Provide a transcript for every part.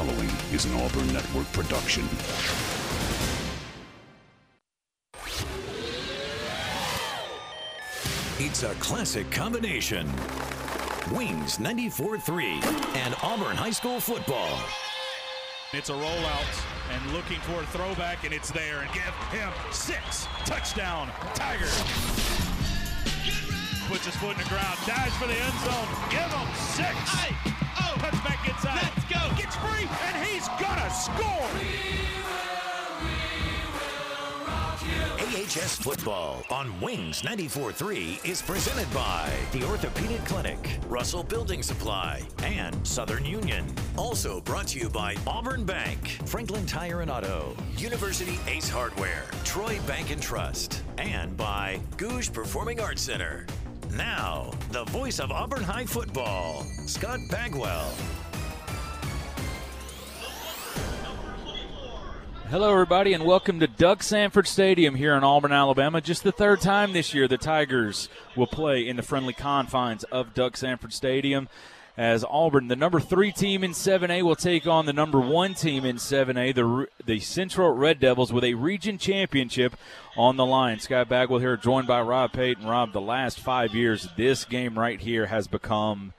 The following is an Auburn Network production. It's a classic combination. Wings 94-3 and Auburn High School football. It's a rollout and looking for a throwback, and it's there. And give him six. Touchdown, Tigers. Puts his foot in the ground, dives for the end zone. Give him six. Hey, free, and he's gonna score. AHS football on Wings 94.3 is presented by the Orthopedic Clinic, Russell Building Supply, and Southern Union. Also brought to you by Auburn Bank, Franklin Tire and Auto, University Ace Hardware, Troy Bank and Trust, and by Gogue Performing Arts Center. Now, the voice of Auburn High football, Scott Bagwell. Hello, everybody, and welcome to Duck Samford Stadium here in Auburn, Alabama. Just the third time this year the Tigers will play in the friendly confines of Duck Samford Stadium. As Auburn, the number three team in 7A, will take on the number one team in 7A, the the Central Red Devils, with a region championship on the line. Scott Bagwell here, joined by Rob Payton. Rob, the last five years, this game right here has become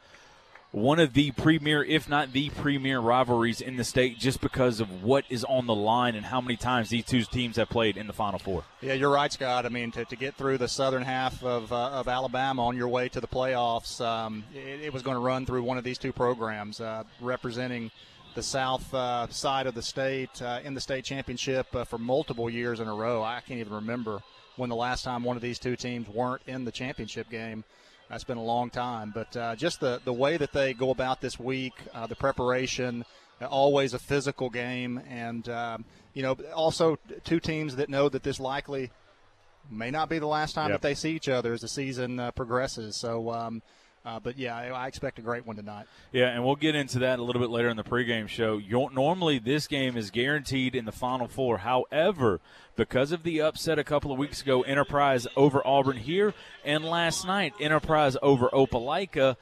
one of the premier, if not the premier, rivalries in the state just because of what is on the line and how many times these two teams have played in the Final Four. Yeah, you're right, Scott. I mean, to, to get through the southern half of, uh, of Alabama on your way to the playoffs, um, it, it, was going to run through one of these two programs uh, representing the south uh, side of the state uh, in the state championship uh, for multiple years in a row. I can't even remember when the last time one of these two teams weren't in the championship game. That's been a long time, but uh, just the the way that they go about this week, uh, the preparation, always a physical game, and um, you know also two teams that know that this likely may not be the last time yep. that they see each other as the season uh, progresses. So. Um, uh, but yeah, I, expect a great one tonight. Yeah, and we'll get into that a little bit later in the pregame show. You're, normally, this game is guaranteed in the Final Four. However, because of the upset a couple of weeks ago, Enterprise over Auburn here, and last night, Enterprise over Opelika,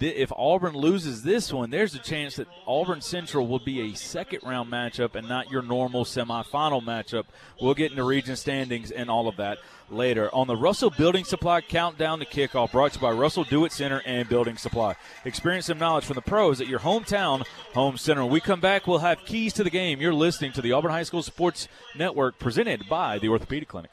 if Auburn loses this one, there's a chance that Auburn Central will be a second round matchup and not your normal semifinal matchup. We'll get into region standings and all of that later. On the Russell Building Supply Countdown to Kickoff, brought to you by Russell Do It Center and Building Supply. Experience some knowledge from the pros at your hometown home center. When we come back, we'll have keys to the game. You're listening to the Auburn High School Sports Network presented by the Orthopedic Clinic.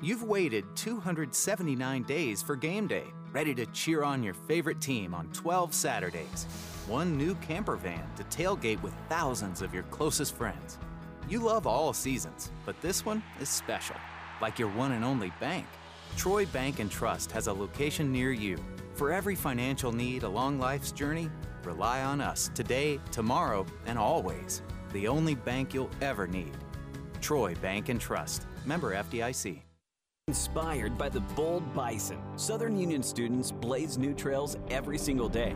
You've waited 279 days for game day, ready to cheer on your favorite team on 12 Saturdays. One new camper van to tailgate with thousands of your closest friends. You love all seasons, but this one is special, like your one and only bank. Troy Bank and Trust has a location near you. For every financial need along life's journey, rely on us today, tomorrow, and always. The only bank you'll ever need. Troy Bank and Trust. Member FDIC. Inspired by the bold bison, Southern Union students blaze new trails every single day.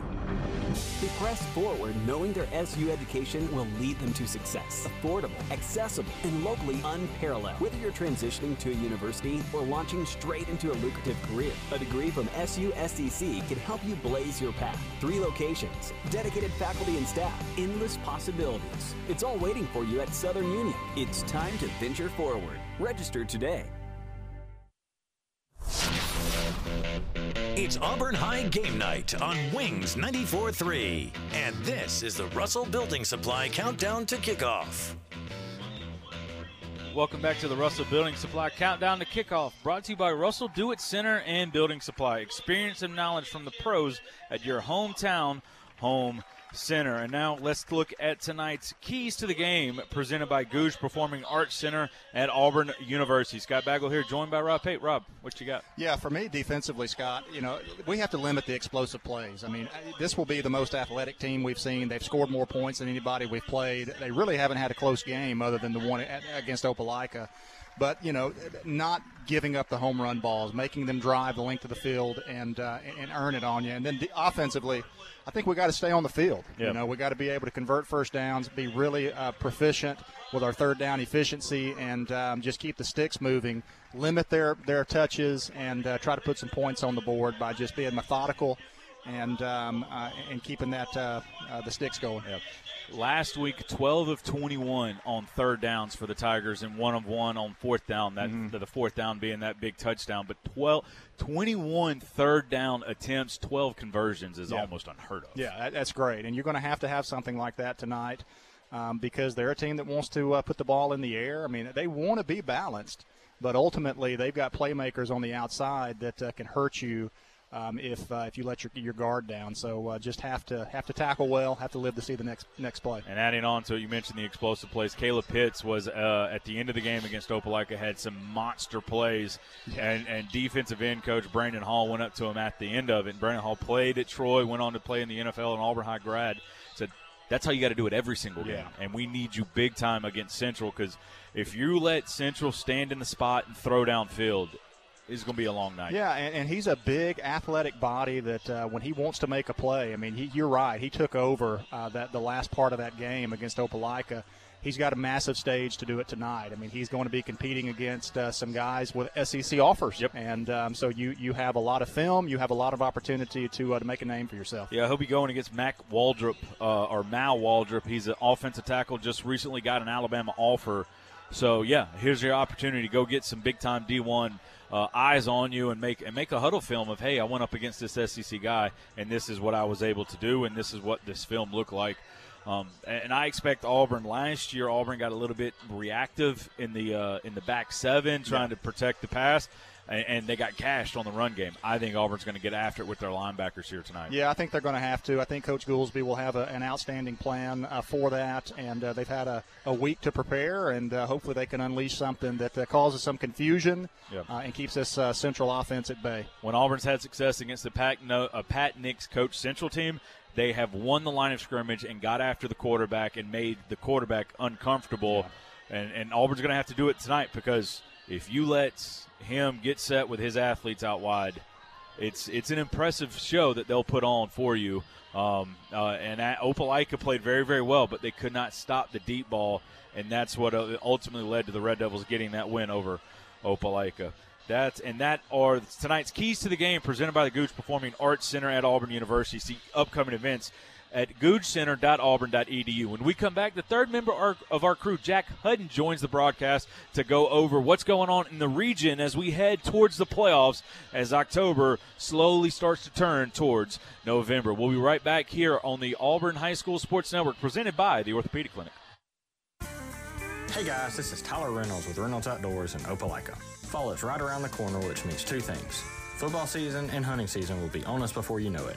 They press forward knowing their SU education will lead them to success. Affordable, accessible, and locally unparalleled. Whether you're transitioning to a university or launching straight into a lucrative career, a degree from SUSCC can help you blaze your path. Three locations, dedicated faculty and staff, endless possibilities. It's all waiting for you at Southern Union. It's time to venture forward. Register today. It's Auburn High game night on Wings 94.3. And this is the Russell Building Supply Countdown to Kickoff. Welcome back to the Russell Building Supply Countdown to Kickoff, brought to you by Russell Do It Center and Building Supply. Experience and knowledge from the pros at your hometown home Center. And now let's look at tonight's keys to the game presented by Gogue Performing Arts Center at Auburn University. Scott Bagwell here, joined by Rob Pate. Rob, what you got? Yeah, for me, defensively, Scott, you know, we have to limit the explosive plays. I mean, this will be the most athletic team we've seen. They've scored more points than anybody we've played. They really haven't had a close game other than the one against Opelika but you know, not giving up the home run balls, making them drive the length of the field and uh, and earn it on you. And then the, offensively, I think we got to stay on the field. Yep. You know, we got to be able to convert first downs, be really uh, proficient with our third down efficiency, and um, just keep the sticks moving. Limit their their touches and uh, try to put some points on the board by just being methodical and um, uh, and keeping that uh, uh, the sticks going. Yep. Last week, 12 of 21 on third downs for the Tigers, and one of one on fourth down. That mm-hmm. the fourth down being that big touchdown. But 12, 21 third down attempts, 12 conversions is almost unheard of. Yeah, that's great, and you're going to have to have something like that tonight. Um, because they're a team that wants to uh, put the ball in the air. I mean, they want to be balanced, but ultimately they've got playmakers on the outside that uh, can hurt you um, if uh, if you let your, your guard down. So uh, just have to have to tackle well, have to live to see the next next play. And adding on to it, you mentioned the explosive plays. Caleb Pitts was uh, at the end of the game against Opelika had some monster plays, yeah. and and defensive end coach Brandon Hall went up to him at the end of it. And Brandon Hall played at Troy, went on to play in the NFL, and Auburn High grad. Said that's how you got to do it every single game, yeah. and we need you big time against Central because if you let Central stand in the spot and throw downfield, is going to be a long night. Yeah, and, and he's a big athletic body that uh, when he wants to make a play, I mean, he, you're right. He took over uh, that the last part of that game against Opelika. He's got a massive stage to do it tonight. I mean, he's going to be competing against uh, some guys with SEC offers. Yep. And um, so you you have a lot of film, you have a lot of opportunity to uh, to make a name for yourself. Yeah, he'll be going against Mac Waldrop uh, or Mal Waldrop. He's an offensive tackle. Just recently got an Alabama offer. So yeah, here's your opportunity to go get some big time D1 uh, eyes on you and make and make a huddle film of hey, I went up against this SEC guy and this is what I was able to do and this is what this film looked like. Um, and I expect Auburn. Last year, Auburn got a little bit reactive in the uh, in the back seven, trying yeah. to protect the pass and, they got cashed on the run game. I think Auburn's going to get after it with their linebackers here tonight. Yeah, I think they're going to have to. I think Coach Goolsby will have a, an outstanding plan uh, for that, and uh, they've had a, a, week to prepare, and uh, hopefully they can unleash something that uh, causes some confusion yep. Uh, and keeps this uh, Central offense at bay. When Auburn's had success against the Pat, no, Pat Nix coach Central team, they have won the line of scrimmage and got after the quarterback and made the quarterback uncomfortable. Yeah. And, and Auburn's going to have to do it tonight because if you let him get set with his athletes out wide. It's it's an impressive show that they'll put on for you. Um, uh, and Opelika played very very well, but they could not stop the deep ball, and that's what uh, ultimately led to the Red Devils getting that win over Opelika. That's and that are tonight's keys to the game presented by the Gogue Performing Arts Center at Auburn University. See upcoming events at goguecenter.auburn.edu. When we come back, the third member of our crew, Jack Hudden, joins the broadcast to go over what's going on in the region as we head towards the playoffs as October slowly starts to turn towards November. We'll be right back here on the Auburn High School Sports Network presented by the Orthopedic Clinic. Hey guys, this is Tyler Reynolds with Reynolds Outdoors in Opelika. Fall is right around the corner, which means two things. Football season and hunting season will be on us before you know it.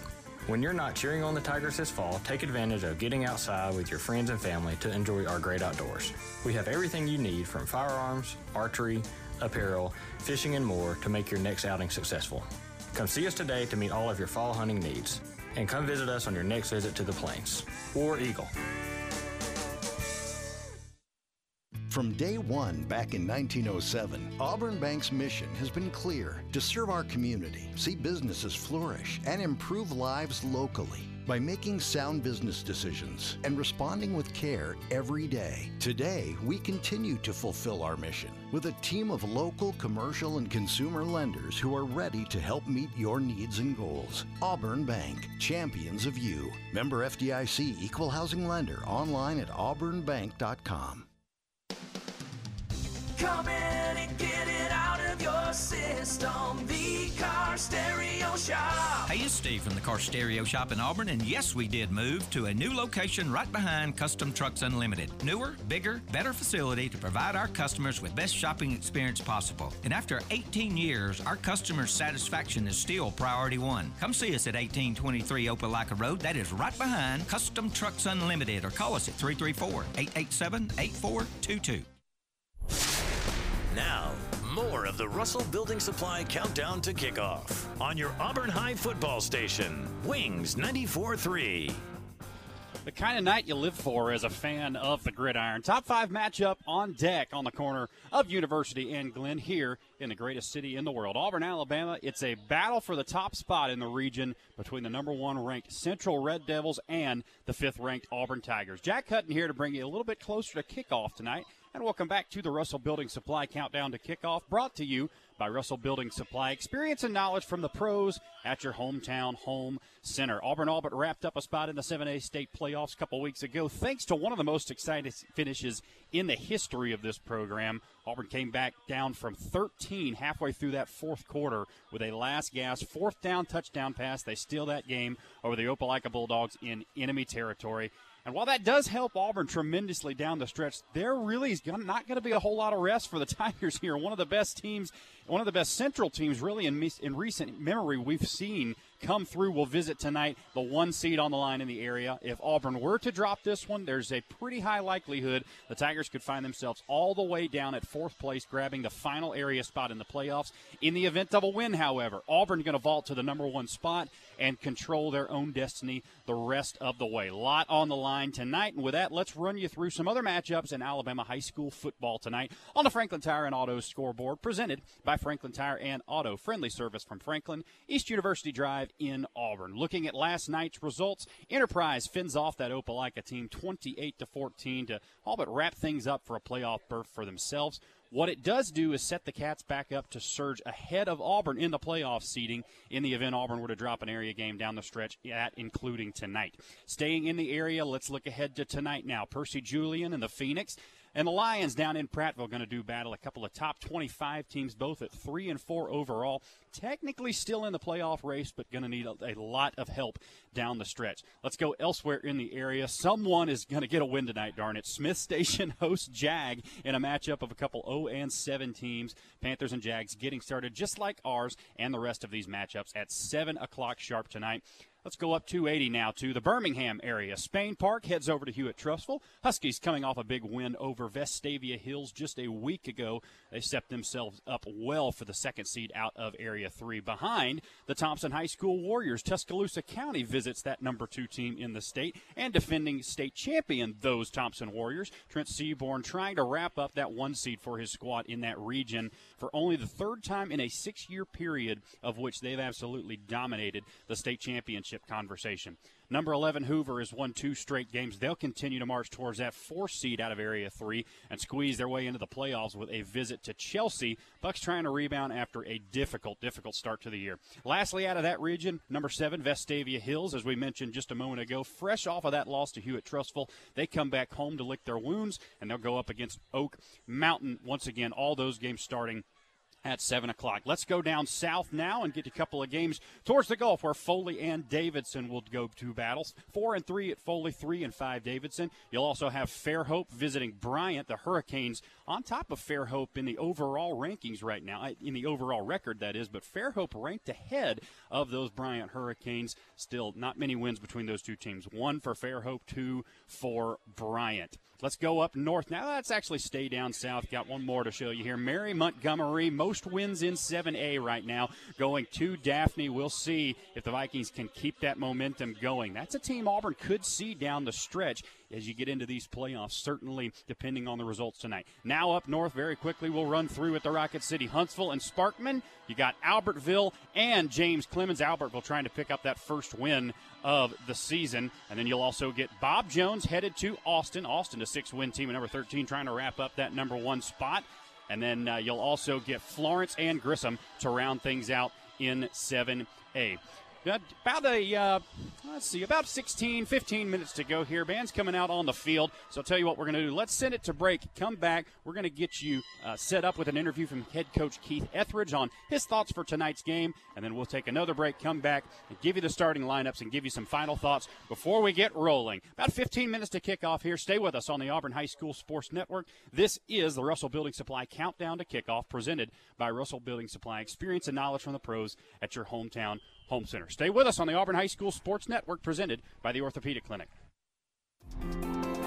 When you're not cheering on the Tigers this fall, take advantage of getting outside with your friends and family to enjoy our great outdoors. We have everything you need from firearms, archery, apparel, fishing, and more to make your next outing successful. Come see us today to meet all of your fall hunting needs. And come visit us on your next visit to the Plains. War Eagle. From day one back in 1907, Auburn Bank's mission has been clear to serve our community, see businesses flourish, and improve lives locally by making sound business decisions and responding with care every day. Today, we continue to fulfill our mission with a team of local commercial and consumer lenders who are ready to help meet your needs and goals. Auburn Bank, champions of you. Member FDIC Equal Housing Lender online at auburnbank.com. Come in and get it out of your system. The Car Stereo Shop. Hey, it's Steve from the Car Stereo Shop in Auburn, and yes, we did move to a new location right behind Custom Trucks Unlimited. Newer, bigger, better facility to provide our customers with best shopping experience possible. And after 18 years, our customers' satisfaction is still priority one. Come see us at 1823 Opelika Road. That is right behind Custom Trucks Unlimited, or call us at 334 887 8422. Now, more of the Russell Building Supply countdown to kickoff on your Auburn High football station, Wings 94 3. The kind of night you live for as a fan of the gridiron. Top five matchup on deck on the corner of University and Glenn here in the greatest city in the world, Auburn, Alabama. It's a battle for the top spot in the region between the number one ranked Central Red Devils and the fifth ranked Auburn Tigers. Jack Hutton here to bring you a little bit closer to kickoff tonight. And welcome back to the Russell Building Supply Countdown to Kickoff, brought to you by Russell Building Supply. Experience and knowledge from the pros at your hometown home center. Auburn Auburn wrapped up a spot in the 7A state playoffs a couple weeks ago, thanks to one of the most exciting finishes in the history of this program. Auburn came back down from 13 halfway through that fourth quarter with a last gas fourth down touchdown pass. They steal that game over the Opelika Bulldogs in enemy territory. And while that does help Auburn tremendously down the stretch, there really is not going to be a whole lot of rest for the Tigers here. One of the best teams, one of the best Central teams, really in in recent memory we've seen come through. We'll visit tonight the one seed on the line in the area. If Auburn were to drop this one, there's a pretty high likelihood the Tigers could find themselves all the way down at fourth place, grabbing the final area spot in the playoffs. In the event of a win, however, Auburn going to vault to the number one spot and control their own destiny the rest of the way. Lot on the line tonight. And with that, let's run you through some other matchups in Alabama high school football tonight on the Franklin Tire and Auto scoreboard, presented by Franklin Tire and Auto. Friendly service from Franklin, East University Drive in Auburn. Looking at last night's results, Enterprise fins off that Opelika team 28 to 14 to all but wrap things up for a playoff berth for themselves. What it does do is set the Cats back up to surge ahead of Auburn in the playoff seeding in the event Auburn were to drop an area game down the stretch, at including tonight. Staying in the area, let's look ahead to tonight now. Percy Julian and the Phoenix and the Lions down in Prattville going to do battle a couple of top 25 teams, both at three and four overall. Technically still in the playoff race, but going to need a, a, lot of help down the stretch. Let's go elsewhere in the area. Someone is going to get a win tonight, darn it. Smiths Station hosts Jag in a matchup of a couple 0 and 7 teams. Panthers and Jags getting started just like ours and the rest of these matchups at 7 o'clock sharp tonight. Let's go up 280 now to the Birmingham area. Spain Park heads over to Hewitt-Trussville. Huskies coming off a big win over Vestavia Hills just a week ago. They set themselves up well for the second seed out of Area 3. Behind the Thompson High School Warriors, Tuscaloosa County visits that number two team in the state and defending state champion, those Thompson Warriors. Trent Seaborn trying to wrap up that one seed for his squad in that region for only the third time in a six year period of which they've absolutely dominated the state championship conversation. Number 11 Hoover has won two straight games. They'll continue to march towards that four seed out of Area 3 and squeeze their way into the playoffs with a visit to Chelsea. Bucks trying to rebound after a difficult, difficult start to the year. Lastly, out of that region, number 7 Vestavia Hills, as we mentioned just a moment ago, fresh off of that loss to Hewitt-Trussville. They come back home to lick their wounds, and they'll go up against Oak Mountain once again. All those games starting at 7 o'clock. Let's go down south now and get a couple of games towards the Gulf where Foley and Davidson will go to battles. 4 and 3 at Foley, 3 and 5 Davidson. You'll also have Fairhope visiting Bryant. The Hurricanes on top of Fairhope in the overall rankings right now, in the overall record, that is, but Fairhope ranked ahead of those Bryant Hurricanes. Still, not many wins between those two teams. One for Fairhope, two for Bryant. Let's go up north now. Let's actually stay down south. Got one more to show you here. Mary Montgomery, most wins in 7A right now, going to Daphne. We'll see if the Vikings can keep that momentum going. That's a team Auburn could see down the stretch as you get into these playoffs, certainly depending on the results tonight. Now up north, very quickly, we'll run through at the Rocket City. Huntsville and Sparkman. You got Albertville and James Clemens. Albertville trying to pick up that first win of the season. And then you'll also get Bob Jones headed to Austin. Austin, a six win team at number 13, trying to wrap up that number one spot. And then uh, you'll also get Florence and Grissom to round things out in 7A. About a uh, let's see, about 16, 15 minutes to go here. Band's coming out on the field. So I'll tell you what we're going to do. Let's send it to break. Come back. We're going to get you uh, set up with an interview from head coach Keith Etheridge on his thoughts for tonight's game. And then we'll take another break, come back, and give you the starting lineups and give you some final thoughts before we get rolling. About 15 minutes to kick off here. Stay with us on the Auburn High School Sports Network. This is the Russell Building Supply Countdown to Kickoff presented by Russell Building Supply. Experience and knowledge from the pros at your hometown home center. Stay with us on the Auburn High School Sports Network presented by the Orthopedic Clinic.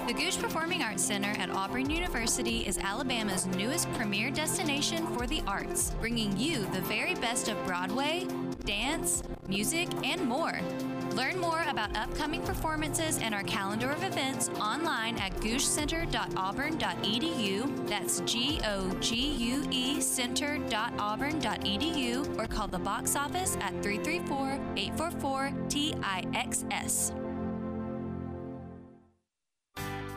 The Gogue Performing Arts Center at Auburn University is Alabama's newest premier destination for the arts, bringing you the very best of Broadway, dance, music, and more. Learn more about upcoming performances and our calendar of events online at goguecenter.auburn.edu. That's G O G U E center.auburn.edu or call the box office at 334 844 TIXS.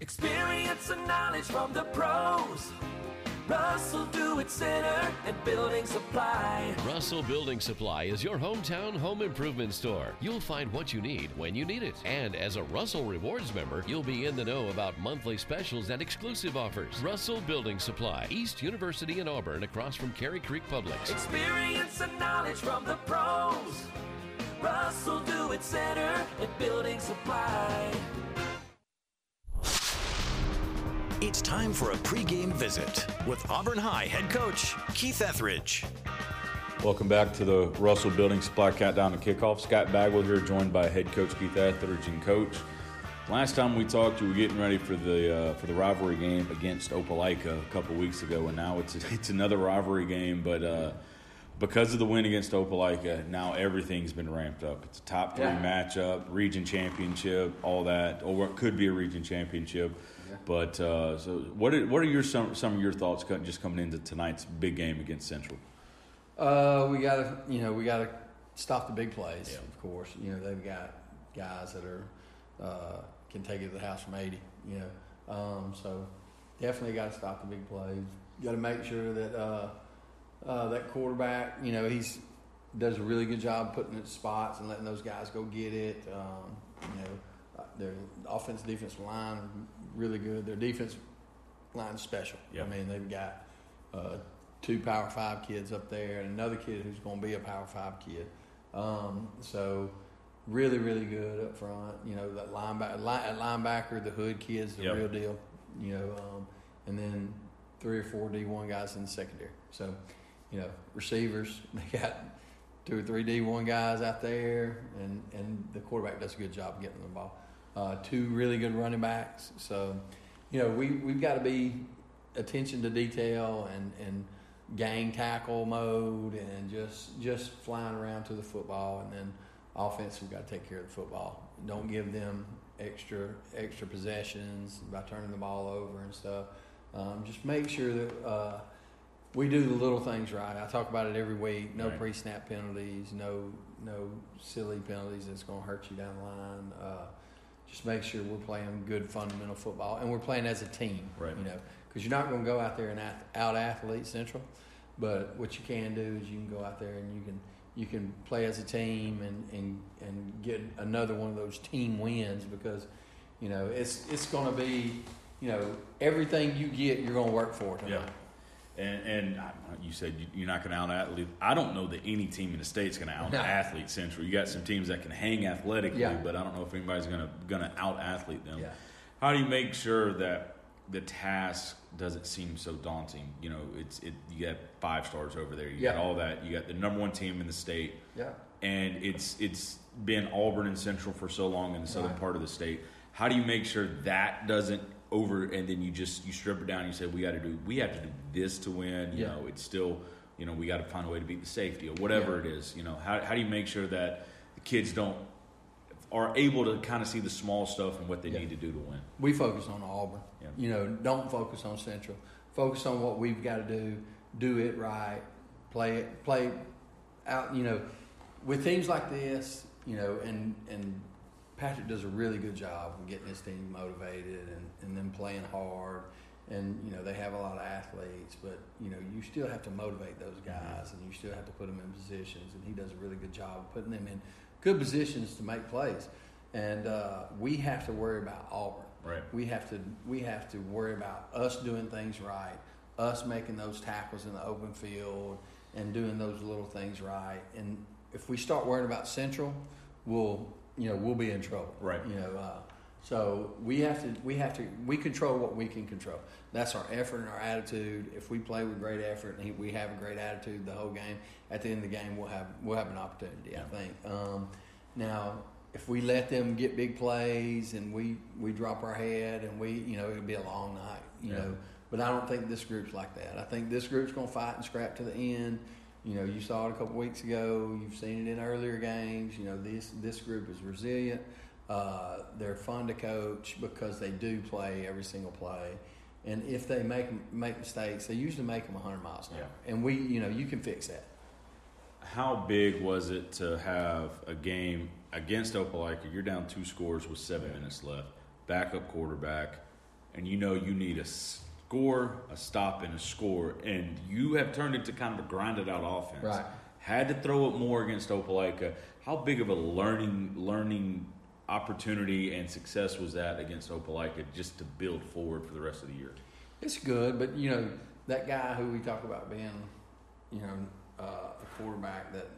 Experience and knowledge from the pros. Russell Do It Center and Building Supply. Russell Building Supply is your hometown home improvement store. You'll find what you need when you need it. And as a Russell Rewards member, you'll be in the know about monthly specials and exclusive offers. Russell Building Supply, East University in Auburn, across from Cary Creek Publix. Experience and knowledge from the pros. Russell Do It Center and Building Supply. It's time for a pregame visit with Auburn High head coach Keith Etheridge. Welcome back to the Russell Building Supply Countdown to Kickoff. Scott Bagwell here, joined by head coach Keith Etheridge and coach. Last time we talked, you were getting ready for the uh, for the rivalry game against Opelika a couple weeks ago, and now it's it's another rivalry game. But uh, because of the win against Opelika, now everything's been ramped up. It's a top three Yeah. matchup, region championship, all that, or it could be a region championship. But uh, so, what are, what are your some some of your thoughts just coming into tonight's big game against Central? Uh, we got to, you know, we got to stop the big plays. Of course, you know they've got guys that are uh, can take it to the house from eighty. You know, um, so definitely got to stop the big plays. Got to make sure that uh, uh, that quarterback, you know, he's does a really good job putting it in spots and letting those guys go get it. Um, you know, uh, their offense defense line really good. Their defense line is special. I mean, they've got uh, two Power Five kids up there and another kid who's going to be a Power Five kid. Um, so really, really good up front. You know, that linebacker, line, linebacker, the hood kid's the Yep. real deal. You know, um, and then three or four D one guys in the secondary. So, you know, receivers they got two or three D one guys out there, and and the quarterback does a good job of getting the ball. Uh, two really good running backs. So, you know, we we've got to be attention to detail and and gang tackle mode and just just flying around to the football. And then offense we've got to take care of the football. Don't give them extra extra possessions by turning the ball over and stuff. Um, just make sure that uh, we do the little things right. I talk about it every week. No Right. pre-snap penalties no no silly penalties that's going to hurt you down the line. Uh, just make sure we're playing good fundamental football and we're playing as a team Right. you know because you're not going to go out there and out athlete central but what you can do is you can go out there and you can you can play as a team and and, and get another one of those team wins because you know it's it's going to be you know everything you get you're going to work for tonight. Yeah. And, and I- you said you- you're not going to out athlete. I don't know that any team in the state's going to out No. athlete Central. You got some teams that can hang athletically, Yeah. but I don't know if anybody's going to going to out athlete them. Yeah. How do you make sure that the task doesn't seem so daunting? You know, it's it. You got five stars over there. You Yeah. got all that. You got the number one team in the state. Yeah. And it's it's been Auburn and Central for so long in the southern Right. part of the state. How do you make sure that doesn't over and then you just you strip it down and you say we got to do we have to do this to win you Yeah. know it's still you know we got to find a way to beat the safety or whatever Yeah. it is you know how, how do you make sure that the kids don't are able to kind of see the small stuff and what they need to do to win. We focus on Auburn. You know, don't focus on Central. Focus on what we've got to do. Do it right. Play it. Play out. You know, with things like this, you know, and and Patrick does a really good job of getting his team motivated and, and them playing hard. And you know they have a lot of athletes, but you know you still have to motivate those guys, and you still have to put them in positions. And he does a really good job of putting them in good positions to make plays. And uh, we have to worry about Auburn. Right. We have to we have to worry about us doing things right, us making those tackles in the open field, and doing those little things right. And if we start worrying about Central, we'll you know we'll be in trouble. Right. You know. Uh, so we have to we have to we control what we can control. That's our effort and our attitude. If we play with great effort and we have a great attitude the whole game, at the end of the game we'll have we'll have an opportunity. I think. Um, now, if we let them get big plays and we we drop our head and we you know it'll be a long night. You Yeah. know. But I don't think this group's like that. I think this group's going to fight and scrap to the end. You know, you saw it a couple weeks ago. You've seen it in earlier games. You know, this this group is resilient. Uh, they're fun to coach because they do play every single play. And if they make make mistakes, they usually make them 100 miles an hour. And we, you know, you can fix that. How big was it to have a game against Opelika? You're down two scores with seven minutes left, backup quarterback, and you know you need a score, a stop, and a score, and you have turned it to kind of a grinded out offense. Right. Had to throw it more against Opelika. How big of a learning learning opportunity and success was that against Opelika just to build forward for the rest of the year? It's good, but you know that guy who we talk about being, you know, uh, a quarterback that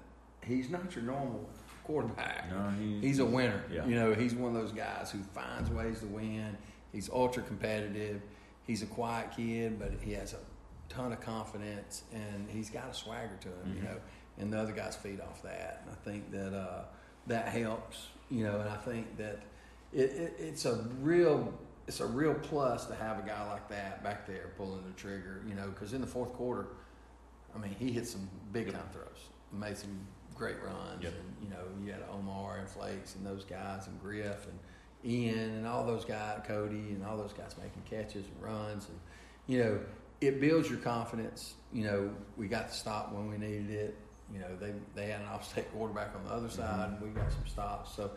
he's not your normal quarterback. No, he- he's a winner. Yeah. You know, he's one of those guys who finds ways to win. He's ultra competitive. He's a quiet kid, but he has a ton of confidence, and he's got a swagger to him. You Mhm. know, and the other guys feed off that. And I think that uh, that helps. You know, and I think that it, it, it's a real it's a real plus to have a guy like that back there pulling the trigger. You know, because in the fourth quarter, I mean, he hit some big time throws, made some great runs, Yep. and you know, you had Omar and Flakes and those guys and Griff and Ian and all those guys, Cody and all those guys making catches and runs, and you know, it builds your confidence. You know, we got the stop when we needed it. You know, they they had an off-state quarterback on the other mm-hmm. side, and we got some stops. So,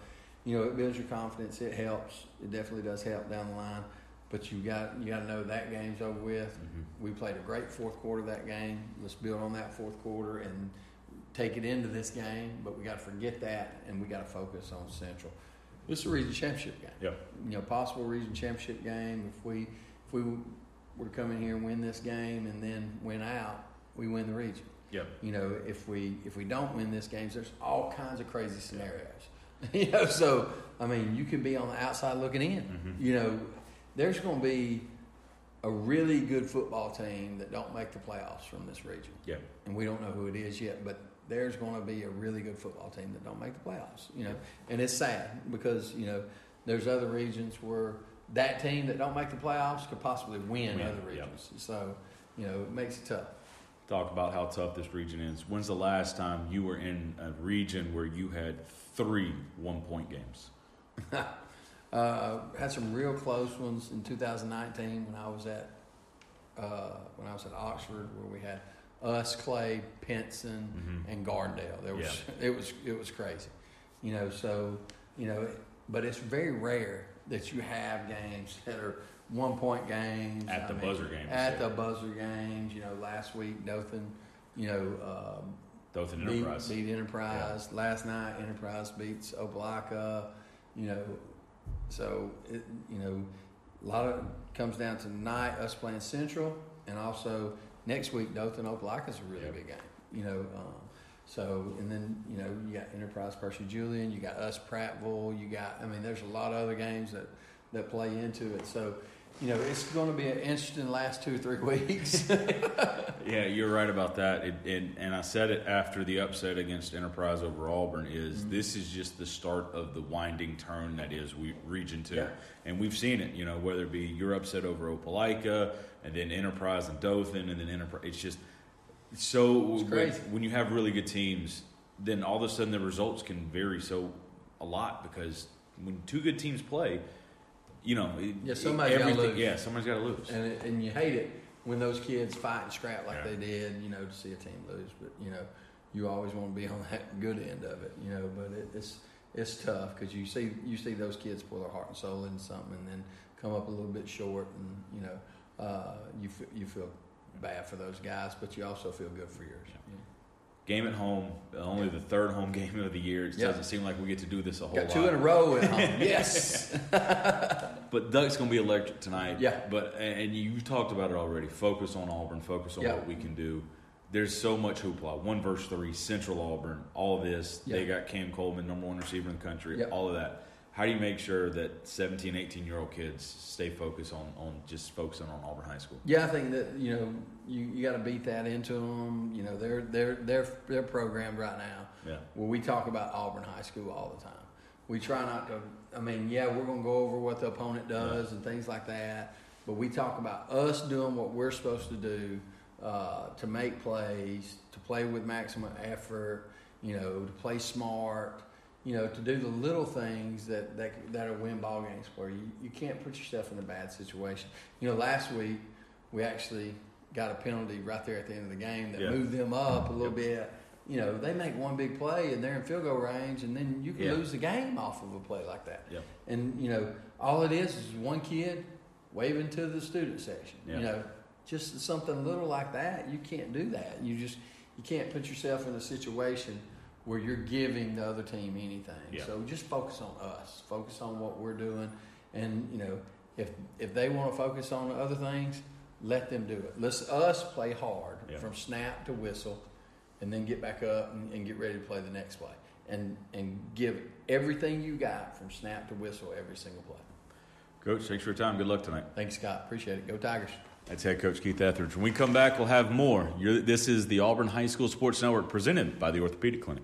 you know, it builds your confidence. It helps. It definitely does help down the line. But you got you got to know that game's over with. Mm-hmm. We played a great fourth quarter that game. Let's build on that fourth quarter and take it into this game. But we got to forget that, and we got to focus on Central. This is a region championship game. Yep. You know, possible region championship game. If we if we were to come in here and win this game and then win out, we win the region. Yep. You know, if we if we don't win this game, there's all kinds of crazy scenarios. you know, so I mean, you can be on the outside looking in. Mhm. You know, there's going to be a really good football team that don't make the playoffs from this region. Yep. And we don't know who it is yet, but there's going to be a really good football team that don't make the playoffs. You know, and it's sad because you know there's other regions where that team that don't make the playoffs could possibly win, Win, other yep. regions. So you know, it makes it tough. Talk about how tough this region is. When's the last time you were in a region where you had three one point games? uh, had some real close ones in 2019 when I was at uh, when I was at Oxford, where we had us, Clay, Pinson, Mhm. and Gardendale. There was it was it was crazy, you know. So you know, but it's very rare that you have games that are one point games At I the mean, buzzer games, At yeah. the buzzer games, you know. Last week, Dothan, you know. Um, Dothan beat, Enterprise. beat Enterprise. Last night, Enterprise beats Opelika. You know, so it, you know, a lot of comes down to tonight us playing Central, and also next week Dothan Opelika is a really big game. You know, um, so and then you know you got Enterprise Percy Julian, you got us Prattville, you got I mean there's a lot of other games that that play into it. So you know it's going to be an interesting last two or three weeks. Yeah, you're right about that. It, and, and I said it after the upset against Enterprise over Auburn. Is Mm-hmm. this is just the start of the winding turn that is we, Region Two, Yeah. and we've seen it. You know, whether it be you're upset over Opelika, and then Enterprise and Dothan, and then Enterprise. It's just so It's when- when you have really good teams, then all of a sudden the results can vary so a lot because when two good teams play, you know, it, Yeah, somebody's got to lose. Yeah, somebody's got to lose. And it, and you hate it when those kids fight and scrap like Yeah. they did. You know, to see a team lose, but you know, you always want to be on that good end of it. You know, but it, it's it's tough because you see you see those kids pour their heart and soul into something and then come up a little bit short, and you know, uh, you f- you feel bad for those guys, but you also feel good for yours. Yeah. Game at home, only the third home game of the year. It Yeah. doesn't seem like we get to do this a whole Got lot. two in a row at home. Yes. but Duck's going to be electric tonight. Yeah. But and you talked about it already. Focus on Auburn. Focus on Yeah. what we can do. There's so much hoopla. One verse three, Central Auburn, all of this. Yeah. They got Cam Coleman, number one receiver in the country. All of that. How do you make sure that 17, 18 year old kids stay focused on, on just focusing on Auburn High School? Yeah, I think that you know you, you got to beat that into them. You know they're they're they're they're programmed right now. Yeah. Well, we talk about Auburn High School all the time. We try not to. I mean, yeah, we're going to go over what the opponent does and things like that, but we talk about us doing what we're supposed to do uh, to make plays, to play with maximum effort. You know, to play smart. You know, to do the little things that that that are win ball games for you. You can't put yourself in a bad situation. You know, last week we actually got a penalty right there at the end of the game that Yeah. moved them up a little bit. You know, they make one big play and they're in field goal range, and then you can Yeah. lose the game off of a play like that. Yeah. And you know, all it is is one kid waving to the student section. Yeah. You know, just something little like that. You can't do that. You just you can't put yourself in a situation where you're giving the other team anything. Yeah. So just focus on us. Focus on what we're doing, and you know, if if they want to focus on other things, let them do it. Let's us play hard Yeah. from snap to whistle, and then get back up and, and get ready to play the next play, and and give everything you got from snap to whistle every single play. Coach, thanks for your time. Good luck tonight. Thanks, Scott. Appreciate it. Go Tigers. That's head coach Keith Etheridge. When we come back, we'll have more. You're, this is the Auburn High School Sports Network presented by the Orthopedic Clinic.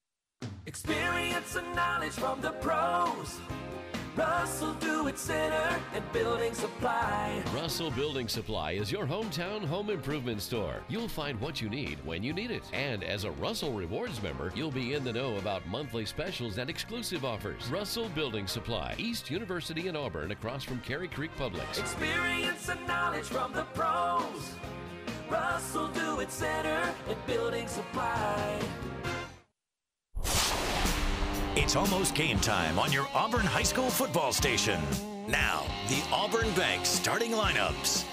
Experience and knowledge from the pros. Russell Do It Center and Building Supply. Russell Building Supply is your hometown home improvement store. You'll find what you need when you need it. And as a Russell Rewards member, you'll be in the know about monthly specials and exclusive offers. Russell Building Supply, East University in Auburn, across from Cary Creek Publix. Experience and knowledge from the pros. Russell Do It Center and Building Supply. It's almost game time on your Auburn High School football station. Now, the Auburn Bank starting lineups.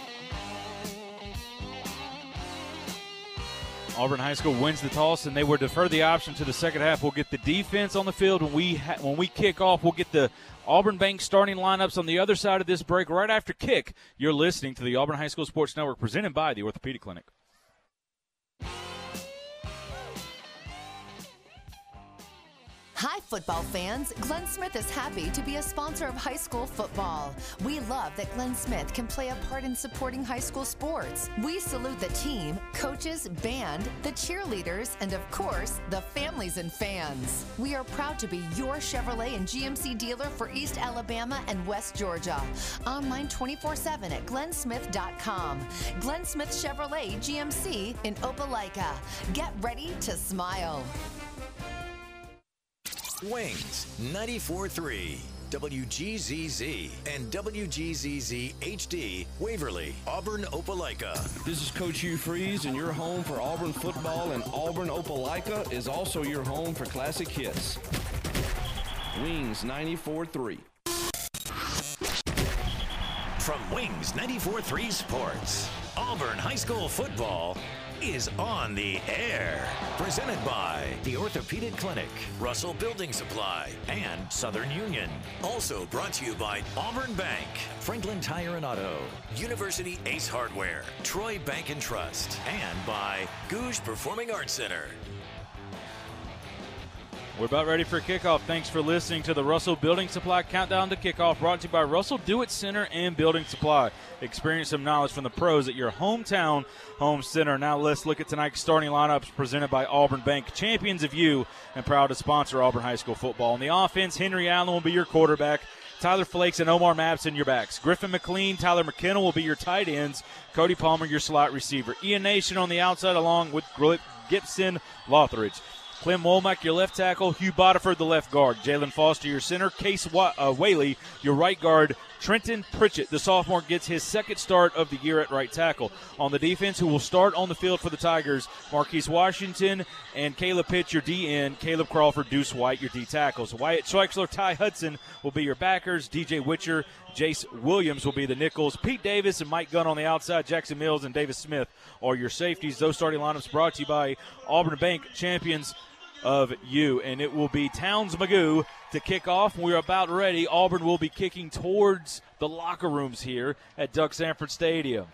Auburn High School wins the toss, and they will defer the option to the second half. We'll get the defense on the field when we ha- when we kick off. We'll get the Auburn Bank starting lineups on the other side of this break right after kick. You're listening to the Auburn High School Sports Network, presented by the Orthopedic Clinic. Hi, football fans. Glenn Smith is happy to be a sponsor of high school football. We love that Glenn Smith can play a part in supporting high school sports. We salute the team, coaches, band, the cheerleaders, and of course, the families and fans. We are proud to be your Chevrolet and GMC dealer for East Alabama and West Georgia. Online 24 7 at glennsmith.com. Glenn Smith Chevrolet GMC in Opelika. Get ready to smile. Wings 94.3, WGZZ, and WGZZ HD, Waverly, Auburn, Opelika. This is Coach Hugh Freeze, and your home for Auburn football and Auburn Opelika is also your home for classic hits. Wings 94.3. From Wings 94.3 Sports, Auburn High School football is on the air. Presented by the Orthopedic Clinic, Russell Building Supply, and Southern Union. Also brought to you by Auburn Bank, Franklin Tire and Auto, University Ace Hardware, Troy Bank and Trust, and by Gogue Performing Arts Center. We're about ready for kickoff. Thanks for listening to the Russell Building Supply Countdown to Kickoff, brought to you by Russell Do It Center and Building Supply. Experience some knowledge from the pros at your hometown home center. Now let's look at tonight's starting lineups presented by Auburn Bank, champions of you, and proud to sponsor Auburn High School football. On the offense, Henry Allen will be your quarterback. Tyler Flakes and Omar Mapson your backs. Griffin McLean, Tyler McKenna will be your tight ends. Cody Palmer your slot receiver. Ian Nation on the outside along with Gibson Lothridge. Clem Womack, your left tackle. Hugh Bodiford, the left guard. Jalen Foster, your center. Case uh, Whaley, your right guard. Trenton Pritchett, the sophomore, gets his second start of the year at right tackle. On the defense, who will start on the field for the Tigers, Marquise Washington and Caleb Pitts, your DN. Caleb Crawford, Deuce White, your D tackles. Wyatt Schweitzler, Ty Hudson will be your backers. DJ Witcher, Jace Williams will be the nickels. Pete Davis and Mike Gunn on the outside. Jackson Mills and Davis Smith are your safeties. Those starting lineups brought to you by Auburn Bank champions of you. And it will be Towns Magoo to kick off. We're about ready. Auburn will be kicking towards the locker rooms here at Duck Samford Stadium.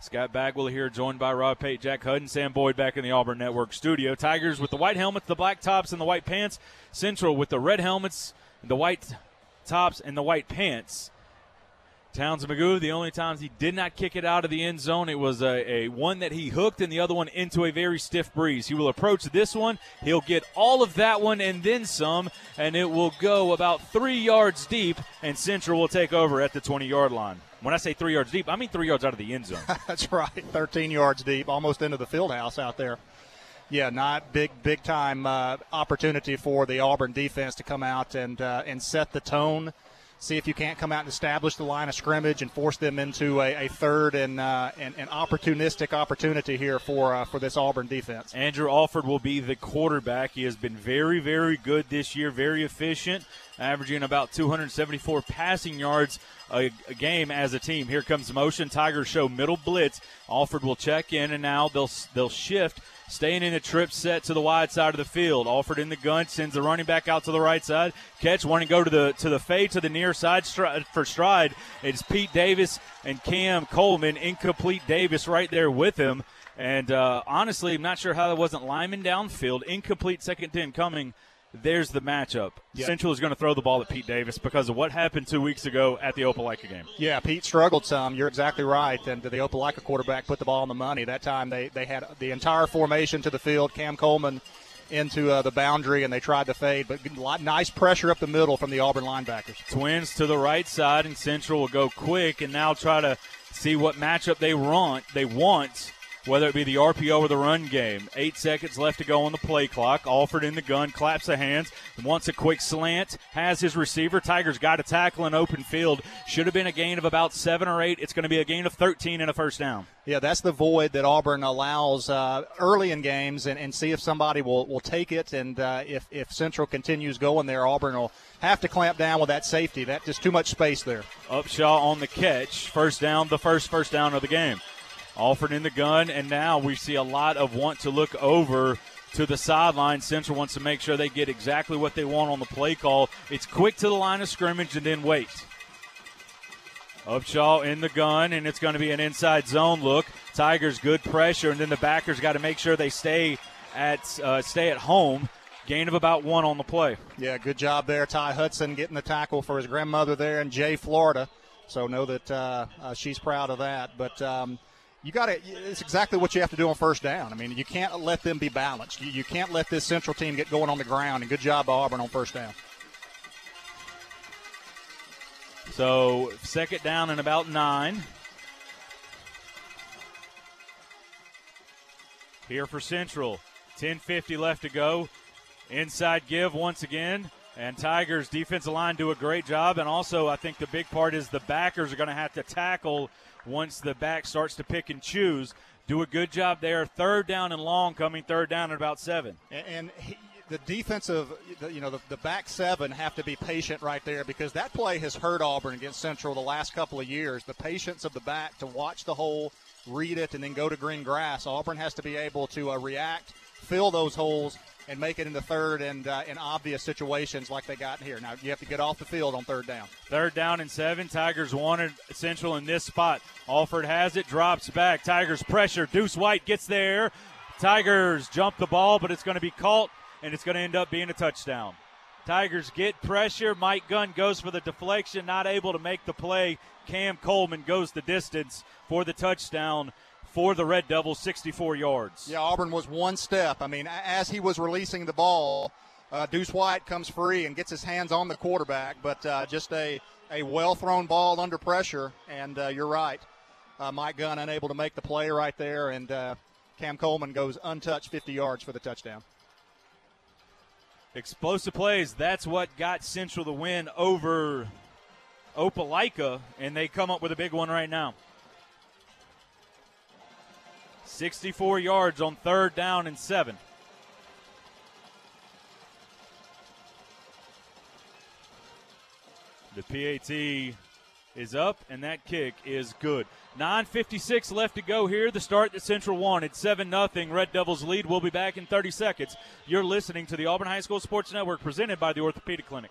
Scott Bagwell here, joined by Rob Pate, Jack Hudden, Sam Boyd back in the Auburn Network studio. Tigers with the white helmets, the black tops, and the white pants. Central with the red helmets, the white tops, and the white pants. Towns Magoo, the only times he did not kick it out of the end zone, it was a, a, one that he hooked and the other one into a very stiff breeze. He will approach this one. He'll get all of that one and then some, and it will go about three yards deep, and Central will take over at the 20 yard line. When I say three yards deep, I mean three yards out of the end zone. That's right, 13 yards deep, almost into the field house out there. Yeah, not big, big time uh, opportunity for the Auburn defense to come out and uh, and set the tone see if you can't come out and establish the line of scrimmage and force them into a, a third and, uh, and, and opportunistic opportunity here for uh, for this Auburn defense. Andrew Alford will be the quarterback. He has been very very good this year, very efficient, averaging about 274 passing yards a, a game as a team. Here comes motion. Tigers show middle blitz. Alford will check in, and now they'll they'll shift staying in a trip set to the wide side of the field. Alford in the gun, sends the running back out to the right side. Catch, wanting to go to the to the fade to the near side stri- for stride. It's Pete Davis and Cam Coleman. Incomplete Davis right there with him. And uh, honestly, I'm not sure how that wasn't linemen downfield. Incomplete second 10 coming there's the matchup. Yep. Central is going to throw the ball at Pete Davis because of what happened two weeks ago at the Opelika game. Yeah, Pete struggled some. You're exactly right. And the Opelika quarterback put the ball on the money. That time they, they had the entire formation to the field. Cam Coleman into uh, the boundary and they tried to fade, but lot, nice pressure up the middle from the Auburn linebackers. Twins to the right side, and Central will go quick and now try to see what matchup they want. They want whether it be the RPO or the run game. Eight seconds left to go on the play clock. Alford in the gun, claps the hands, wants a quick slant, has his receiver. Tigers got a tackle in open field. Should have been a gain of about seven or eight. It's going to be a gain of 13 and a first down. Yeah, that's the void that Auburn allows uh, early in games and, and see if somebody will, will take it. And uh, if, if Central continues going there, Auburn will have to clamp down with that safety. That just too much space there. Upshaw on the catch. First down, the first first down of the game. Alford in the gun, and now we see a lot of want to look over to the sideline. Central wants to make sure they get exactly what they want on the play call. It's quick to the line of scrimmage and then wait. Upshaw in the gun, and it's going to be an inside zone look. Tigers good pressure, and then the backers got to make sure they stay at uh, stay at home. Gain of about one on the play. Yeah, good job there, Ty Hudson getting the tackle for his grandmother there in Jay, Florida. So know that uh, uh, she's proud of that. But um, you got to. It's exactly what you have to do on first down. I mean, you can't let them be balanced. You, you can't let this central team get going on the ground. And good job, by Auburn, on first down. So second down and about nine. Here for Central. 10.50 left to go. Inside give once again. And Tigers defensive line do a great job. And also, I think the big part is the backers are going to have to tackle once the back starts to pick and choose. Do a good job there. Third down and long coming, third down at about seven. And, and he, the defensive, you know, the, the, back seven have to be patient right there because that play has hurt Auburn against Central the last couple of years. The patience of the back to watch the hole, read it, and then go to green grass. Auburn has to be able to uh, react, fill those holes, and make it into third and uh, in obvious situations like they got here. Now you have to get off the field on third down. Third down and seven. Tigers wanted Central in this spot. Alford has it, drops back. Tigers pressure. Deuce White gets there. Tigers jump the ball, but it's going to be caught and it's going to end up being a touchdown. Tigers get pressure. Mike Gunn goes for the deflection, not able to make the play. Cam Coleman goes the distance for the touchdown for the Red Devils, 64 yards. Yeah, Auburn was one step. I mean, as he was releasing the ball, uh, Deuce White comes free and gets his hands on the quarterback, but uh, just a, a well thrown ball under pressure. And uh, you're right. Uh, Mike Gunn unable to make the play right there, and uh, Cam Coleman goes untouched 50 yards for the touchdown. Explosive plays. That's what got Central the win over Opelika, and they come up with a big one right now. 64 yards on third down and seven. The PAT is up, and that kick is good. 9.56 left to go here. The start that Central wanted. 7 0. Red Devils lead. We'll be back in 30 seconds. You're listening to the Auburn High School Sports Network presented by the Orthopedic Clinic.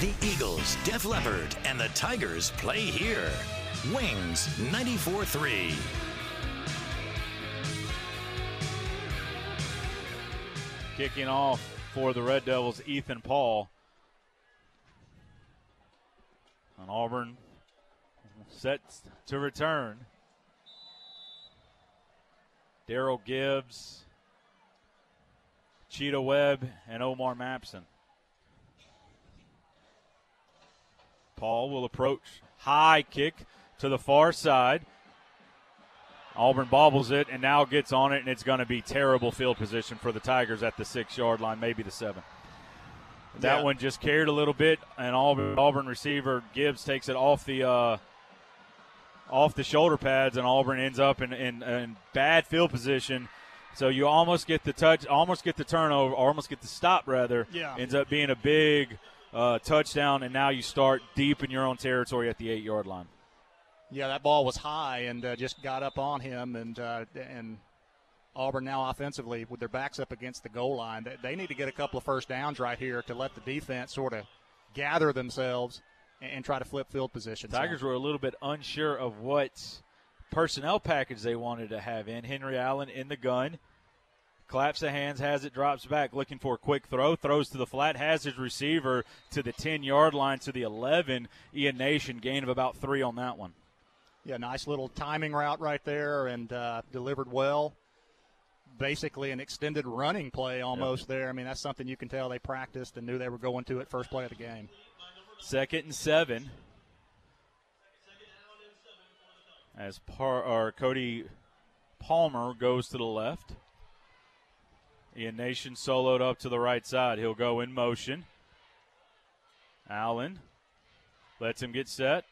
The Eagles, Def Leppard, and the Tigers play here. Wings 94 3. Kicking off for the Red Devils, Ethan Paul. And Auburn set to return. Daryl Gibbs, Cheetah Webb, and Omar Mapson. Paul will approach. High kick to the far side. Auburn bobbles it and now gets on it, and it's going to be terrible field position for the Tigers at the six yard line, maybe the seven. That Yeah. one just carried a little bit, and Auburn, Auburn receiver Gibbs takes it off the uh, off the shoulder pads, and Auburn ends up in, in, in bad field position. So you almost get the touch, almost get the turnover, almost get the stop rather. Yeah. Ends up being a big uh, touchdown, and now you start deep in your own territory at the eight yard line. Yeah, that ball was high and uh, just got up on him, and uh, and Auburn now offensively with their backs up against the goal line, they, need to get a couple of first downs right here to let the defense sort of gather themselves and, and try to flip field positions. Tigers were a little bit unsure of what personnel package they wanted to have in. Henry Allen in the gun. Claps the hands, has it, drops back, looking for a quick throw, throws to the flat, has his receiver to the 10 yard line to the 11. Ian Nation, gain of about three on that one. Yeah, nice little timing route right there and uh, delivered well. Basically, an extended running play almost there. I mean, that's something you can tell they practiced and knew they were going to it first play of the game. Second and seven. As Par or Cody Palmer goes to the left. Ian Nation soloed up to the right side. He'll go in motion. Allen lets him get set.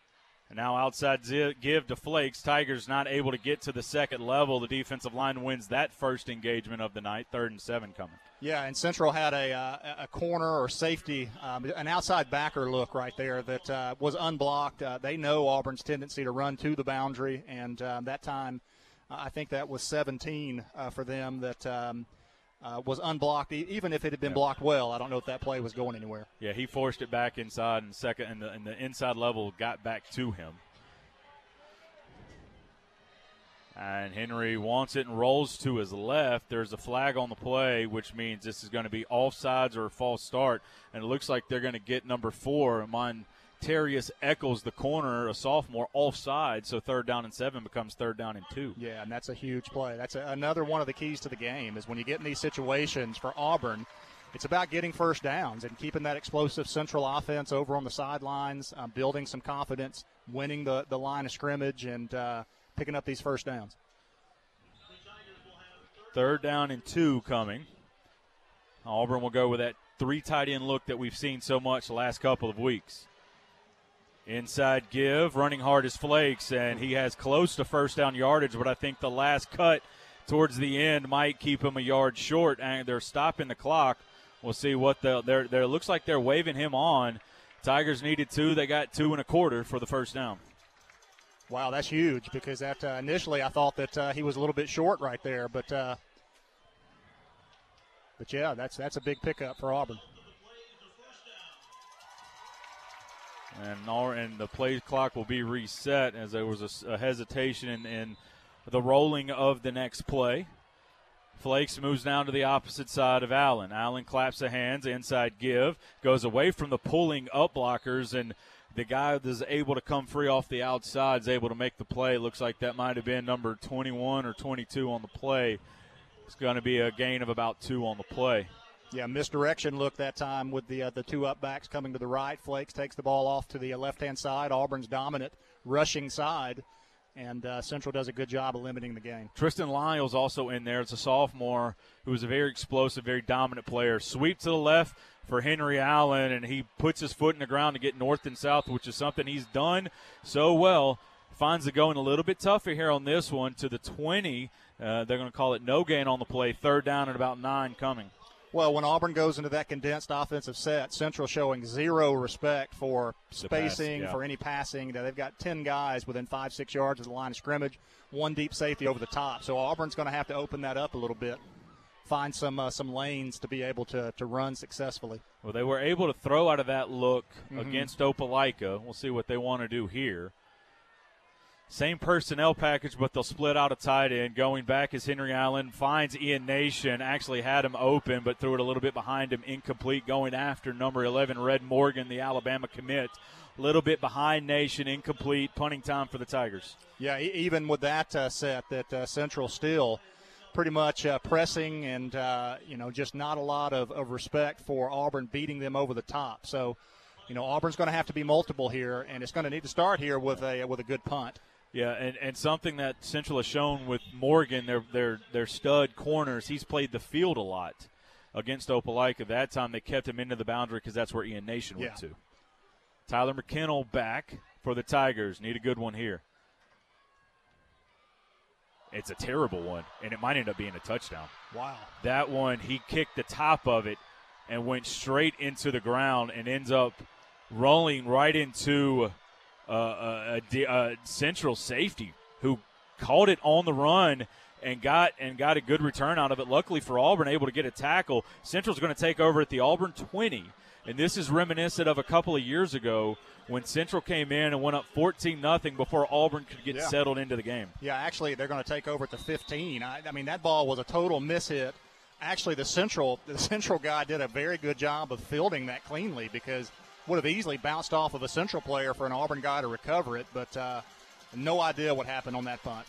And now outside give to Flakes. Tigers not able to get to the second level. The defensive line wins that first engagement of the night. Third and seven coming. Yeah, and Central had a, uh, a corner or safety, um, an outside backer look right there that uh, was unblocked. Uh, they know Auburn's tendency to run to the boundary, and um, that time, uh, I think that was 17 uh, for them that um, uh, was unblocked. Even if it had been blocked well, I don't know if that play was going anywhere. Yeah, he forced it back inside, and second, and the, and the inside level got back to him. And Henry wants it and rolls to his left. There's a flag on the play, which means this is going to be offsides or a false start. And it looks like they're going to get number four, Montarius Eccles, the corner, a sophomore, offside. So third down and seven becomes third down and two. Yeah, and that's a huge play. That's a, another one of the keys to the game is when you get in these situations for Auburn, it's about getting first downs and keeping that explosive central offense over on the sidelines, um, building some confidence, winning the, the line of scrimmage, and uh, picking up these first downs. Third down and two coming. Auburn will go with that three tight end look that we've seen so much the last couple of weeks. Inside give, running hard as flakes, and he has close to first down yardage, but I think the last cut towards the end might keep him a yard short, and they're stopping the clock. We'll see what the they're there. Looks like they're waving him on. Tigers needed two. They got two and a quarter for the first down. Wow, that's huge because that uh, initially I thought that uh, he was a little bit short right there, but uh, but yeah, that's that's a big pickup for Auburn. And and the play clock will be reset as there was a, a hesitation in, in the rolling of the next play. Flakes moves down to the opposite side of Allen. Allen claps the hands, inside give, goes away from the pulling up blockers, and the guy that's able to come free off the outside is able to make the play. Looks like that might have been number 21 or 22 on the play. It's going to be a gain of about two on the play. Yeah, misdirection look that time with the uh, the two up backs coming to the right. Flakes takes the ball off to the uh, left hand side. Auburn's dominant rushing side, and uh, Central does a good job of limiting the game. Tristan Lyles also in there. It's a sophomore who is a very explosive, very dominant player. Sweep to the left for Henry Allen, and he puts his foot in the ground to get north and south, which is something he's done so well. Finds it going a little bit tougher here on this one to the 20. Uh, they're going to call it no gain on the play. Third down and about nine coming. Well, when Auburn goes into that condensed offensive set, Central showing zero respect for spacing, pass, yeah. for any passing. They've got 10 guys within five, six yards of the line of scrimmage, one deep safety over the top. So Auburn's going to have to open that up a little bit, find some uh, some lanes to be able to, to run successfully. Well, they were able to throw out of that look Mhm. against Opelika. We'll see what they want to do here. Same personnel package, but they'll split out a tight end. Going back is Henry Allen finds Ian Nation. Actually had him open, but threw it a little bit behind him, incomplete. Going after number 11, Red Morgan, the Alabama commit. A little bit behind Nation, incomplete. Punting time for the Tigers. Yeah, even with that uh, set, that uh, Central still pretty much uh, pressing and uh, you know just not a lot of, of respect for Auburn beating them over the top. So, you know, Auburn's going to have to be multiple here, and it's going to need to start here with a with a good punt. Yeah, and, and something that Central has shown with Morgan, their their their stud corners, he's played the field a lot against Opelika. That time they kept him into the boundary because that's where Ian Nation went Yeah. to. Tyler McKinnell back for the Tigers. Need a good one here. It's a terrible one, and it might end up being a touchdown. Wow. That one, he kicked the top of it and went straight into the ground and ends up rolling right into uh, a, a, a central safety who caught it on the run and got and got a good return out of it. Luckily for Auburn, able to get a tackle. Central's going to take over at the Auburn 20, and this is reminiscent of a couple of years ago when Central came in and went up 14 nothing before Auburn could get Yeah. settled into the game. Yeah, actually, they're going to take over at the 15. I, I mean, that ball was a total mishit. Actually, the central the central guy did a very good job of fielding that cleanly because would have easily bounced off of a central player for an Auburn guy to recover it, but uh, no idea what happened on that punt.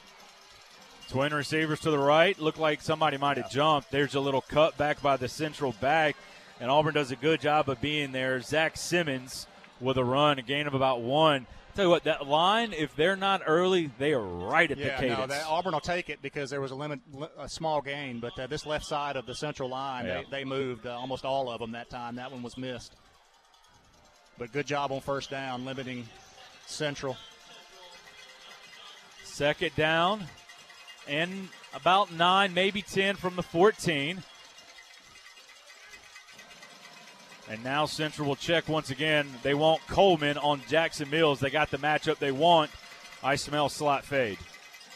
Twin receivers to the right. Looked like somebody might have jumped. There's a little cut back by the central back, and Auburn does a good job of being there. Zach Simmons with a run, a gain of about one. Tell you what, that line, if they're not early, they are right at yeah, the cadence. no, that, Auburn will take it because there was a limit, a small gain, but uh, this left side of the central line, Yeah. they, they moved uh, almost all of them that time. That one was missed. But good job on first down, limiting central. Second down, and about nine, maybe 10 from the 14. And now Central will check once again. They want Coleman on Jackson Mills. They got the matchup they want. I smell slot fade.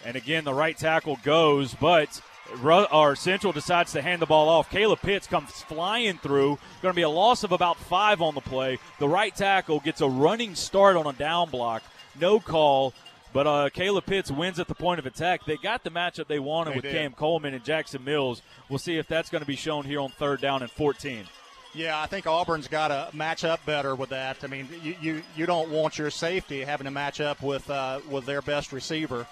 And again, the right tackle goes, but or Central decides to hand the ball off. Caleb Pitts comes flying through. Going to be a loss of about five on the play. The right tackle gets a running start on a down block. No call. But uh, Caleb Pitts wins at the point of attack. They got the matchup they wanted They with did. Cam Coleman and Jackson Mills. We'll see if that's going to be shown here on third down and 14. Yeah, I think Auburn's got to match up better with that. I mean, you, you, you don't want your safety having to match up with uh, with their best receiver.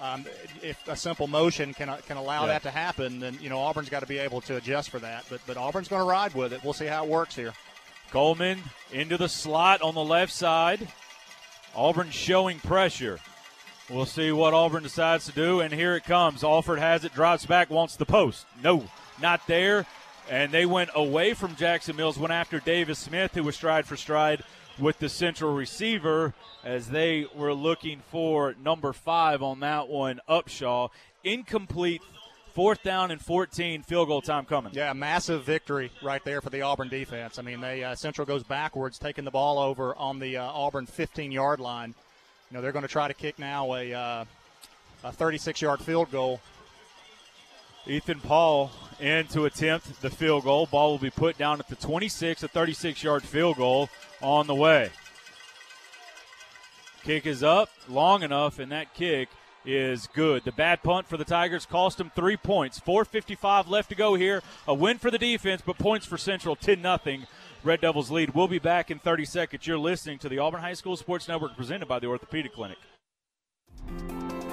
Um, if a simple motion can can allow Yeah. that to happen, then you know Auburn's got to be able to adjust for that. But but Auburn's going to ride with it. We'll see how it works here. Coleman into the slot on the left side. Auburn showing pressure. We'll see what Auburn decides to do, and here it comes. Alford has it, drops back, wants the post. No, not there. And they went away from Jackson Mills, went after Davis Smith, who was stride for stride with the central receiver, as they were looking for number five on that one, Upshaw. Incomplete Fourth down and 14, field goal time coming. Yeah, massive victory right there for the Auburn defense. I mean, they uh, Central goes backwards, taking the ball over on the uh, Auburn 15-yard line. You know, they're going to try to kick now a uh, a 36-yard field goal. Ethan Paul in to attempt the field goal. Ball will be put down at the 26, a 36-yard field goal on the way. Kick is up long enough, and that kick is good. The bad punt for the Tigers cost them three points. 4.55 left to go here. A win for the defense, but points for Central 10 0. Red Devils lead. We'll be back in 30 seconds. You're listening to the Auburn High School Sports Network presented by the Orthopedic Clinic.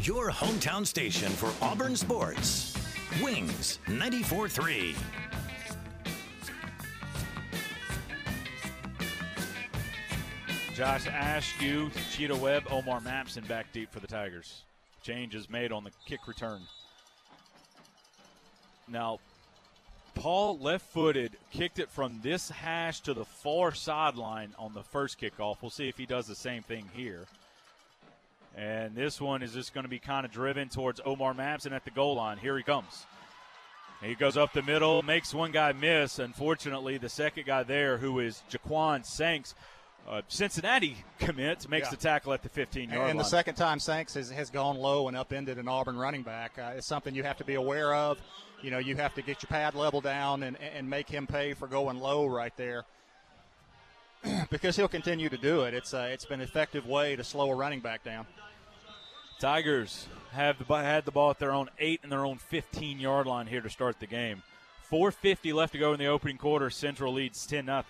Your hometown station for Auburn sports. Wings 94.3. Josh Askew, Cheetah Webb, Omar Mapson back deep for the Tigers. Change is made on the kick return. Now, Paul left footed kicked it from this hash to the far sideline on the first kickoff. We'll see if he does the same thing here. And this one is just going to be kind of driven towards Omar Mapson at the goal line. Here he comes. He goes up the middle, makes one guy miss. Unfortunately, the second guy there, who is Jaquan Sanks, uh, Cincinnati commits, makes Yeah. the tackle at the 15 yard line. And the second time Sanks has, has gone low and upended an Auburn running back uh, is something you have to be aware of. You know, you have to get your pad level down and, and make him pay for going low right there. because he'll continue to do it. It's a, it's been an effective way to slow a running back down. Tigers have the, had the ball at their own eight and their own 15 yard line here to start the game. 4.50 left to go in the opening quarter. Central leads 10 0.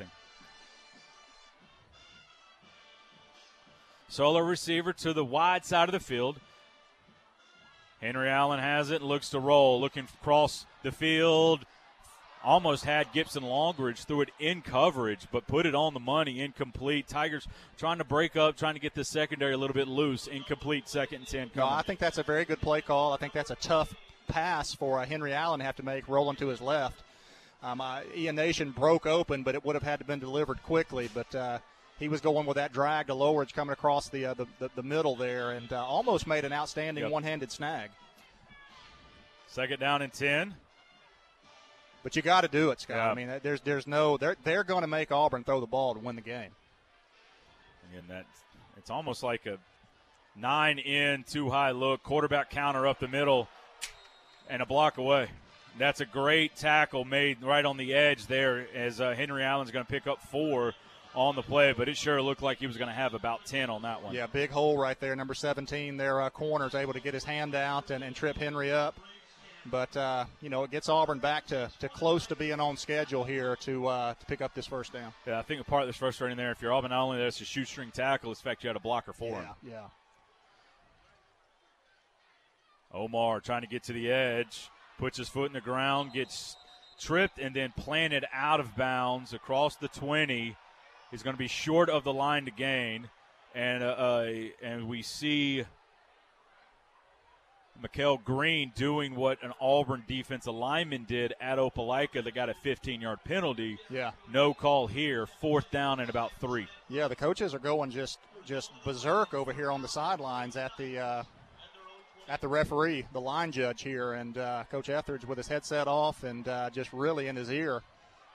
Solo receiver to the wide side of the field. Henry Allen has it and looks to roll, looking across the field. Almost had Gibson Longridge threw it in coverage, but put it on the money, incomplete. Tigers trying to break up, trying to get the secondary a little bit loose, incomplete, second and 10 No. I think that's a very good play call. I think that's a tough pass for uh, Henry Allen to have to make rolling to his left. Um, uh, Ian Nation broke open, but it would have had to been delivered quickly. But uh, he was going with that drag to Lowridge coming across the, uh, the, the the middle there, and uh, almost made an outstanding Yep. one-handed snag. Second down and 10. But you got to do it, Scott. Yeah. I mean, there's there's no they're they're going to make Auburn throw the ball to win the game. Again, that it's almost like a nine in, too high look, quarterback counter up the middle, and a block away. That's a great tackle made right on the edge there as uh, Henry Allen's going to pick up four on the play, but it sure looked like he was going to have about 10 on that one. Yeah, big hole right there. Number 17, their uh, is able to get his hand out and, and trip Henry up. But, uh, you know, it gets Auburn back to, to close to being on schedule here to, uh, to pick up this first down. Yeah, I think a part that's frustrating there, if you're Auburn, not only that's a shoestring tackle, it's the fact you had a blocker for him. Yeah, yeah. Omar trying to get to the edge, puts his foot in the ground, gets tripped, and then planted out of bounds across the 20. He's going to be short of the line to gain, and uh, uh, and we see Mikel Green doing what an Auburn defensive lineman did at Opelika that got a 15-yard penalty. Yeah. No call here. Fourth down and about three. Yeah, the coaches are going just just berserk over here on the sidelines at the uh, at the referee, the line judge here, and uh, Coach Etheridge with his headset off and uh, just really in his ear.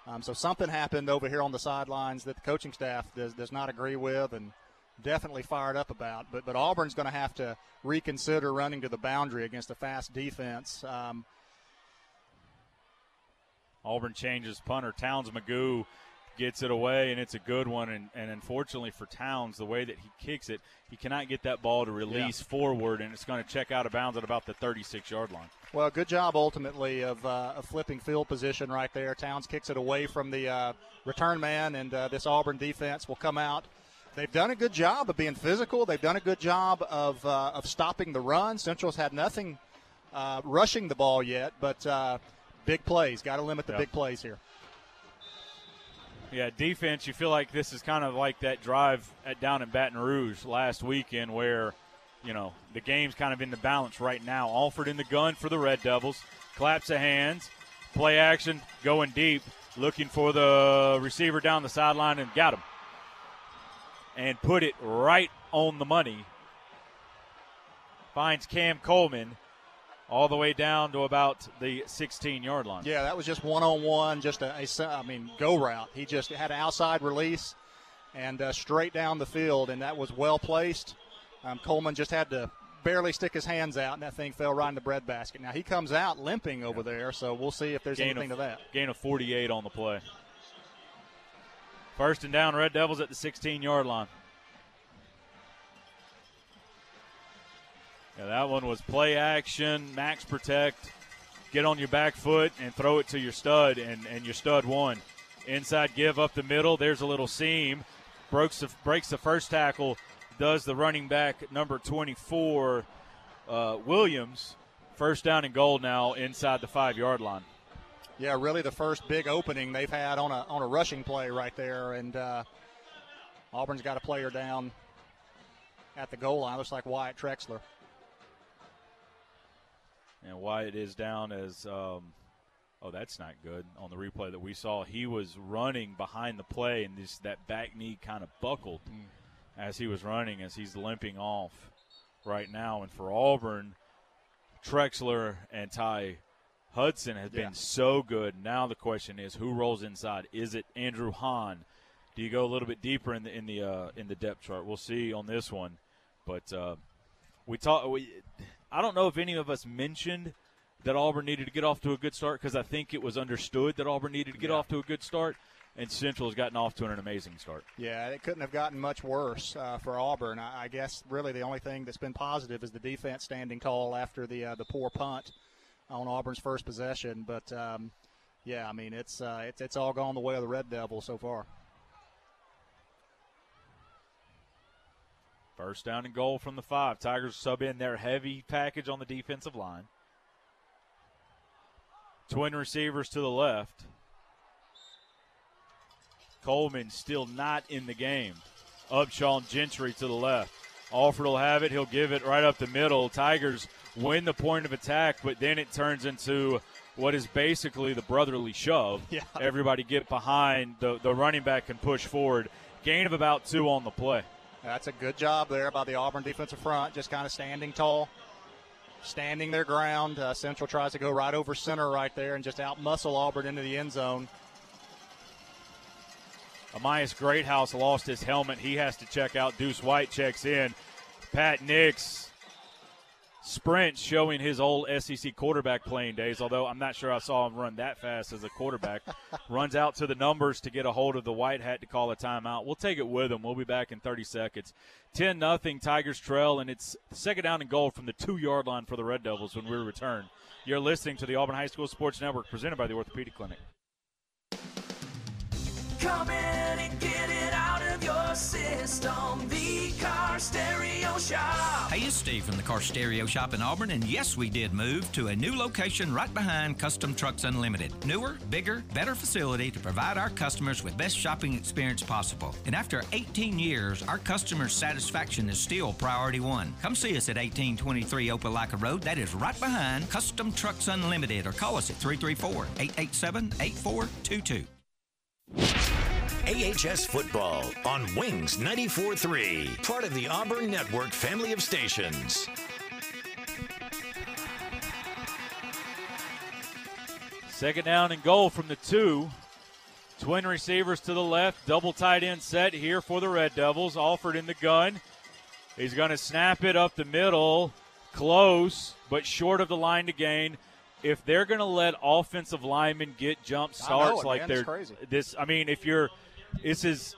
Um, so something happened over here on the sidelines that the coaching staff does, does not agree with, and definitely fired up about. But but Auburn's going to have to reconsider running to the boundary against a fast defense. Um, Auburn changes punter. Towns Magoo gets it away, and it's a good one. And, and unfortunately for Towns, the way that he kicks it, he cannot get that ball to release forward, and it's going to check out of bounds at about the 36 yard line. Well, good job ultimately of, uh, of flipping field position right there. Towns kicks it away from the uh, return man, and uh, this Auburn defense will come out. They've done a good job of being physical. They've done a good job of, uh, of stopping the run. Central's had nothing uh, rushing the ball yet, but uh, big plays. Got to limit the Yep. big plays here. Yeah, defense. You feel like this is kind of like that drive at down in Baton Rouge last weekend, where you know the game's kind of in the balance right now. Alford in the gun for the Red Devils, claps of hands, play action, going deep, looking for the receiver down the sideline and got him, and put it right on the money. Finds Cam Coleman all the way down to about the 16 yard line. Yeah, that was just one on one, just a, a I mean, go route. He just had an outside release and uh, straight down the field, and that was well placed. Um, Coleman just had to barely stick his hands out, and that thing fell right in the breadbasket. Now he comes out limping over there, so we'll see if there's Gain anything of, to that. Gain of 48 on the play. First and down, Red Devils at the 16 yard line. Yeah, that one was play action, max protect, get on your back foot and throw it to your stud, and, and your stud won. Inside give up the middle. There's a little seam. Breaks the, breaks the first tackle. Does the running back number 24, uh, Williams. First down and goal now inside the five yard line. Yeah, really the first big opening they've had on a on a rushing play right there, and uh, Auburn's got a player down at the goal line. Looks like Wyatt Trexler. And Wyatt is down as, um, oh, that's not good on the replay that we saw. He was running behind the play, and this that back knee kind of buckled as he was running, as he's limping off right now. And for Auburn, Trexler and Ty Hudson has Yeah. been so good. Now the question is, who rolls inside? Is it Andrew Hahn? Do you go a little bit deeper in the in the uh, in the depth chart? We'll see on this one, but uh, we talk. We, I don't know if any of us mentioned that Auburn needed to get off to a good start because I think it was understood that Auburn needed to get Yeah. off to a good start, and Central has gotten off to an amazing start. Yeah, it couldn't have gotten much worse uh, for Auburn. I, I guess really the only thing that's been positive is the defense standing tall after the uh, the poor punt on Auburn's first possession. But um, yeah, I mean it's uh, it's it's all gone the way of the Red Devils so far. First down and goal from the five. Tigers sub in their heavy package on the defensive line. Twin receivers to the left. Coleman still not in the game. Upshaw and Gentry to the left. Alford will have it. He'll give it right up the middle. Tigers win the point of attack, but then it turns into what is basically the brotherly shove. Yeah. Everybody get behind. The, the running back can push forward. Gain of about two on the play. That's a good job there by the Auburn defensive front, just kind of standing tall, standing their ground. Uh, Central tries to go right over center right there and just outmuscle Auburn into the end zone. Amias Greathouse lost his helmet. He has to check out. Deuce White checks in. Pat Nix sprint showing his old SEC quarterback playing days, although I'm not sure I saw him run that fast as a quarterback. Runs out to the numbers to get a hold of the white hat to call a timeout. We'll take it with him. We'll be back in 30 seconds. 10 nothing Tigers trail, and it's second down and goal from the two yard line for the Red Devils when we return. You're listening to the Auburn High School Sports Network presented by the Orthopedic Clinic. Come in and get it out of your system. The Car Stereo Shop. Hey, it's Steve from the Car Stereo Shop in Auburn, and yes, we did move to a new location right behind Custom Trucks Unlimited. Newer, bigger, better facility to provide our customers with best shopping experience possible. And after 18 years, our customers' satisfaction is still priority one. Come see us at 1823 Opelika Road. That is right behind Custom Trucks Unlimited, or call us at 334 887 8422. AHS Football on Wings 94.3, part of the Auburn Network family of stations. Second down and goal from the two. Twin receivers to the left, double tight end set here for the Red Devils. Alford in the gun. He's going to snap it up the middle, close, but short of the line to gain. If they're going to let offensive linemen get jump starts it, like man. they're crazy. this, I mean, if you're, this is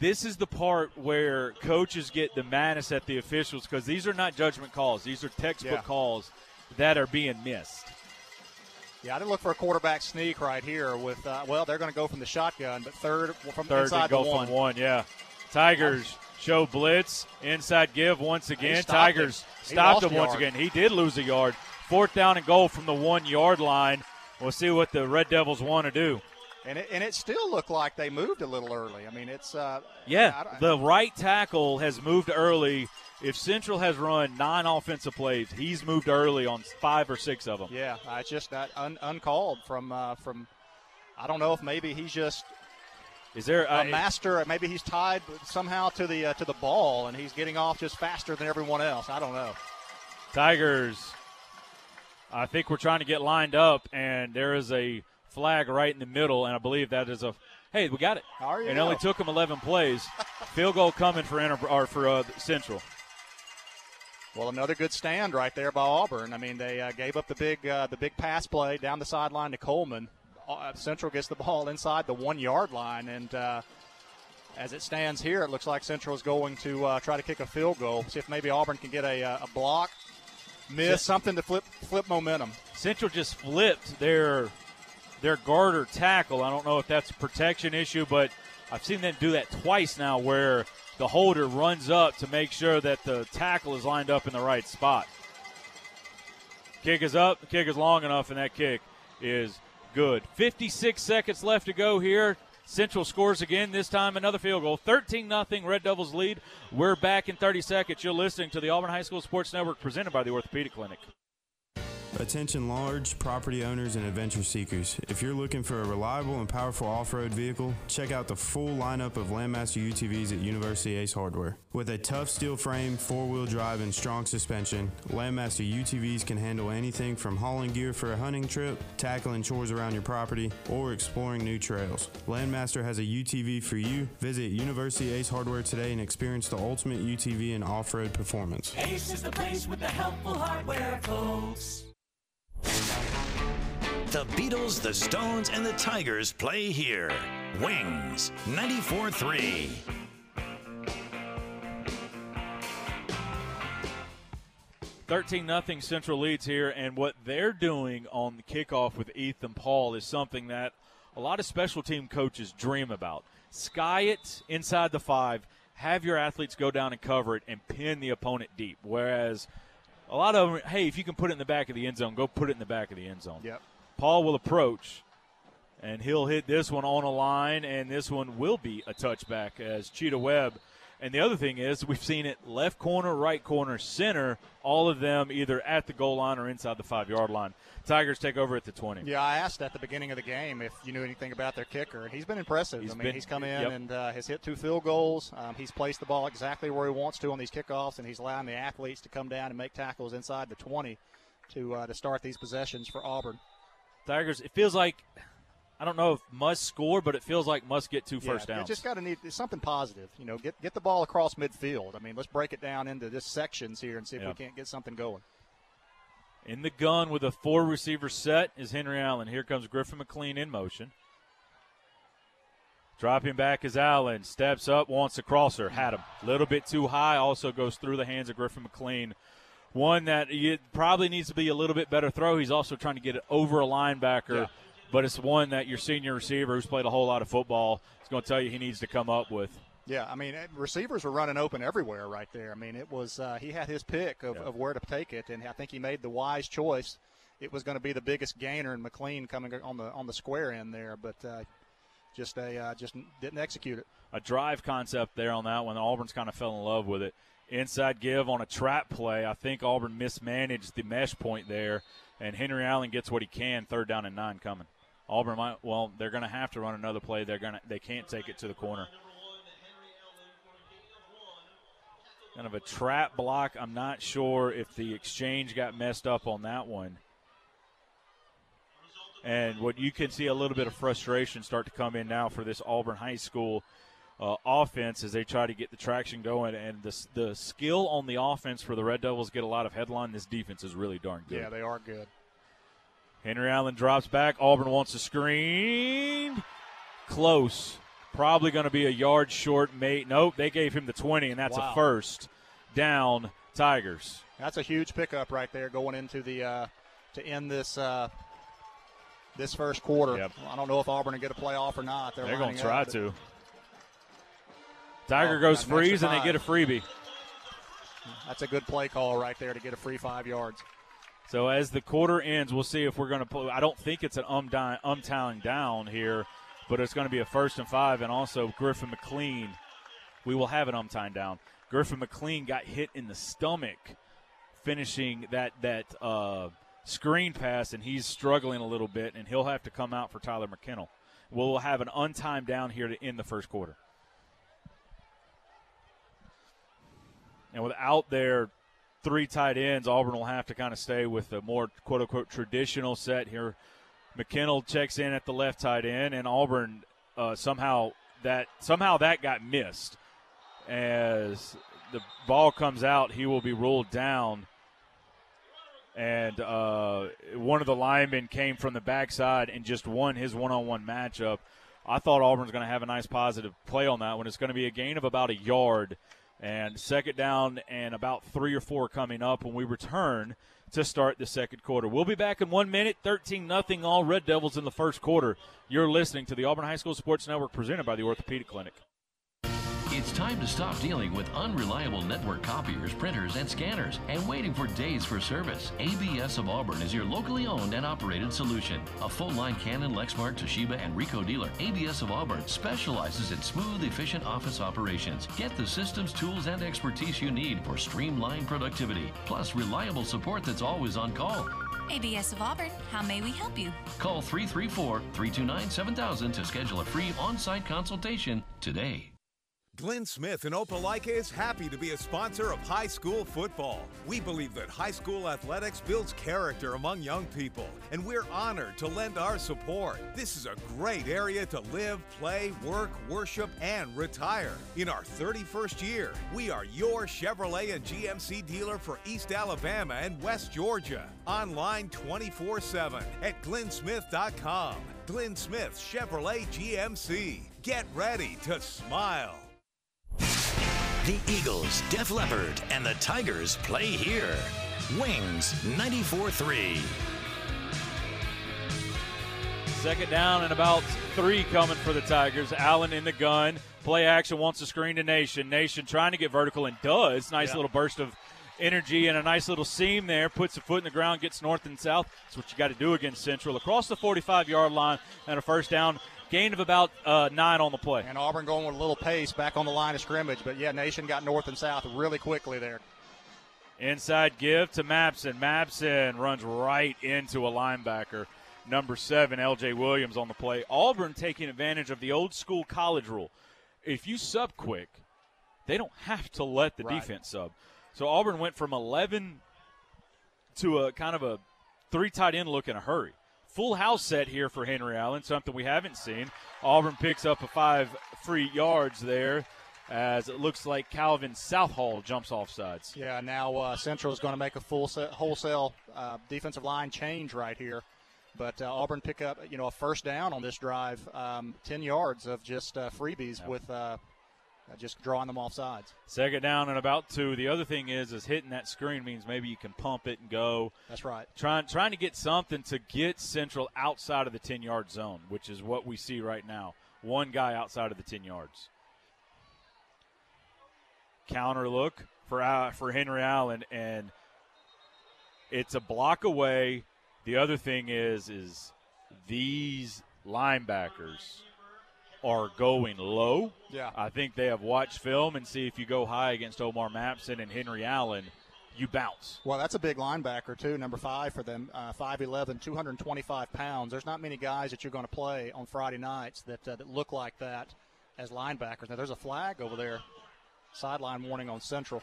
this is the part where coaches get the madness at the officials because these are not judgment calls; these are textbook Yeah. calls that are being missed. Yeah, I didn't look for a quarterback sneak right here with, uh, well, they're going to go from the shotgun, but third from Third inside go the one. from one, yeah. Tigers show blitz, inside give once again. stopped Tigers. Stopped him once again. He did lose a yard. fourth down and goal from the one yard line. We'll see what the Red Devils want to do. And it, and it still looked like they moved a little early. I mean, it's uh, Yeah, the right tackle has moved early. If Central has run nine offensive plays, he's moved early on five or six of them. Yeah, uh, it's just that un, uncalled from uh, from. I don't know if maybe he's just is there a master. Maybe he's tied somehow to the uh, to the ball, and he's getting off just faster than everyone else. I don't know. Tigers. I think we're trying to get lined up, and there is a flag right in the middle, and I believe that is a. Hey, we got it. How are you It know? only took them 11 plays. Field goal coming for Inter- or for uh, Central. Well, another good stand right there by Auburn. I mean, they uh, gave up the big uh, the big pass play down the sideline to Coleman. Uh, Central gets the ball inside the one yard line, and uh, as it stands here, it looks like Central is going to uh, try to kick a field goal. See if maybe Auburn can get a, a block, miss something to flip flip momentum. Central just flipped their their guard or tackle. I don't know if that's a protection issue, but I've seen them do that twice now where the holder runs up to make sure that the tackle is lined up in the right spot. Kick is up, kick is long enough, and that kick is good. 56 seconds left to go here. Central scores again, this time another field goal. 13 0 Red Devils lead. We're back in 30 seconds. You're listening to the Auburn High School Sports Network presented by the Orthopedic Clinic. Attention large property owners and adventure seekers. If you're looking for a reliable and powerful off-road vehicle, check out the full lineup of Landmaster UTVs at University Ace Hardware. With a tough steel frame, four-wheel drive, and strong suspension, Landmaster UTVs can handle anything from hauling gear for a hunting trip, tackling chores around your property, or exploring new trails. Landmaster has a UTV for you. Visit University Ace Hardware today and experience the ultimate UTV and off-road performance. Ace is the place with the helpful hardware, folks. The Beatles, the Stones, and the Tigers play here. Wings 94 3. Thirteen nothing Central leads here, and what they're doing on the kickoff with Ethan Paul is something that a lot of special team coaches dream about. Sky it inside the five, have your athletes go down and cover it, and pin the opponent deep. Whereas a lot of them, hey, if you can put it in the back of the end zone, go put it in the back of the end zone. Yep. Paul will approach, and he'll hit this one on a line, and this one will be a touchback as Cheetah Webb. And the other thing is, we've seen it left corner, right corner, center, all of them either at the goal line or inside the five yard line. Tigers take over at the 20. Yeah, I asked at the beginning of the game if you knew anything about their kicker, and he's been impressive. He's I mean, been- he's come in yep. and uh, has hit two field goals. Um, he's placed the ball exactly where he wants to on these kickoffs, and he's allowing the athletes to come down and make tackles inside the 20 to uh, to start these possessions for Auburn. Tigers, it feels like, I don't know if must score, but it feels like must get two first yeah, downs. You just got to need something positive. You know, get get the ball across midfield. I mean, let's break it down into just sections here and see if Yeah. we can't get something going. In the gun with a four receiver set is Henry Allen. Here comes Griffin McLean in motion. Dropping back is Allen. Steps up, wants a crosser. Had him. A little bit too high. Also goes through the hands of Griffin McLean. One that probably needs to be a little bit better throw. He's also trying to get it over a linebacker, Yeah. but it's one that your senior receiver who's played a whole lot of football is going to tell you he needs to come up with. Yeah, I mean, receivers were running open everywhere right there. I mean, it was uh, he had his pick of, of where to take it, and I think he made the wise choice. It was going to be the biggest gainer in McLean coming on the on the square end there, but uh, just a uh, just didn't execute it. a drive concept there on that one. Auburn's kind of fell in love with it. Inside give on a trap play. I think Auburn mismanaged the mesh point there, and Henry Allen gets what he can. Third down and nine coming. Auburn might. Well, they're going to have to run another play. They're going to. They can't take it to the corner. Kind of a trap block. I'm not sure if the exchange got messed up on that one. And what you can see a little bit of frustration start to come in now for this Auburn High School uh, offense as they try to get the traction going. And the, the skill on the offense for the Red Devils get a lot of headline. This defense is really darn good. Yeah, they are good. Henry Allen drops back. Auburn wants a screen. Close. Probably going to be a yard short, mate. Nope, they gave him the 20, and that's Wow. a first down, Tigers. That's a huge pickup right there going into the uh, to end this uh, this first quarter. I don't know if Auburn will get a playoff or not. They're, They're going to try to. Tiger Oh, goes freeze, and they get a freebie. That's a good play call right there to get a free five yards. So as the quarter ends, we'll see if we're going to pull. I don't think it's an um umtowing down here, but it's going to be a first and five, and also Griffin McLean. We will have an umtime down. Griffin McLean got hit in the stomach, finishing that that uh, screen pass, and he's struggling a little bit, and he'll have to come out for Tyler McKinnell. We'll have an untime down here to end the first quarter. And without their three tight ends, Auburn will have to kind of stay with the more quote unquote traditional set here. McKinnell checks in at the left tight end, and Auburn uh, somehow that somehow that got missed as the ball comes out. He will be ruled down, and uh, one of the linemen came from the backside and just won his one-on-one matchup. I thought Auburn's going to have a nice positive play on that one. It's going to be a gain of about a yard and second down and about three or four coming up when we return to start the second quarter. We'll be back in one minute, 13 nothing all Red Devils in the first quarter. You're listening to the Auburn High School Sports Network presented by the Orthopedic Clinic. It's time to stop dealing with unreliable network copiers, printers, and scanners and waiting for days for service. ABS of Auburn is your locally owned and operated solution. A full line Canon, Lexmark, Toshiba, and Ricoh dealer, ABS of Auburn specializes in smooth, efficient office operations. Get the systems, tools, and expertise you need for streamlined productivity, plus reliable support that's always on call. ABS of Auburn, how may we help you? Call 334 329 7000 to schedule a free on site consultation today. Glenn Smith in Opelika is happy to be a sponsor of high school football. We believe that high school athletics builds character among young people, and we're honored to lend our support. This is a great area to live, play, work, worship, and retire. In our 31st year, we are your Chevrolet and GMC dealer for East Alabama and West Georgia. Online 24 7 at glennsmith.com. Glenn Smith Chevrolet GMC. Get ready to smile. The Eagles, Def Leppard, and the Tigers play here. Wings 94 3. Second down and about three coming for the Tigers. Allen in the gun. Play action wants to screen to Nation. Nation trying to get vertical and does. Nice Yeah. little burst of energy and a nice little seam there. Puts a foot in the ground, gets north and south. That's what you got to do against Central. Across the 45 yard line and a first down. Gain of about uh, nine on the play. And Auburn going with a little pace back on the line of scrimmage. But yeah, Nation got north and south really quickly there. Inside give to Mapson. Mapson runs right into a linebacker. Number seven, LJ Williams on the play. Auburn taking advantage of the old school college rule. If you sub quick, they don't have to let the Right. defense sub. So Auburn went from 11 to a kind of a three tight end look in a hurry. Full house set here for Henry Allen, something we haven't seen. Auburn picks up a five free yards there as it looks like Calvin Southall jumps off sides. Yeah, now uh, Central is going to make a full set, wholesale uh, defensive line change right here. But uh, Auburn pick up, you know, a first down on this drive, um, 10 yards of just uh, freebies with uh, just drawing them off sides. Second down and about two. The other thing is, is hitting that screen means maybe you can pump it and go. That's right. Trying trying to get something to get Central outside of the ten yard zone, which is what we see right now. One guy outside of the ten yards. Counter look for uh, for Henry Allen, and it's a block away. The other thing is, is these linebackers are going low. Yeah. I think they have watched film and see if you go high against Omar Mapson and Henry Allen, you bounce. Well, that's a big linebacker, too, number five for them, uh, 5'11, 225 pounds. There's not many guys that you're going to play on Friday nights that, uh, that look like that as linebackers. Now, there's a flag over there, sideline warning on Central.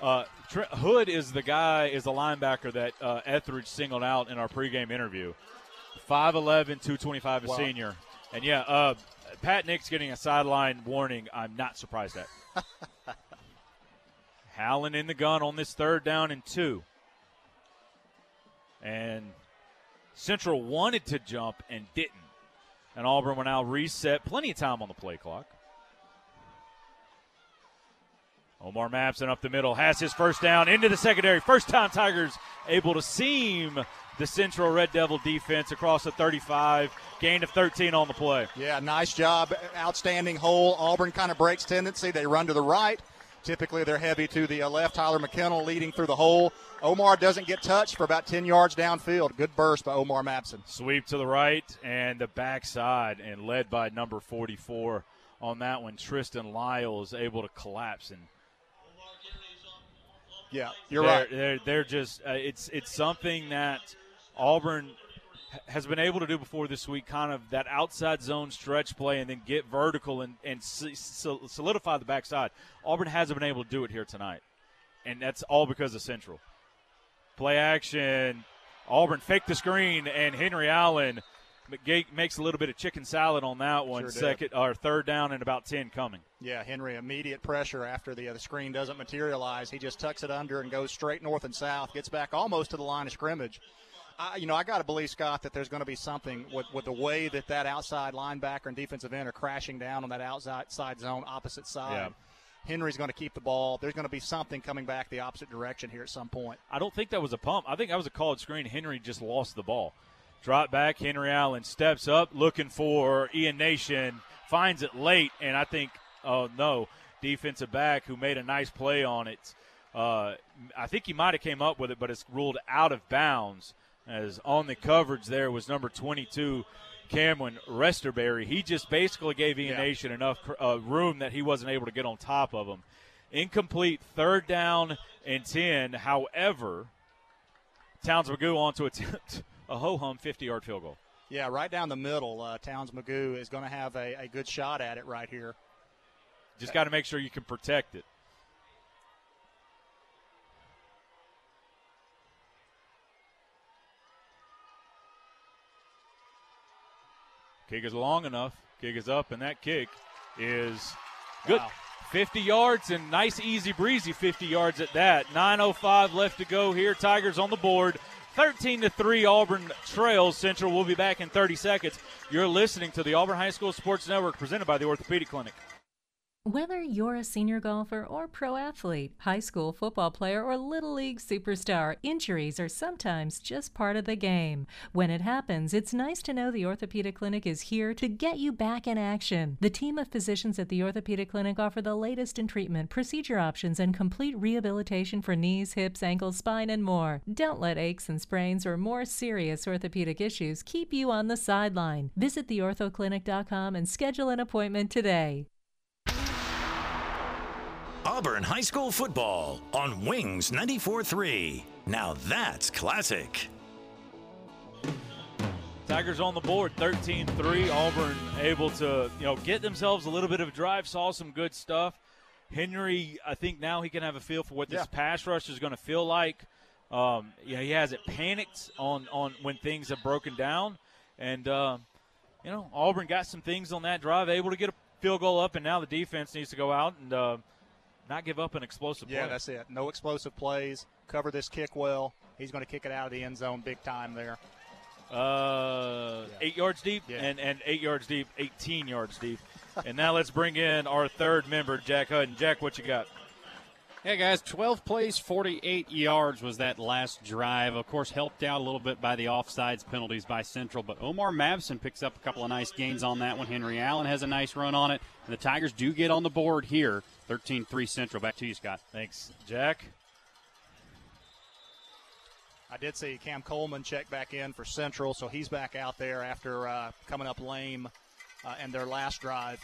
Uh, Trent Hood is the guy, is the linebacker that uh, Etheridge singled out in our pregame interview. 5'11, 225, a Wow. senior. And yeah, uh, Pat Nix getting a sideline warning. I'm not surprised at. Allen in the gun on this third down and two. And Central wanted to jump and didn't. And Auburn will now reset. Plenty of time on the play clock. Omar Mapson up the middle has his first down into the secondary. First time Tigers able to seam the Central Red Devil defense across the 35. Gain of 13 on the play. Yeah, nice job. Outstanding hole. Auburn kind of breaks tendency. They run to the right. Typically, they're heavy to the uh, left. Tyler McKennell leading through the hole. Omar doesn't get touched for about 10 yards downfield. Good burst by Omar Mapson. Sweep to the right and the backside, and led by number 44 on that one. Tristan Lyle is able to collapse and. Yeah, you're they're, right. They're, they're just uh, it's it's something that Auburn has been able to do before this week, kind of that outside zone stretch play and then get vertical and, and solidify the backside. Auburn hasn't been able to do it here tonight, and that's all because of Central. Play action. Auburn fake the screen, and Henry Allen makes a little bit of chicken salad on that one. Sure Second or third down and about ten coming. Yeah, Henry immediate pressure after the uh, the screen doesn't materialize. He just tucks it under and goes straight north and south. Gets back almost to the line of scrimmage I, you know, I got to believe Scott that there's going to be something with, with the way that that outside linebacker and defensive end are crashing down on that outside side zone, opposite side. Yeah. Henry's going to keep the ball. There's going to be something coming back the opposite direction here at some point. I don't think that was a pump. I think that was a called screen. Henry just lost the ball. Drop back. Henry Allen steps up, looking for Ian Nation. Finds it late, and I think, oh no, defensive back who made a nice play on it. Uh, I think he might have came up with it, but it's ruled out of bounds as on the coverage there was number 22, Cameron Resterberry. He just basically gave Ian yeah. Nation enough uh, room that he wasn't able to get on top of him. Incomplete third down and 10. However, Towns Magoo on to attempt a ho hum 50 yard field goal. Yeah, right down the middle. Uh, Towns Magoo is going to have a, a good shot at it right here. Just got to make sure you can protect it. Kick is long enough. Kick is up, and that kick is good. Wow. 50 yards and nice, easy breezy 50 yards at that. 9.05 left to go here. Tigers on the board. 13 to 3 Auburn trails Central. We'll be back in 30 seconds. You're listening to the Auburn High School Sports Network presented by the Orthopedic Clinic. Whether you're a senior golfer or pro athlete, high school football player, or little league superstar, injuries are sometimes just part of the game. When it happens, it's nice to know the Orthopedic Clinic is here to get you back in action. The team of physicians at the Orthopedic Clinic offer the latest in treatment, procedure options, and complete rehabilitation for knees, hips, ankles, spine, and more. Don't let aches and sprains or more serious orthopedic issues keep you on the sideline. Visit theorthoclinic.com and schedule an appointment today. Auburn High School football on Wings 94.3. Now that's classic. Tigers on the board, 13-3. Auburn able to, you know, get themselves a little bit of a drive. Saw some good stuff. Henry, I think now he can have a feel for what this yeah. pass rush is going to feel like. Um, yeah, he hasn't panicked on on when things have broken down, and uh, you know Auburn got some things on that drive, able to get a field goal up, and now the defense needs to go out and uh, not give up an explosive play. yeah, play. that's it. No explosive plays. Cover this kick well. He's going to kick it out of the end zone big time there. Uh, yeah. eight yards deep, yeah. and, and eight yards deep, 18 yards deep. and now let's bring in our third member, Jack Hutton. Jack, what you got? Hey guys, 12 plays, 48 yards was that last drive. Of course, helped out a little bit by the offsides penalties by Central, but Omar Mapson picks up a couple of nice gains on that one. Henry Allen has a nice run on it, and the Tigers do get on the board here 13 3 Central. Back to you, Scott. Thanks, Jack. I did see Cam Coleman check back in for Central, so he's back out there after uh, coming up lame uh, in their last drive.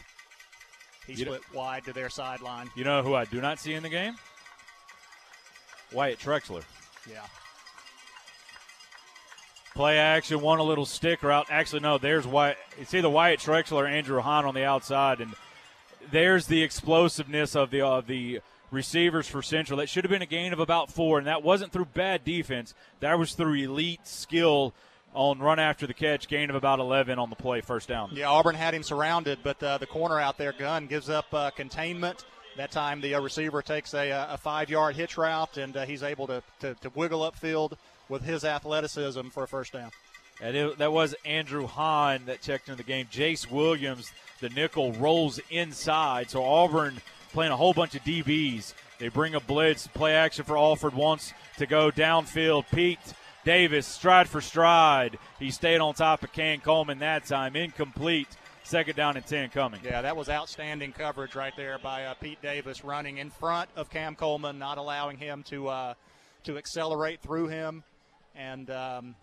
He you split know, wide to their sideline. You know who I do not see in the game? Wyatt Trexler. Yeah. Play action, one a little stick route. Actually, no, there's Wyatt. It's either Wyatt Trexler or Andrew Hahn on the outside, and – there's the explosiveness of the of the receivers for Central. That should have been a gain of about four, and that wasn't through bad defense. That was through elite skill on run after the catch, gain of about 11 on the play, first down. Yeah, Auburn had him surrounded, but uh, the corner out there, Gunn, gives up uh, containment. That time the uh, receiver takes a, uh, a five yard hitch route, and uh, he's able to, to, to wiggle upfield with his athleticism for a first down. And it, that was Andrew Hahn that checked into the game. Jace Williams, the nickel, rolls inside. So Auburn playing a whole bunch of DBs. They bring a blitz. Play action for Alford wants to go downfield. Pete Davis, stride for stride. He stayed on top of Cam Coleman that time. Incomplete Second down and 10 coming. Yeah, that was outstanding coverage right there by uh, Pete Davis, running in front of Cam Coleman, not allowing him to uh, to accelerate through him, and um,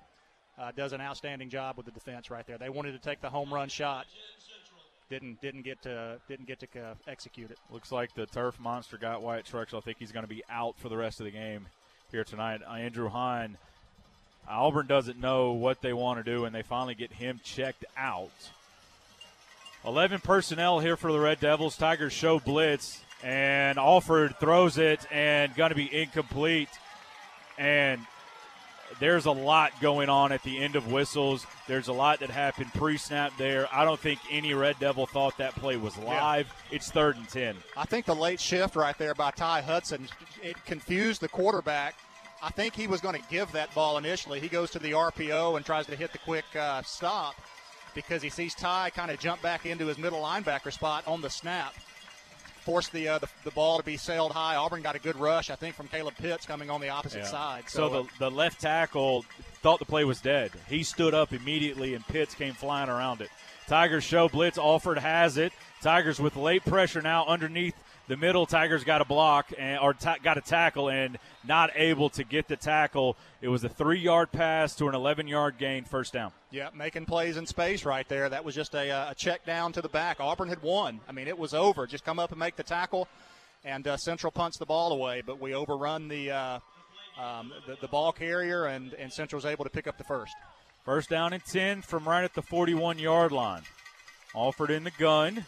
uh, does an outstanding job with the defense right there. They wanted to take the home run shot, didn't didn't get to didn't get to uh, execute it. Looks like the turf monster got Wyatt Trexler. I think he's going to be out for the rest of the game here tonight. Uh, Andrew Hahn. Auburn doesn't know what they want to do, and they finally get him checked out. 11 personnel here for the Red Devils. Tigers show blitz, and Alford throws it and going to be incomplete. And there's a lot going on at the end of whistles. There's a lot that happened pre snap there. I don't think any Red Devil thought that play was live. Yeah. It's third and 10. I think the late shift right there by Ty Hudson, it confused the quarterback. I think he was going to give that ball initially. He goes to the RPO and tries to hit the quick uh, stop because he sees Ty kind of jump back into his middle linebacker spot on the snap. Forced the, uh, the, the ball to be sailed high. Auburn got a good rush, I think, from Caleb Pitts coming on the opposite yeah. side. So, so the, the left tackle thought the play was dead. He stood up immediately, and Pitts came flying around it. Tigers show blitz. Alford has it. Tigers with late pressure now underneath the middle Tigers got a block and or ta- got a tackle and not able to get the tackle. It was a three-yard pass to an 11-yard gain, first down. Yeah, making plays in space right there. That was just a, uh, a, check down to the back. Auburn had won. I mean, it was over. Just come up and make the tackle, and uh, Central punts the ball away. But we overrun the uh, um, the, the, ball carrier, and and Central's able to pick up the first. First down and 10 from right at the 41-yard line. Alford in the gun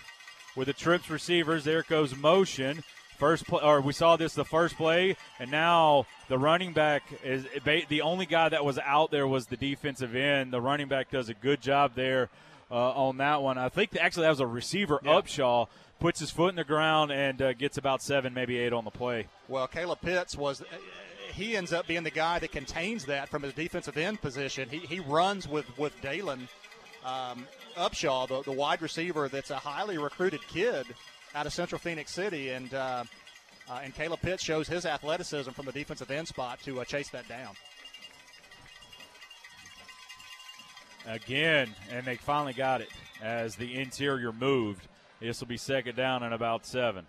with the trips receivers. There goes motion. First play, or we saw this the first play, and now the running back is the only guy that was out there was the defensive end. The running back does a good job there uh, on that one. I think actually that was a receiver, yeah. Upshaw, puts his foot in the ground and uh, gets about seven, maybe eight on the play. Well, Caleb Pitts was. He ends up being the guy that contains that from his defensive end position. He, he runs with with Dalen um, Upshaw, the, the wide receiver that's a highly recruited kid out of Central Phenix City, and uh, uh, and Caleb Pitts shows his athleticism from the defensive end spot to uh, chase that down. Again, and they finally got it as the interior moved. This will be second down and about seven.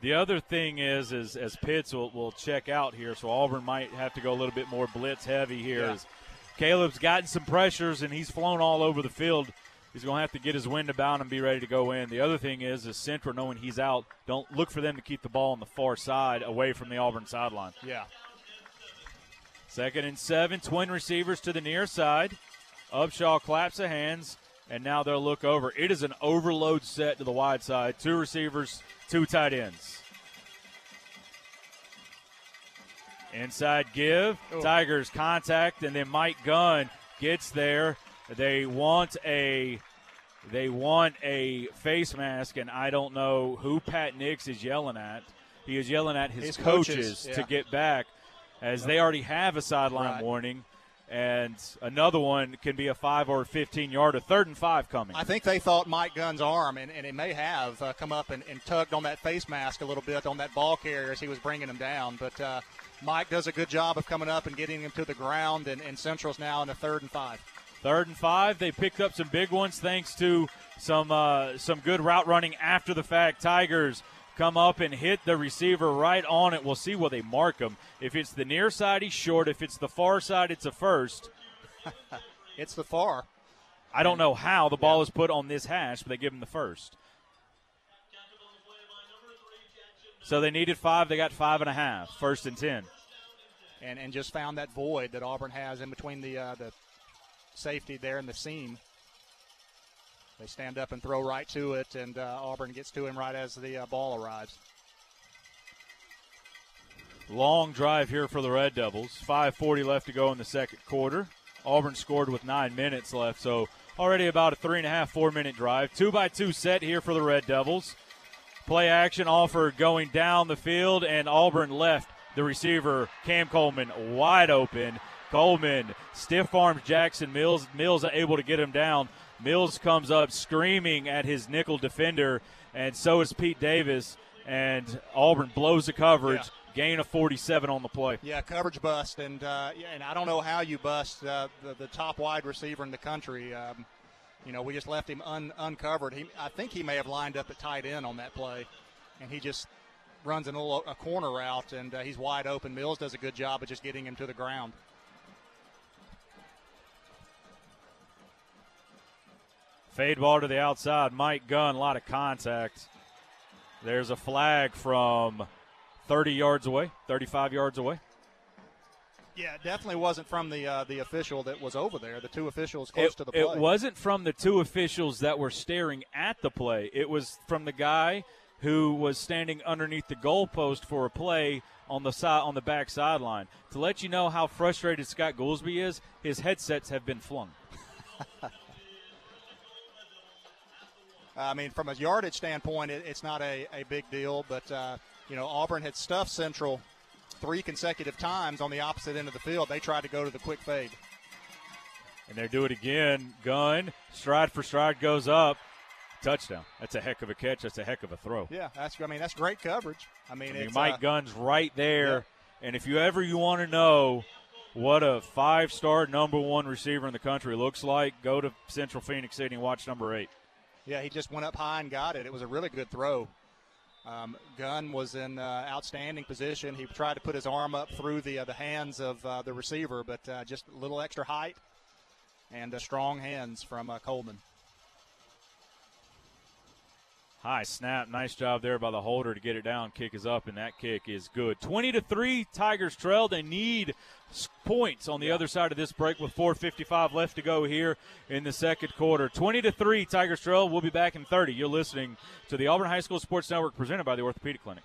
The other thing is, is as Pitts will, will check out here, so Auburn might have to go a little bit more blitz heavy here. Yeah. As Caleb's gotten some pressures and he's flown all over the field. He's going to have to get his wind about and be ready to go in. The other thing is, is Central knowing he's out, don't look for them to keep the ball on the far side away from the Auburn sideline. Yeah. Second and seven, twin receivers to the near side. Upshaw claps the hands, and now they'll look over. It is an overload set to the wide side. Two receivers, two tight ends. Inside give. Ooh. Tigers contact, and then Mike Gunn gets there. They want a they want a face mask, and I don't know who Pat Nix is yelling at. He is yelling at his, his coaches, coaches yeah. to get back, as they already have a sideline right. warning. And another one can be a five or 15 yard, a third and five coming. I think they thought Mike Gunn's arm, and, and it may have uh, come up and, and, tugged on that face mask a little bit on that ball carrier as he was bringing him down. But uh, Mike does a good job of coming up and getting him to the ground, and, and Central's now in a third and five. Third and five. They picked up some big ones thanks to some uh, some good route running after the fact. Tigers come up and hit the receiver right on it. We'll see where they mark him. If it's the near side, he's short. If it's the far side, it's a first. it's the far. I don't know how the ball yeah. is put on this hash, but they give him the first. So they needed five. They got five and a half. First and ten. And and just found that void that Auburn has in between the uh, the safety there and the seam. They stand up and throw right to it, and uh, Auburn gets to him right as the uh, ball arrives. Long drive here for the Red Devils. 5:40 left to go in the second quarter. Auburn scored with nine minutes left, so already about a three and a half, four minute drive. Two by two set here for the Red Devils. Play action Alford going down the field, and Auburn left the receiver, Cam Coleman, wide open. Coleman stiff arms Jackson Mills. Mills able to get him down. Mills comes up screaming at his nickel defender, and so is Pete Davis. And Auburn blows the coverage. Yeah. Gain of 47 on the play. Yeah, coverage bust, and uh, yeah, and I don't know how you bust uh, the, the top wide receiver in the country. Um, You know, we just left him un, uncovered. He, I think he may have lined up at tight end on that play, and he just runs a little a corner route, and uh, he's wide open. Mills does a good job of just getting him to the ground. Fade ball to the outside. Mike Gunn, a lot of contact. There's a flag from 30 yards away, 35 yards away. Yeah, it definitely wasn't from the uh, the official that was over there. The two officials close It, to the play. it wasn't from the two officials that were staring at the play. It was from the guy who was standing underneath the goalpost for a play on the side on the back sideline. To let you know how frustrated Scott Goolsby is, his headsets have been flung. I mean, from a yardage standpoint, it, it's not a, a big deal, but, uh, you know, Auburn had stuffed Central three consecutive times on the opposite end of the field. They tried to go to the quick fade. And they do it again. Gun, stride for stride goes up. Touchdown. That's a heck of a catch. That's a heck of a throw. Yeah, that's I mean that's great coverage. I mean, I mean, it's, Mike uh, Gunn's right there. And if you ever you want to know what a five-star number one receiver in the country looks like, go to Central Phenix City and watch number eight. Yeah, he just went up high and got it. It was a really good throw. Um, Gunn was in uh, outstanding position. He tried to put his arm up through the uh, the hands of uh, the receiver, but uh, just a little extra height and uh, strong hands from uh, Coleman. High snap, nice job there by the holder to get it down. Kick is up, and that kick is good. Twenty to three, Tigers trail. They need points on the other side of this break with 4:55 left to go here in the second quarter. Twenty to three, Tigers trail. We'll be back in 30. You're listening to the Auburn High School Sports Network, presented by the Orthopedic Clinic.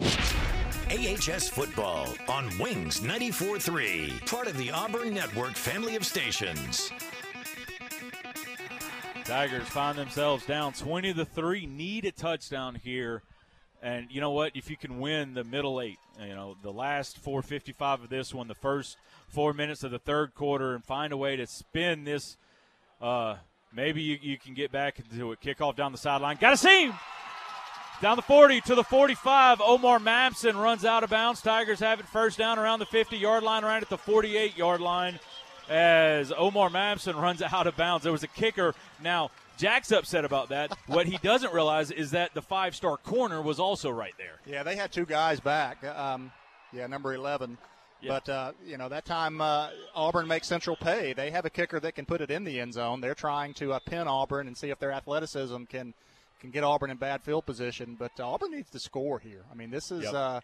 AHS football on Wings 94.3, part of the Auburn Network family of stations. Tigers find themselves down 20 to 3, need a touchdown here. And you know what? If you can win the middle eight, you know, the last 455 of this one, the first four minutes of the third quarter, and find a way to spin this, uh, maybe you, you can get back into a kickoff down the sideline. Got see him! Down the 40 to the 45. Omar Mapson runs out of bounds. Tigers have it first down around the 50 yard line, right at the 48 yard line as Omar Mapson runs out of bounds. There was a kicker. Now, Jack's upset about that. what he doesn't realize is that the five star corner was also right there. Yeah, they had two guys back. Um, yeah, number 11. But, uh, you know, that time uh, Auburn makes Central pay. They have a kicker that can put it in the end zone. They're trying to uh, pin Auburn and see if their athleticism can can get Auburn in bad field position. But uh, Auburn needs to score here. I mean, this is Yep. uh,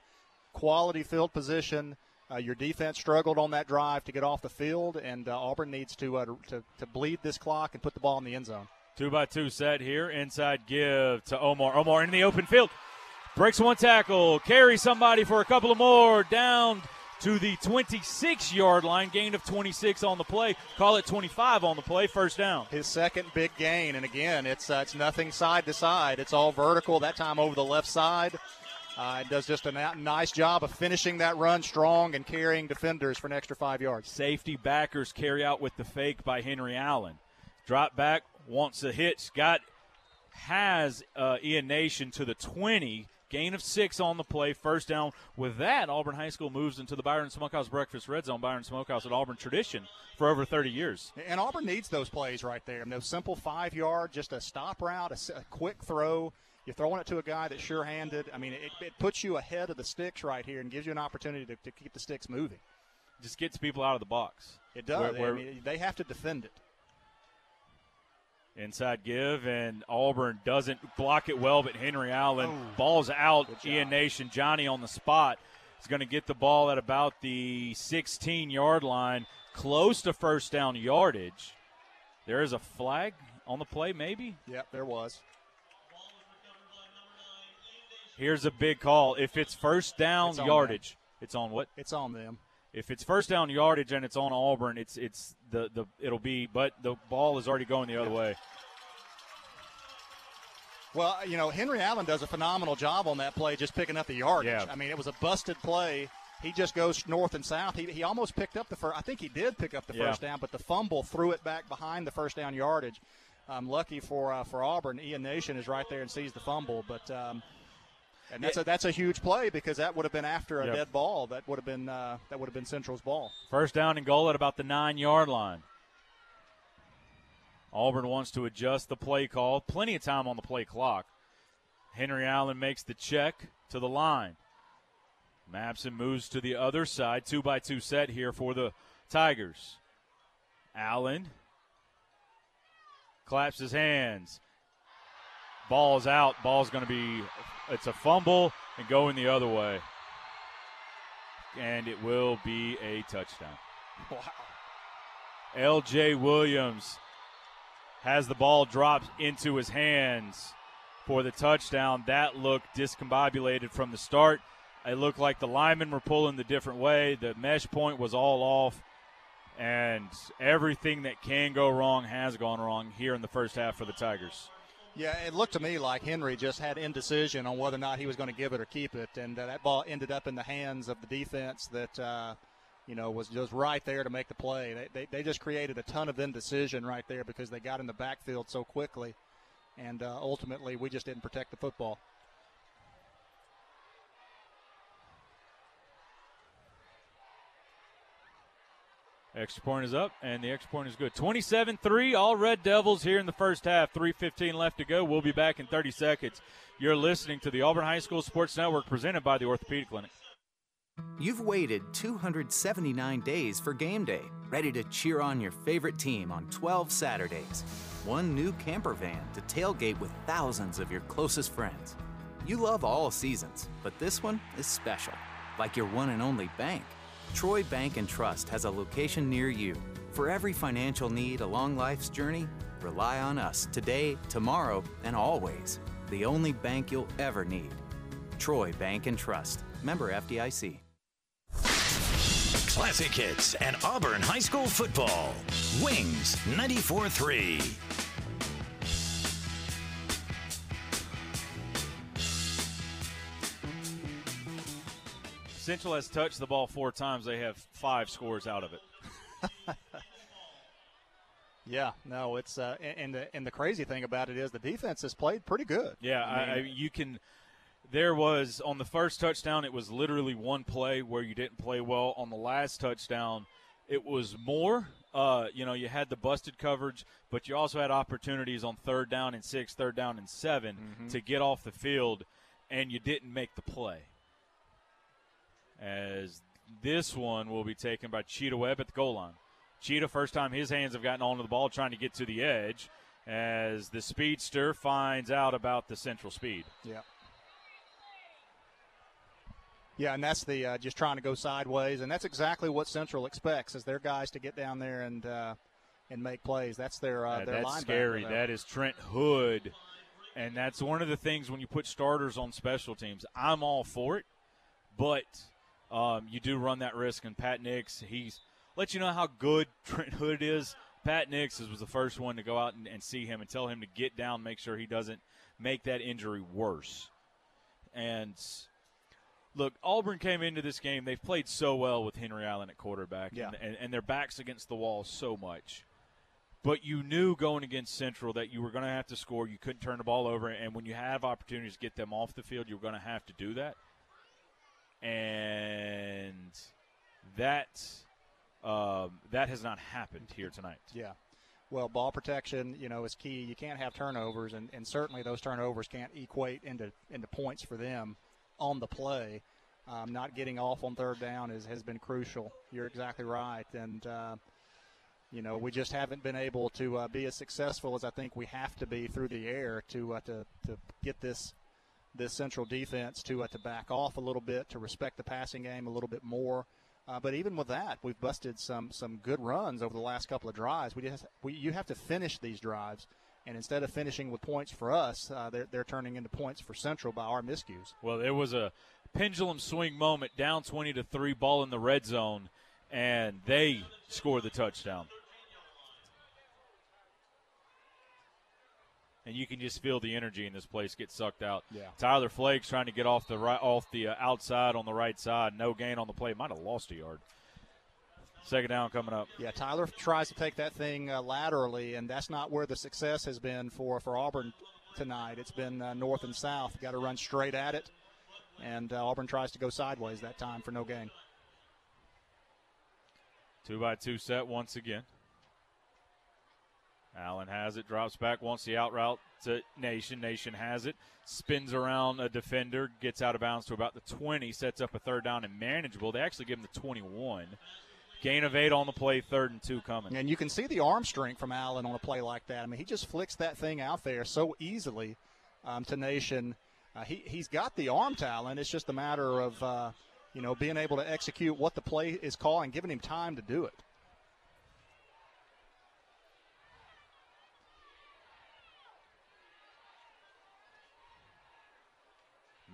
quality field position. Uh, your defense struggled on that drive to get off the field, and uh, Auburn needs to, uh, to to bleed this clock and put the ball in the end zone. Two by two set here. Inside give to Omar. Omar in the open field. Breaks one tackle. Carries somebody for a couple of more. Down to the 26 yard line. Gain of 26 on the play. Call it 25 on the play. First down. His second big gain, and again, it's uh, it's nothing side to side. It's all vertical. That time over the left side. Uh, it does just a na- nice job of finishing that run strong and carrying defenders for an extra five yards. Safety backers carry out with the fake by Henry Allen. Drop back, wants a hitch. Got has uh, Ian Nation to the 20. Gain of six on the play, first down. With that, Auburn High School moves into the Byron Smokehouse Breakfast Red Zone. Byron Smokehouse at Auburn tradition for over 30 years. And Auburn needs those plays right there. Those simple five yard, just a stop route, a quick throw. You're throwing it to a guy that's sure handed. I mean, it, it puts you ahead of the sticks right here and gives you an opportunity to, to keep the sticks moving. Just gets people out of the box. It does. Where- where- I mean, they have to defend it. Inside give, and Auburn doesn't block it well, but Henry Allen Oh. balls out. Ian Nation, Johnny on the spot is going to get the ball at about the 16 yard line, close to first down yardage. There is a flag on the play, maybe? Yep, there was. Here's a big call. If it's first down It's yardage, it's on what? It's on them. If it's first down yardage and it's on Auburn, it's it's the the it'll be, but the ball is already going the other way. Well, you know, Henry Allen does a phenomenal job on that play, just picking up the yardage. Yeah. I mean, it was a busted play. He just goes north and south. He, he almost picked up the first. I think he did pick up the Yeah. first down, but the fumble threw it back behind the first down yardage. Um, lucky for uh, for Auburn, Ian Nation is right there and sees the fumble, but. Um, and that's a that's a huge play because that would have been after a Yep. dead ball. That would have been uh, that would have been Central's ball. First down and goal at about the nine yard line. Auburn wants to adjust the play call. Plenty of time on the play clock. Henry Allen makes the check to the line. Mapson moves to the other side. Two by two set here for the Tigers. Allen claps his hands. Ball's out. Ball's going to be, it's a fumble and going the other way. And it will be a touchdown. Wow. L.J. Williams has the ball dropped into his hands for the touchdown. That looked discombobulated from the start. It looked like the linemen were pulling the different way. The mesh point was all off. And everything that can go wrong has gone wrong here in the first half for the Tigers. Yeah, it looked to me like Henry just had indecision on whether or not he was going to give it or keep it, and uh, that ball ended up in the hands of the defense that uh, you know was just right there to make the play. They, they, they just created a ton of indecision right there because they got in the backfield so quickly, and uh, ultimately we just didn't protect the football. Extra point is up, and the extra point is good. 27 3, all Red Devils here in the first half. 3.15 left to go. We'll be back in 30 seconds. You're listening to the Auburn High School Sports Network presented by the Orthopedic Clinic. You've waited 279 days for game day, ready to cheer on your favorite team on 12 Saturdays. One new camper van to tailgate with thousands of your closest friends. You love all seasons, but this one is special, like your one and only bank. Troy Bank and Trust has a location near you. For every financial need along life's journey, rely on us today, tomorrow, and always. The only bank you'll ever need. Troy Bank and Trust. Member FDIC. Classic hits and Auburn High School football. Wings 94 3. Central has touched the ball four times. They have five scores out of it. Yeah, no, it's uh, and- the and the crazy thing about it is the defense has played pretty good. Yeah, I I I, you can. There was on the first touchdown, it was literally one play where you didn't play well. On the last touchdown, it was more. Uh, you know, you had the busted coverage, but you also had opportunities on third down and six, third down and 7 Mm-hmm. to get off the field, and you didn't make the play. As this one will be taken by Cheetah Webb at the goal line. Cheetah, first time his hands have gotten onto the ball, trying to get to the edge, as the speedster finds out about the central speed. Yeah. Yeah, and that's the uh, just trying to go sideways, and that's exactly what Central expects is their guys to get down there and uh, and make plays. That's their uh, Yeah, their that's linebacker scary. there. That is Trent Hood, and that's one of the things when you put starters on special teams. I'm all for it, but um, you do run that risk. And Pat Nix, he's let you know how good Trent Hood is. Pat Nix was the first one to go out and, and see him and tell him to get down, make sure he doesn't make that injury worse. And look, Auburn came into this game. They've played so well with Henry Allen at quarterback, Yeah. and, and, and their backs against the wall so much. But you knew going against Central that you were going to have to score. You couldn't turn the ball over, and when you have opportunities to get them off the field, you were going to have to do that. And that um, that has not happened here tonight. Yeah. Well, ball protection, you know, is key. You can't have turnovers, and, and certainly those turnovers can't equate into into points for them on the play. Um, not getting off on third down is, has been crucial. You're exactly right, and uh, you know we just haven't been able to uh, be as successful as I think we have to be through the air to uh, to to get this this central defense to uh, to back off a little bit, to respect the passing game a little bit more. Uh, but even with that, we've busted some some good runs over the last couple of drives. We just we, you have to finish these drives, And instead of finishing with points for us, uh, they're, they're turning into points for Central by our miscues. Well, it was a pendulum swing moment, down 20 to 3, ball in the red zone, and they scored the touchdown. And you can just feel the energy in this place get sucked out. Yeah. Tyler Flakes trying to get off the right, off the uh, outside on the right side. No gain on the play. Might have lost a yard. Second down coming up. Yeah, Tyler tries to take that thing uh, laterally, and that's not where the success has been for, for Auburn tonight. It's been uh, north and south. Got to run straight at it, and uh, Auburn tries to go sideways that time for no gain. Two by two set once again. Allen has it, drops back, wants the out route to Nation. Nation has it, spins around a defender, gets out of bounds to about the 20, sets up a third down and manageable. They actually give him the 21. Gain of eight on the play, third and two coming. And you can see the arm strength from Allen on a play like that. I mean, he just flicks that thing out there so easily um, to Nation. Uh, he, he's got the arm talent. It's just a matter of, uh, you know, being able to execute what the play is calling, giving him time to do it.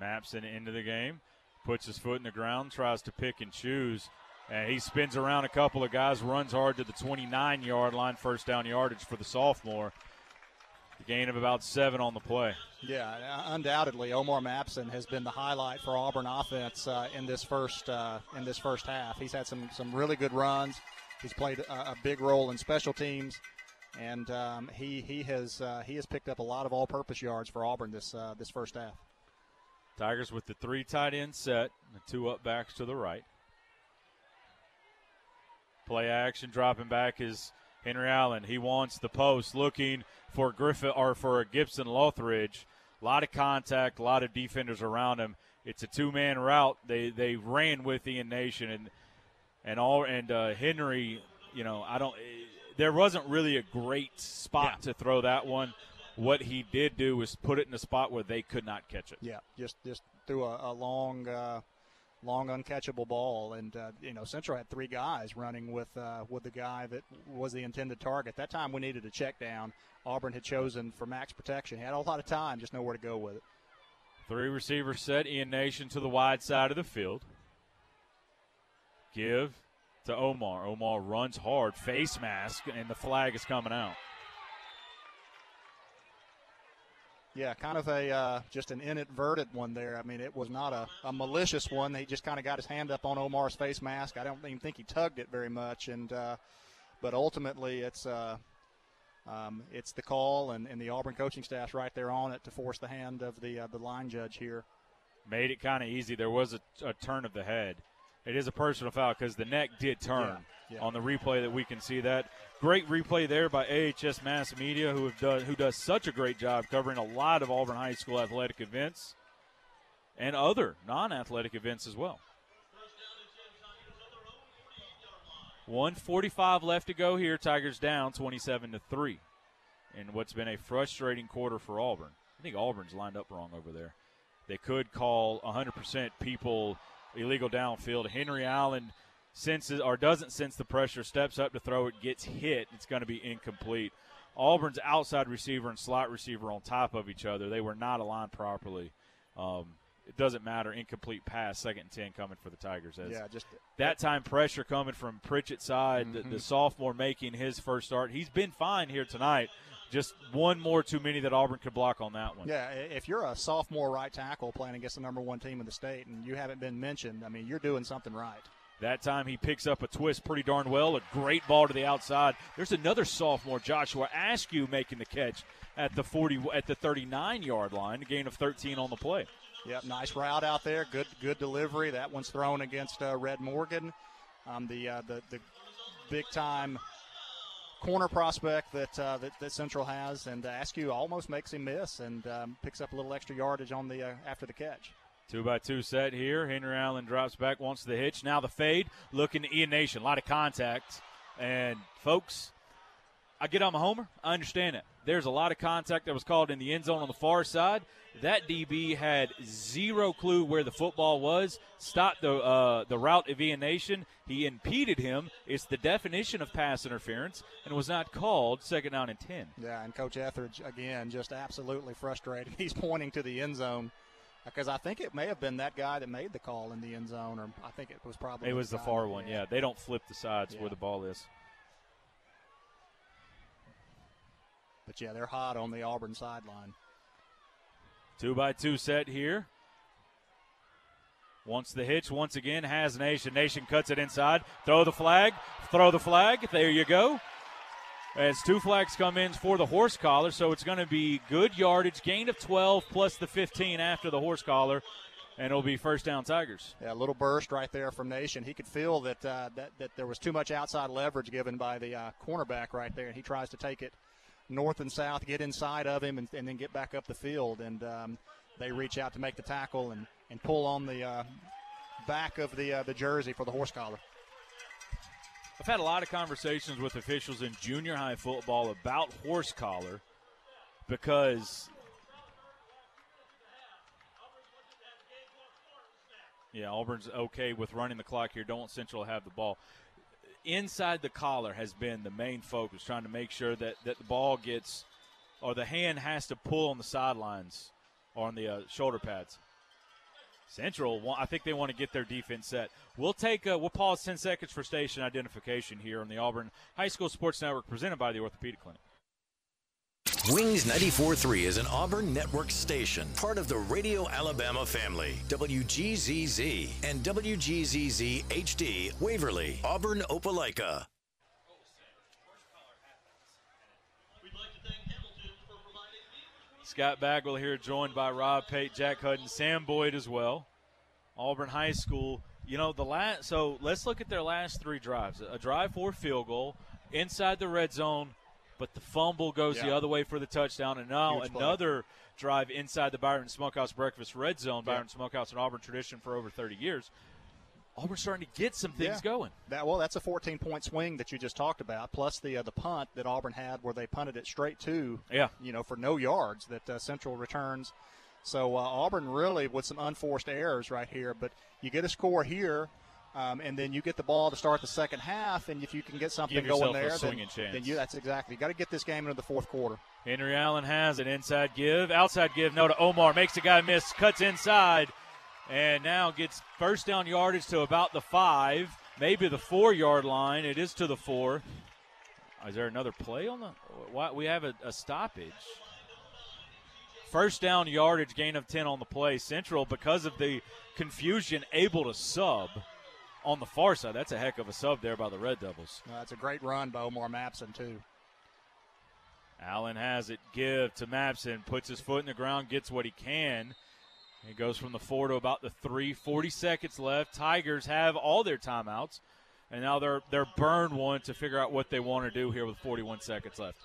Mapson into the game, puts his foot in the ground, tries to pick and choose. And he spins around a couple of guys, runs hard to the 29 yard line, first down yardage for the sophomore. The gain of about seven on the play. Yeah, undoubtedly, Omar Mapson has been the highlight for Auburn offense uh, in this first uh, in this first half. He's had some some really good runs. He's played a, a big role in special teams, and um, he he has uh, he has picked up a lot of all-purpose yards for Auburn this uh, this first half. Tigers with the three tight end set, the two up backs to the right. Play action, dropping back is Henry Allen. He wants the post, looking for Griffith or for a Gibson Lothridge. A lot of contact, a lot of defenders around him. It's a two-man route. They they ran with Ian Nation and and all and uh, Henry. You know, I don't. There wasn't really a great spot yeah. to throw that one. What he did do was put it in a spot where they could not catch it. Yeah, just just threw a, a long. Uh long uncatchable ball. And uh, you know, Central had three guys running with uh, with the guy that was the intended target. That time we needed a check down. Auburn had chosen for max protection. He had a lot of time, just know where to go with it. Three receivers set. Ian Nation to the wide side of the field. Give to Omar. Omar runs hard, face mask, and the flag is coming out. Yeah, kind of a uh, just an inadvertent one there. I mean, it was not a, a malicious one. He just kind of got his hand up on Omar's face mask. I don't even think he tugged it very much, and uh, but ultimately it's uh, um, it's the call and, and the Auburn coaching staff's right there on it to force the hand of the uh, the line judge here. Made it kind of easy. There was a, a, turn of the head. It is a personal foul because the neck did turn yeah, yeah. on the replay that we can see that. Great replay there by AHS Mass Media, who have done who does such a great job covering a lot of Auburn High School athletic events and other non-athletic events as well. 145 left to go here. Tigers down 27 to 3. In what's been a frustrating quarter for Auburn. I think Auburn's lined up wrong over there. They could call 100% people illegal downfield. Henry Allen senses or doesn't sense the pressure, steps up to throw it, gets hit. It's going to be incomplete. Auburn's outside receiver and slot receiver on top of each other. They were not aligned properly. Um, it doesn't matter. Incomplete pass, second and ten coming for the Tigers. As yeah, just that time pressure coming from Pritchett's side. Mm-hmm. The, the sophomore making his first start. He's been fine here tonight. Just one more too many that Auburn could block on that one. Yeah, if you're a sophomore right tackle playing against the number one team in the state and you haven't been mentioned, I mean, you're doing something right. That time he picks up a twist pretty darn well. A great ball to the outside. There's another sophomore, Joshua Askew, making the catch at the 40 at the 39 yard line, a gain of 13 on the play. Yep, nice route out there. Good good delivery. That one's thrown against uh, Red Morgan, um, the, uh, the the big time corner prospect that, uh, that, that Central has, and uh, Askew almost makes him miss and um, picks up a little extra yardage on the uh, after the catch. Two by two set here. Henry Allen drops back, wants the hitch. Now the fade. Looking to Ian Nation. A lot of contact. And folks, I get I'm a homer. I understand it. There's a lot of contact that was called in the end zone on the far side. That DB had zero clue where the football was. Stopped the uh, the route of Ian Nation. He impeded him. It's the definition of pass interference, and was not called. Second down and ten. Yeah, and Coach Etheridge again just absolutely frustrated. He's pointing to the end zone because I think it may have been that guy that made the call in the end zone, or I think it was probably It was the far one. Yeah, they don't flip the sides where the ball is. But yeah, they're hot on the Auburn sideline. Two by two set here. Once the hitch, once again, has Nation. Nation cuts it inside. Throw the flag. Throw the flag. There you go. As two flags come in for the horse collar, so it's going to be good yardage, gain of 12 plus the 15 after the horse collar, and it'll be first down Tigers. Yeah, a little burst right there from Nation. He could feel that uh, that, that there was too much outside leverage given by the uh, cornerback right there, and he tries to take it north and south, get inside of him, and, and then get back up the field. And um, they reach out to make the tackle and, and pull on the uh, back of the uh, the jersey for the horse collar. I've had a lot of conversations with officials in junior high football about horse collar because yeah, Auburn's okay with running the clock here. Don't want Central to have the ball. Inside the collar has been the main focus, trying to make sure that, that the ball gets or the hand has to pull on the sidelines or on the uh, shoulder pads. Central, I think they want to get their defense set. We'll take, uh, we'll pause 10 seconds for station identification here on the Auburn High School Sports Network presented by the Orthopedic Clinic. Wings 94.3 is an Auburn network station, part of the Radio Alabama family. WGZZ and WGZZ HD, Waverly, Auburn, Opelika. Scott Bagwell here, joined by Rob Pate, Jack Hutton, Sam Boyd as well. Auburn High School. You know the last. So let's look at their last three drives. A drive for field goal inside the red zone, but the fumble goes the other way for the touchdown, and now Huge play. another drive inside the Byron Smokehouse breakfast red zone. Yeah. Byron Smokehouse, an Auburn tradition for over 30 years. Auburn's starting to get some things Yeah. going. That well, that's a 14 point swing that you just talked about, plus the uh, the punt that Auburn had where they punted it straight to, Yeah. you know, for no yards that uh, Central returns. So uh, Auburn really with some unforced errors right here, but you get a score here. Um, and then you get the ball to start the second half, and if you can get something going there, then, then you that's exactly. You got to get this game into the fourth quarter. Henry Allen has an inside give, outside give. No to Omar makes the guy miss, cuts inside, and now gets first down yardage to about the five, maybe the four yard line. It is to the four. Is there another play on the? Why we have a, a stoppage? First down yardage, gain of ten on the play. Central because of the confusion, able to sub on the far side. That's a heck of a sub there by the Red Devils. Uh, it's a great run by Omar Mapson too. Allen has it. Give to Mapson. Puts his foot in the ground. Gets what he can. He goes from the four to about the three. 40 seconds left. Tigers have all their timeouts. And now they're they're burn one to figure out what they want to do here with 41 seconds left.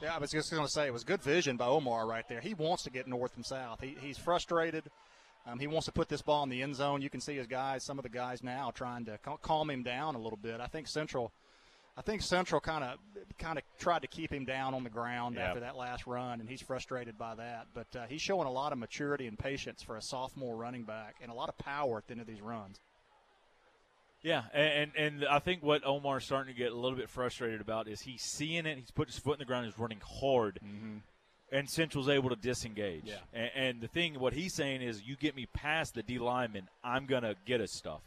Yeah, I was just going to say it was good vision by Omar right there. He wants to get north and south. He, he's frustrated. Um, he wants to put this ball in the end zone. You can see his guys, some of the guys now, trying to cal- calm him down a little bit. I think Central, I think Central kind of kind of tried to keep him down on the ground Yeah. after that last run, and he's frustrated by that. But uh, he's showing a lot of maturity and patience for a sophomore running back, and a lot of power at the end of these runs. Yeah, and, and I think what Omar's starting to get a little bit frustrated about is he's seeing it. He's put his foot in the ground. He's running hard, and Central's able to disengage. Yeah. And, and the thing, what he's saying is, you get me past the D lineman, I'm gonna get us stuff.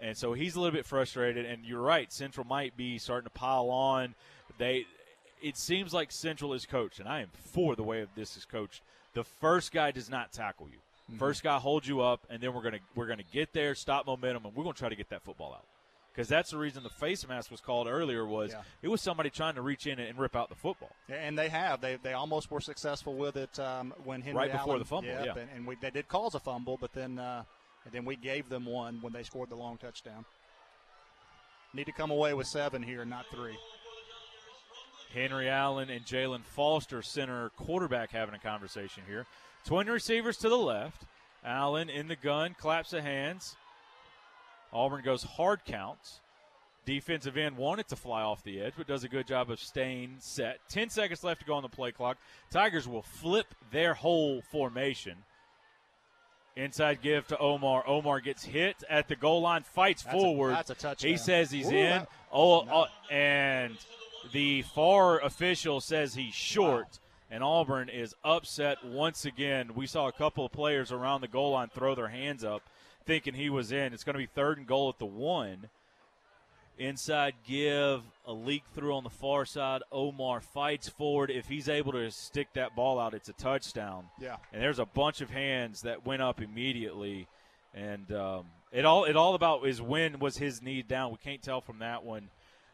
And so he's a little bit frustrated. And you're right, Central might be starting to pile on. They, it seems like Central is coached, and I am for the way of this is coached. The first guy does not tackle you. Mhm. First guy holds you up, and then we're gonna we're gonna get there, stop momentum, and we're gonna try to get that football out. Because that's the reason the face mask was called earlier. Was Yeah. it was somebody trying to reach in and rip out the football. And they have. They they almost were successful with it um, when Henry Right before Allen- the fumble, Yep, yeah. and, and we, they did cause a fumble, but then uh, and then we gave them one when they scored the long touchdown. Need to come away with seven here, not three. Henry Allen and Jalen Foster, center quarterback, having a conversation here. Twin receivers to the left. Allen in the gun, claps of hands. Auburn goes hard counts. Defensive end wanted to fly off the edge, but does a good job of staying set. 10 seconds left to go on the play clock. Tigers will flip their whole formation. Inside give to Omar. Omar gets hit at the goal line, fights That's a- forward. that's a touchdown. He says he's Ooh, in. that- oh, oh, and the far official says he's short. And Auburn is upset once again. We saw a couple of players around the goal line throw their hands up, thinking he was in. It's going to be third and goal at the one. Inside give, a leak through on the far side. Omar fights forward. If he's able to stick that ball out, it's a touchdown. Yeah. And there's a bunch of hands that went up immediately, and um, it all it all about is when was his knee down. We can't tell from that one.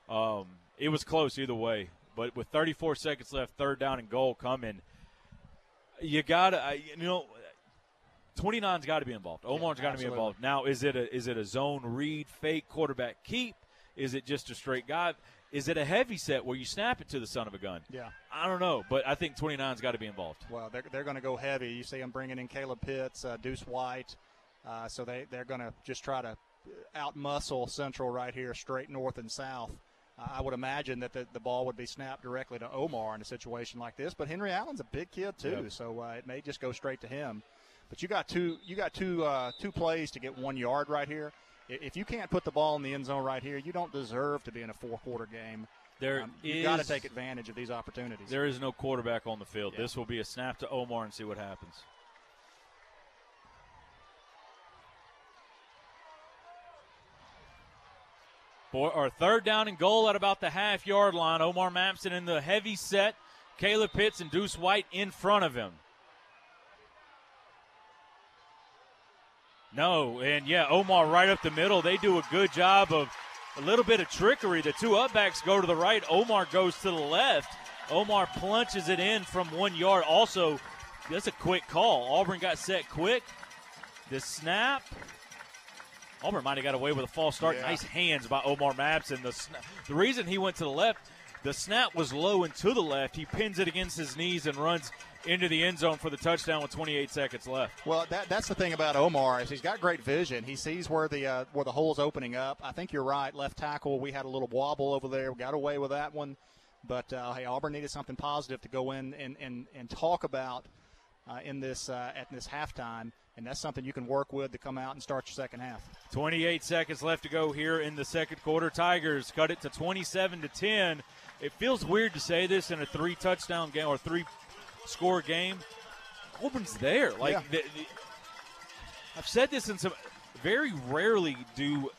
Um, it was close either way, but with 34 seconds left, third down and goal coming, you gotta you know. 29's got to be involved. Omar's got to be involved. Now, is it a is it a zone read fake quarterback keep? Is it just a straight guy? Is it a heavy set where you snap it to the son of a gun? Yeah. I don't know, but I think 29's got to be involved. Well, they're, they're going to go heavy. You see them bringing in Caleb Pitts, uh, Deuce White. Uh, so they, they're going to just try to outmuscle Central right here, straight north and south. Uh, I would imagine that the, the ball would be snapped directly to Omar in a situation like this. But Henry Allen's a big kid too, Yep. so uh, it may just go straight to him. But you got two you got two uh, two plays to get one yard right here. If you can't put the ball in the end zone right here, you don't deserve to be in a four quarter game. There um, you got to take advantage of these opportunities. There is no quarterback on the field. Yeah. This will be a snap to Omar and see what happens. For our third down and goal at about the half yard line, Omar Mapson in the heavy set. Caleb Pitts and Deuce White in front of him. No, and yeah, Omar right up the middle. They do a good job of a little bit of trickery. The two upbacks go to the right. Omar goes to the left. Omar plunges it in from one yard. Also, that's a quick call. Auburn got set quick. The snap. Auburn might have got away with a false start. Yeah. Nice hands by Omar Mapson. The, sna- the reason he went to the left, the snap was low and to the left. He pins it against his knees and runs into the end zone for the touchdown with 28 seconds left. Well, that, that's the thing about Omar is he's got great vision. He sees where the uh, where the hole's opening up. I think you're right. Left tackle, we had a little wobble over there. We got away with that one, but uh, hey, Auburn needed something positive to go in and and, and talk about uh, in this uh, at this halftime, and that's something you can work with to come out and start your second half. 28 seconds left to go here in the second quarter. Tigers cut it to 27 to 10. It feels weird to say this in a three touchdown game or three score game. Auburn's there. Like Yeah. the- the- I've said this in some. Very rarely do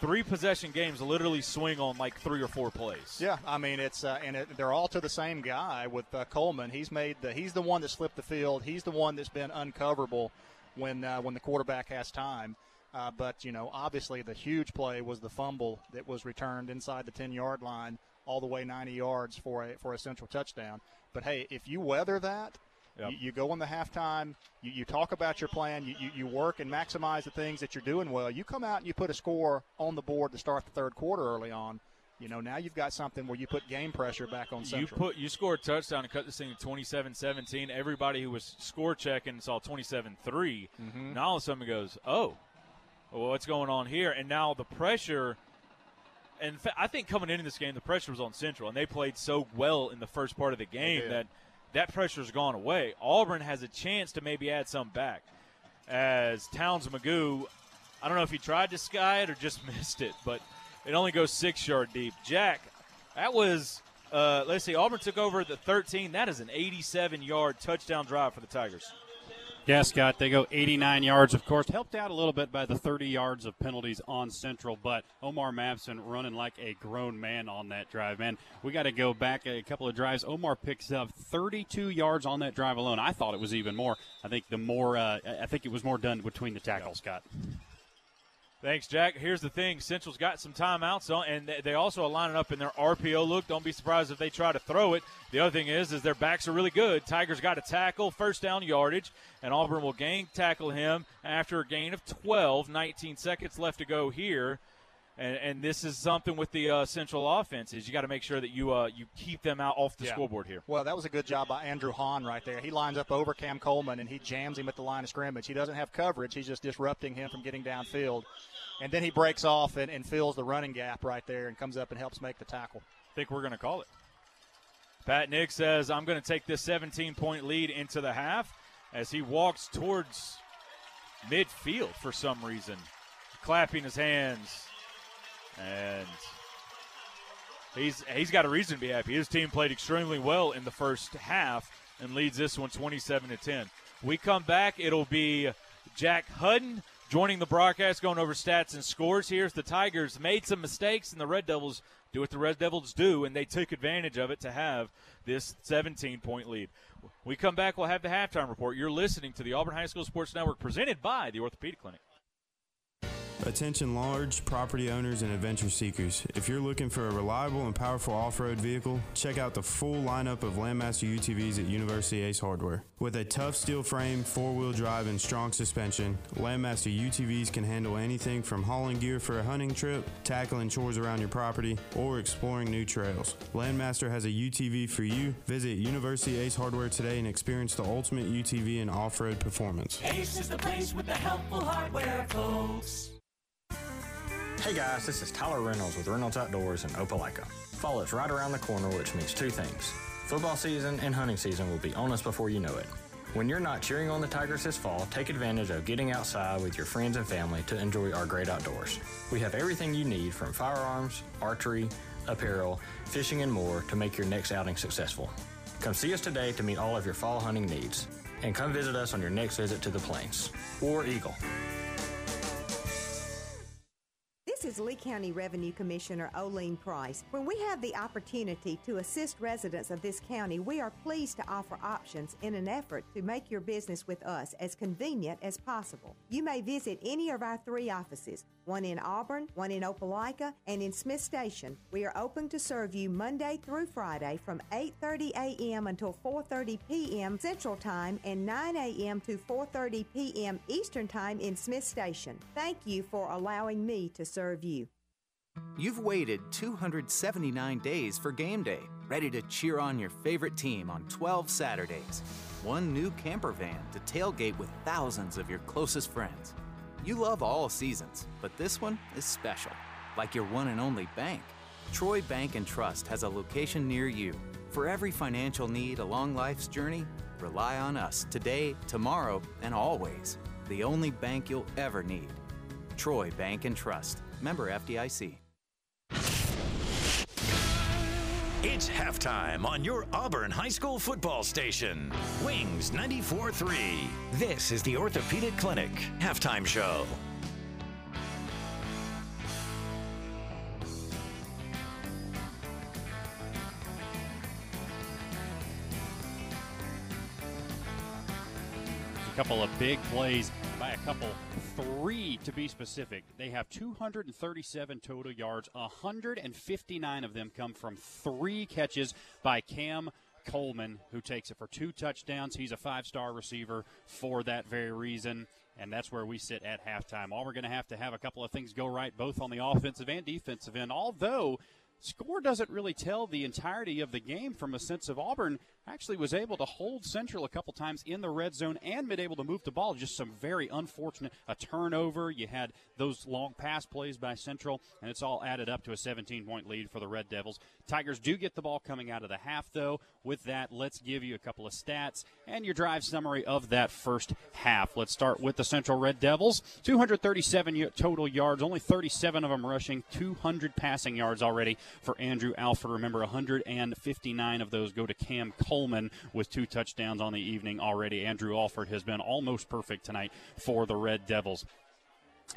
three possession games literally swing on like three or four plays. Yeah, I mean it's uh, and it, they're all to the same guy with uh, Coleman. He's made the he's the one that slipped the field. He's the one that's been uncoverable when uh, when the quarterback has time. Uh, but you know, obviously the huge play was the fumble that was returned inside the ten yard line, all the way 90 yards for a for a central touchdown. But hey, if you weather that. Yep. You, you go in the halftime. You, you talk about your plan. You, you, you work and maximize the things that you're doing well. You come out and you put a score on the board to start the third quarter early on. You know, now you've got something where you put game pressure back on Central. You put you score a touchdown and cut this thing to 27-17. Everybody who was score checking saw 27-3. Mhm. Now all of a sudden it goes, oh, well, what's going on here? And now the pressure. And fa- I think coming into this game, the pressure was on Central, and they played so well in the first part of the game that that pressure's gone away. Auburn has a chance to maybe add some back. As Towns Magoo, I don't know if he tried to sky it or just missed it, but it only goes six yard deep. Jack, that was, uh, let's see, Auburn took over at the 13. That is an 87 yard touchdown drive for the Tigers. Yeah, Scott, they go 89 yards, of course, helped out a little bit by the 30 yards of penalties on Central, but Omar Mapson running like a grown man on that drive. Man, we got to go back a couple of drives. Omar picks up 32 yards on that drive alone. I thought it was even more. I think the more, uh, I think it was more done between the tackles, Scott. Thanks, Jack. Here's the thing: Central's got some timeouts on, and they- also are lining up in their RPO look. Don't be surprised if they try to throw it. The other thing is, is their backs are really good. Tigers got a tackle, first down yardage, and Auburn will gain tackle him after a gain of 12. 19 seconds left to go here. And, and this is something with the uh, Central offense is you got to make sure that you uh, you keep them out off the Yeah. scoreboard here. Well, that was a good job by Andrew Hahn right there. He lines up over Cam Coleman and he jams him at the line of scrimmage. He doesn't have coverage. He's just disrupting him from getting downfield. And then he breaks off and, and fills the running gap right there and comes up and helps make the tackle. I think we're going to call it. Pat Nix says, I'm going to take this 17 point lead into the half as he walks towards midfield for some reason, clapping his hands. And he's he's got a reason to be happy. His team played extremely well in the first half and leads this one 27 to 10. We come back, it'll be Jack Hutton joining the broadcast, going over stats and scores. Here's the Tigers made some mistakes, and the Red Devils do what the Red Devils do, and they took advantage of it to have this 17 point lead. We come back, we'll have the halftime report. You're listening to the Auburn High School Sports Network presented by the Orthopedic Clinic. Attention large property owners and adventure seekers. If you're looking for a reliable and powerful off-road vehicle, check out the full lineup of Landmaster UTVs at University Ace Hardware. With a tough steel frame, four-wheel drive, and strong suspension, Landmaster UTVs can handle anything from hauling gear for a hunting trip, tackling chores around your property, or exploring new trails. Landmaster has a UTV for you. Visit University Ace Hardware today and experience the ultimate UTV and off-road performance. Ace is the place with the helpful hardware, folks. Hey guys, this is Tyler Reynolds with Reynolds Outdoors in Opelika. Fall is right around the corner, which means two things. Football season and hunting season will be on us before you know it. When you're not cheering on the Tigers this fall, take advantage of getting outside with your friends and family to enjoy our great outdoors. We have everything you need from firearms, archery, apparel, fishing, and more to make your next outing successful. Come see us today to meet all of your fall hunting needs. And come visit us on your next visit to the Plains. War Eagle. Is Lee County Revenue Commissioner Oline Price. When we have the opportunity to assist residents of this county, we are pleased to offer options in an effort to make your business with us as convenient as possible. You may visit any of our three offices, one in Auburn, one in Opelika, and in Smiths Station. We are open to serve you Monday through Friday from 8:30 a.m. until 4:30 p.m. Central Time and 9 a.m. to 4:30 p.m. Eastern Time in Smiths Station. Thank you for allowing me to serve you. You've waited 279 days for game day, ready to cheer on your favorite team on 12 Saturdays. One new camper van to tailgate with thousands of your closest friends. You love all seasons, but this one is special, like your one and only bank. Troy Bank and Trust has a location near you. For every financial need along life's journey, rely on us today, tomorrow, and always. The only bank you'll ever need. Troy Bank and Trust, member FDIC. It's halftime on your Auburn High School football station. Wings 94.3. This is the Orthopedic Clinic halftime show. Couple of big plays by a couple, three to be specific. They have 237 total yards. 159 of them come from three catches by Cam Coleman, who takes it for two touchdowns. He's a five star receiver for that very reason. And that's where we sit at halftime. All we're going to have to have a couple of things go right, both on the offensive and defensive end. Although score doesn't really tell the entirety of the game from a sense of Auburn actually was able to hold Central a couple times in the red zone and been able to move the ball. Just some very unfortunate a turnover. You had those long pass plays by Central, and it's all added up to a 17 point lead for the Red Devils. Tigers do get the ball coming out of the half, though. With that, let's give you a couple of stats and your drive summary of that first half. Let's start with the Central Red Devils 237 total yards, only 37 of them rushing, 200 passing yards already for Andrew Alford. Remember, 159 of those go to Cam Coleman with two touchdowns on the evening already. Andrew Alford has been almost perfect tonight for the Red Devils.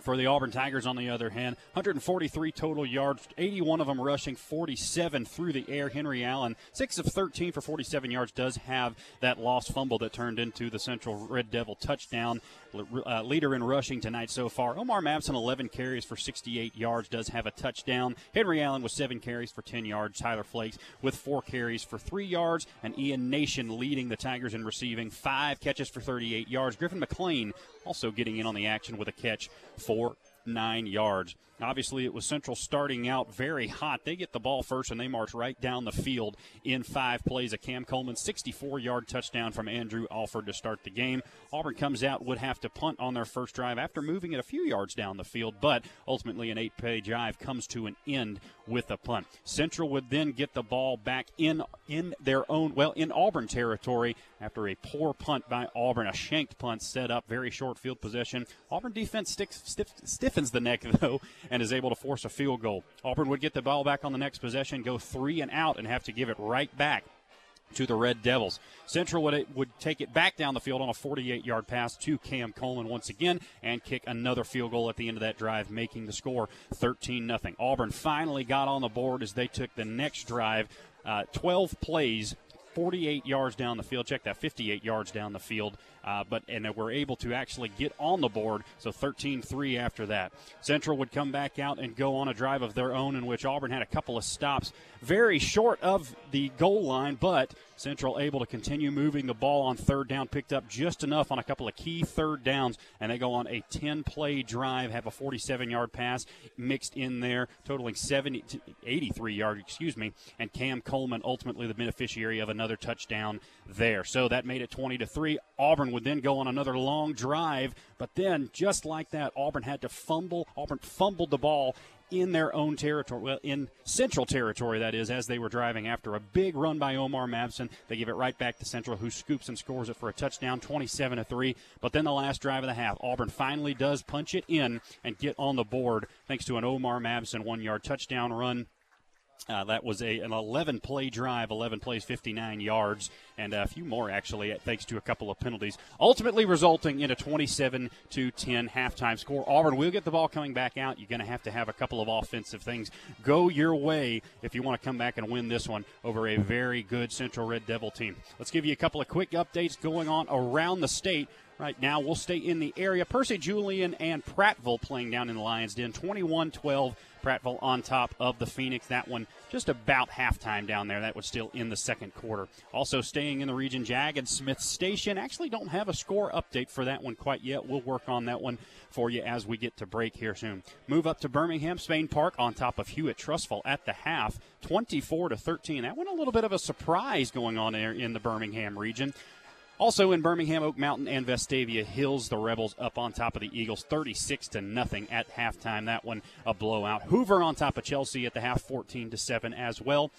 For the Auburn Tigers, on the other hand, 143 total yards, 81 of them rushing, 47 through the air. Henry Allen, 6 of 13 for 47 yards, does have that lost fumble that turned into the Central Red Devil touchdown. Uh, leader in rushing tonight so far. Omar Mapson, 11 carries for 68 yards, does have a touchdown. Henry Allen with 7 carries for 10 yards. Tyler Flakes with 4 carries for 3 yards. And Ian Nation leading the Tigers in receiving, 5 catches for 38 yards. Griffin McLean also getting in on the action with a catch for nine yards. Obviously, it was Central starting out very hot. They get the ball first and they march right down the field in five plays. A Cam Coleman 64 yard touchdown from Andrew Alford to start the game. Auburn comes out, would have to punt on their first drive after moving it a few yards down the field, but ultimately an eight play drive comes to an end with a punt. Central would then get the ball back in in their own well in Auburn territory after a poor punt by Auburn, a shanked punt set up, very short field possession. Auburn defense sticks, stiff, stiffens the neck though and is able to force a field goal. Auburn would get the ball back on the next possession, go three and out, and have to give it right back to the Red Devils. Central would, would take it back down the field on a 48 yard pass to Cam Coleman once again and kick another field goal at the end of that drive, making the score 13 0. Auburn finally got on the board as they took the next drive. Uh, 12 plays 48 yards down the field. Check that, 58 yards down the field. Uh, but and we're able to actually get on the board. So 13-3 after that. Central would come back out and go on a drive of their own in which Auburn had a couple of stops, very short of the goal line, but Central able to continue moving the ball on third down, picked up just enough on a couple of key third downs, and they go on a 10-play drive, have a 47-yard pass mixed in there, totaling 70, 83 yards, excuse me, and Cam Coleman ultimately the beneficiary of another touchdown there. So that made it 20 to 3. Auburn would then go on another long drive, but then just like that, Auburn had to fumble. Auburn fumbled the ball in their own territory, well, in Central territory, that is, as they were driving after a big run by Omar Mapson. They give it right back to Central, who scoops and scores it for a touchdown, 27 to 3. But then the last drive of the half, Auburn finally does punch it in and get on the board thanks to an Omar Mapson one yard touchdown run uh, that was a, an 11 play drive, 11 plays, 59 yards, and a few more actually, thanks to a couple of penalties, ultimately resulting in a 27 to 10 halftime score. Auburn will get the ball coming back out. You're going to have to have a couple of offensive things go your way if you want to come back and win this one over a very good Central Red Devil team. Let's give you a couple of quick updates going on around the state. Right now, we'll stay in the area. Percy Julian and Prattville playing down in the Lions Den, 21 12. Prattville on top of the Phoenix. That one just about halftime down there. That was still in the second quarter. Also staying in the region, Jag and Smiths Station. Actually, don't have a score update for that one quite yet. We'll work on that one for you as we get to break here soon. Move up to Birmingham Spain Park on top of Hewitt Trussville at the half, 24 to 13. That one a little bit of a surprise going on there in the Birmingham region. Also in Birmingham, Oak Mountain and Vestavia Hills, the Rebels up on top of the Eagles, 36 to nothing at halftime. That one a blowout. Hoover on top of Chelsea at the half, 14 to seven as well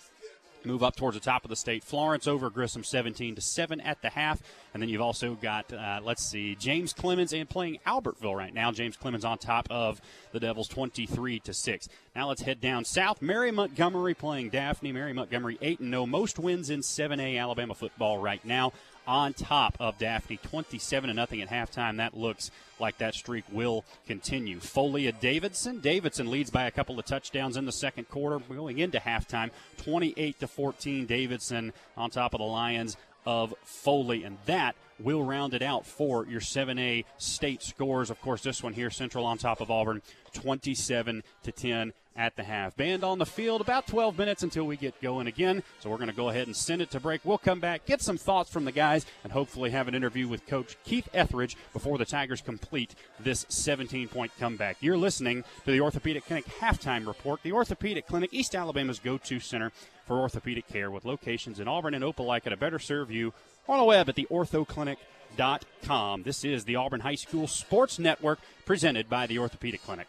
move up towards the top of the state. Florence over Grissom 17 to 7 at the half. And then you've also got, uh, let's see, James Clemens and playing Albertville right now. James Clemens on top of the Devils 23 to 6. Now let's head down south. Mary Montgomery playing Daphne. Mary Montgomery 8 0. Most wins in 7A Alabama football right now on top of Daphne, 27 to nothing at halftime. That looks like that streak will continue. Foley Davidson. Davidson leads by a couple of touchdowns in the second quarter, going into halftime, 28 to 14. Davidson on top of the Lions of Foley, and that will round it out for your 7A state scores. Of course, this one here, Central on top of Auburn, 27 to 10 at the half. Band on the field, about 12 minutes until we get going again. So we're going to go ahead and send it to break. We'll come back, get some thoughts from the guys, and hopefully have an interview with Coach Keith Etheredge before the Tigers complete this 17 point comeback. You're listening to the Orthopedic Clinic halftime report. The Orthopedic Clinic, East Alabama's go to center for orthopedic care with locations in Auburn and Opelika to better serve you on the web at the orthoclinic.com. This is the Auburn High School Sports Network presented by the Orthopedic Clinic.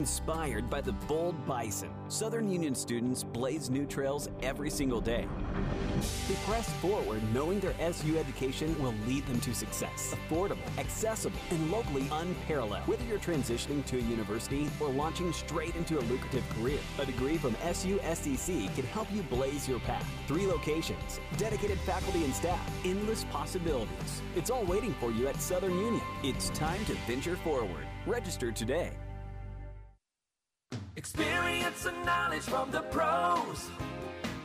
Inspired by the bold bison, Southern Union students blaze new trails every single day. They press forward knowing their SU education will lead them to success. Affordable, accessible, and locally unparalleled. Whether you're transitioning to a university or launching straight into a lucrative career, a degree from SUSCC can help you blaze your path. Three locations, dedicated faculty and staff, endless possibilities. It's all waiting for you at Southern Union. It's time to venture forward. Register today. Experience and knowledge from the pros.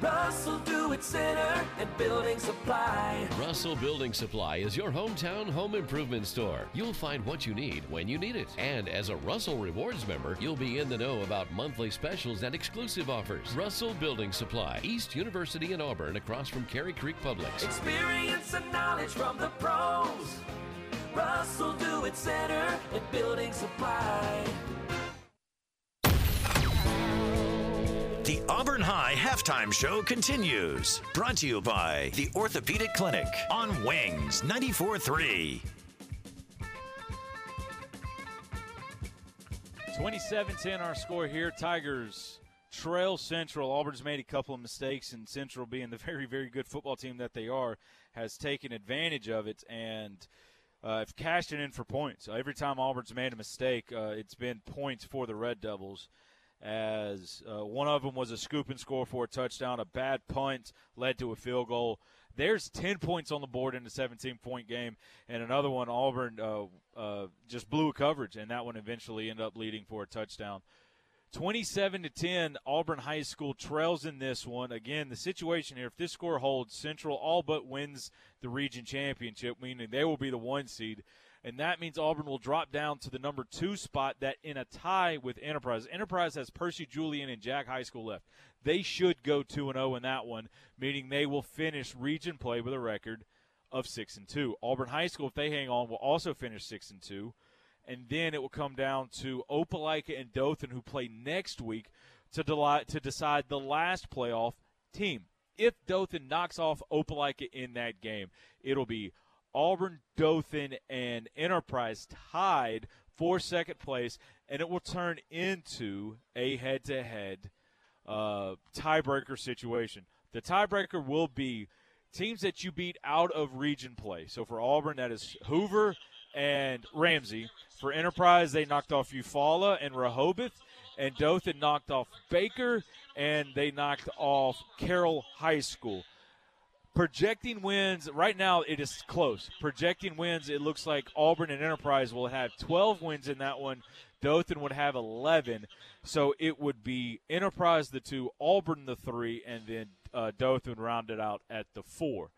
Russell Do It Center and Building Supply. Russell Building Supply is your hometown home improvement store. You'll find what you need when you need it. And as a Russell Rewards member, you'll be in the know about monthly specials and exclusive offers. Russell Building Supply, East University in Auburn, across from Cary Creek Publix. Experience and knowledge from the pros. Russell Do It Center and Building Supply. The Auburn High halftime show continues. Brought to you by the Orthopedic Clinic on Wings 94.3. 27-10 our score here. Tigers trail Central. Auburn's made a couple of mistakes, and Central, being the very, very good football team that they are, has taken advantage of it and uh, have cashed it in for points. Every time Auburn's made a mistake, uh, it's been points for the Red Devils. As uh, one of them was a scoop and score for a touchdown, a bad punt led to a field goal. There's 10 points on the board in a 17 point game, and another one, Auburn uh, uh, just blew a coverage, and that one eventually ended up leading for a touchdown. 27 to 10, Auburn High School trails in this one. Again, the situation here, if this score holds, Central all but wins the region championship, meaning they will be the one seed. And that means Auburn will drop down to the number two spot that in a tie with Enterprise. Enterprise has Percy Julian and Jack High School left. They should go 2 and 0 in that one, meaning they will finish region play with a record of 6 and 2. Auburn High School, if they hang on, will also finish 6 and 2 and then it will come down to Opelika and Dothan, who play next week to, deli- to decide the last playoff team. If Dothan knocks off Opelika in that game, it'll be Auburn, Dothan, and Enterprise tied for second place, and it will turn into a head-to-head uh, tiebreaker situation. The tiebreaker will be teams that you beat out of region play. So for Auburn, that is Hoover and Ramsey. For Enterprise, they knocked off Eufaula and Rehobeth, and Dothan knocked off Baker, and they knocked off Carroll High School. Projecting wins, right now it is close. Projecting wins, it looks like Auburn and Enterprise will have 12 wins in that one. Dothan would have 11. So it would be Enterprise the two, Auburn the three, and then uh, Dothan rounded out at the four.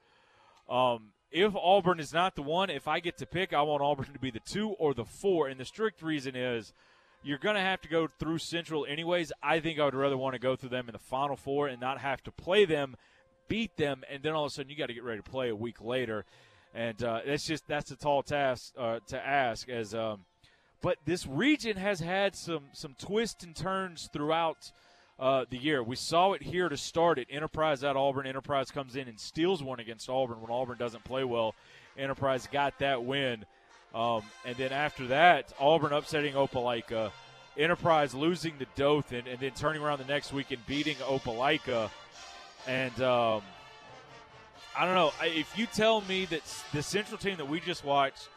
Um, if Auburn is not the one, if I get to pick, I want Auburn to be the two or the four. And the strict reason is you're going to have to go through Central anyways. I think I would rather want to go through them in the Final Four and not have to play them, beat them, and then all of a sudden you got to get ready to play a week later. And uh, that's just that's a tall task uh, to ask. As um, but this region has had some some twists and turns throughout uh, the year. We saw it here to start it. Enterprise at Auburn. Enterprise comes in and steals one against Auburn when Auburn doesn't play well. Enterprise got that win. Um, and then after that, Auburn upsetting Opelika. Enterprise losing to Dothan and then turning around the next week and beating Opelika. And um, I don't know. If you tell me that the Central team that we just watched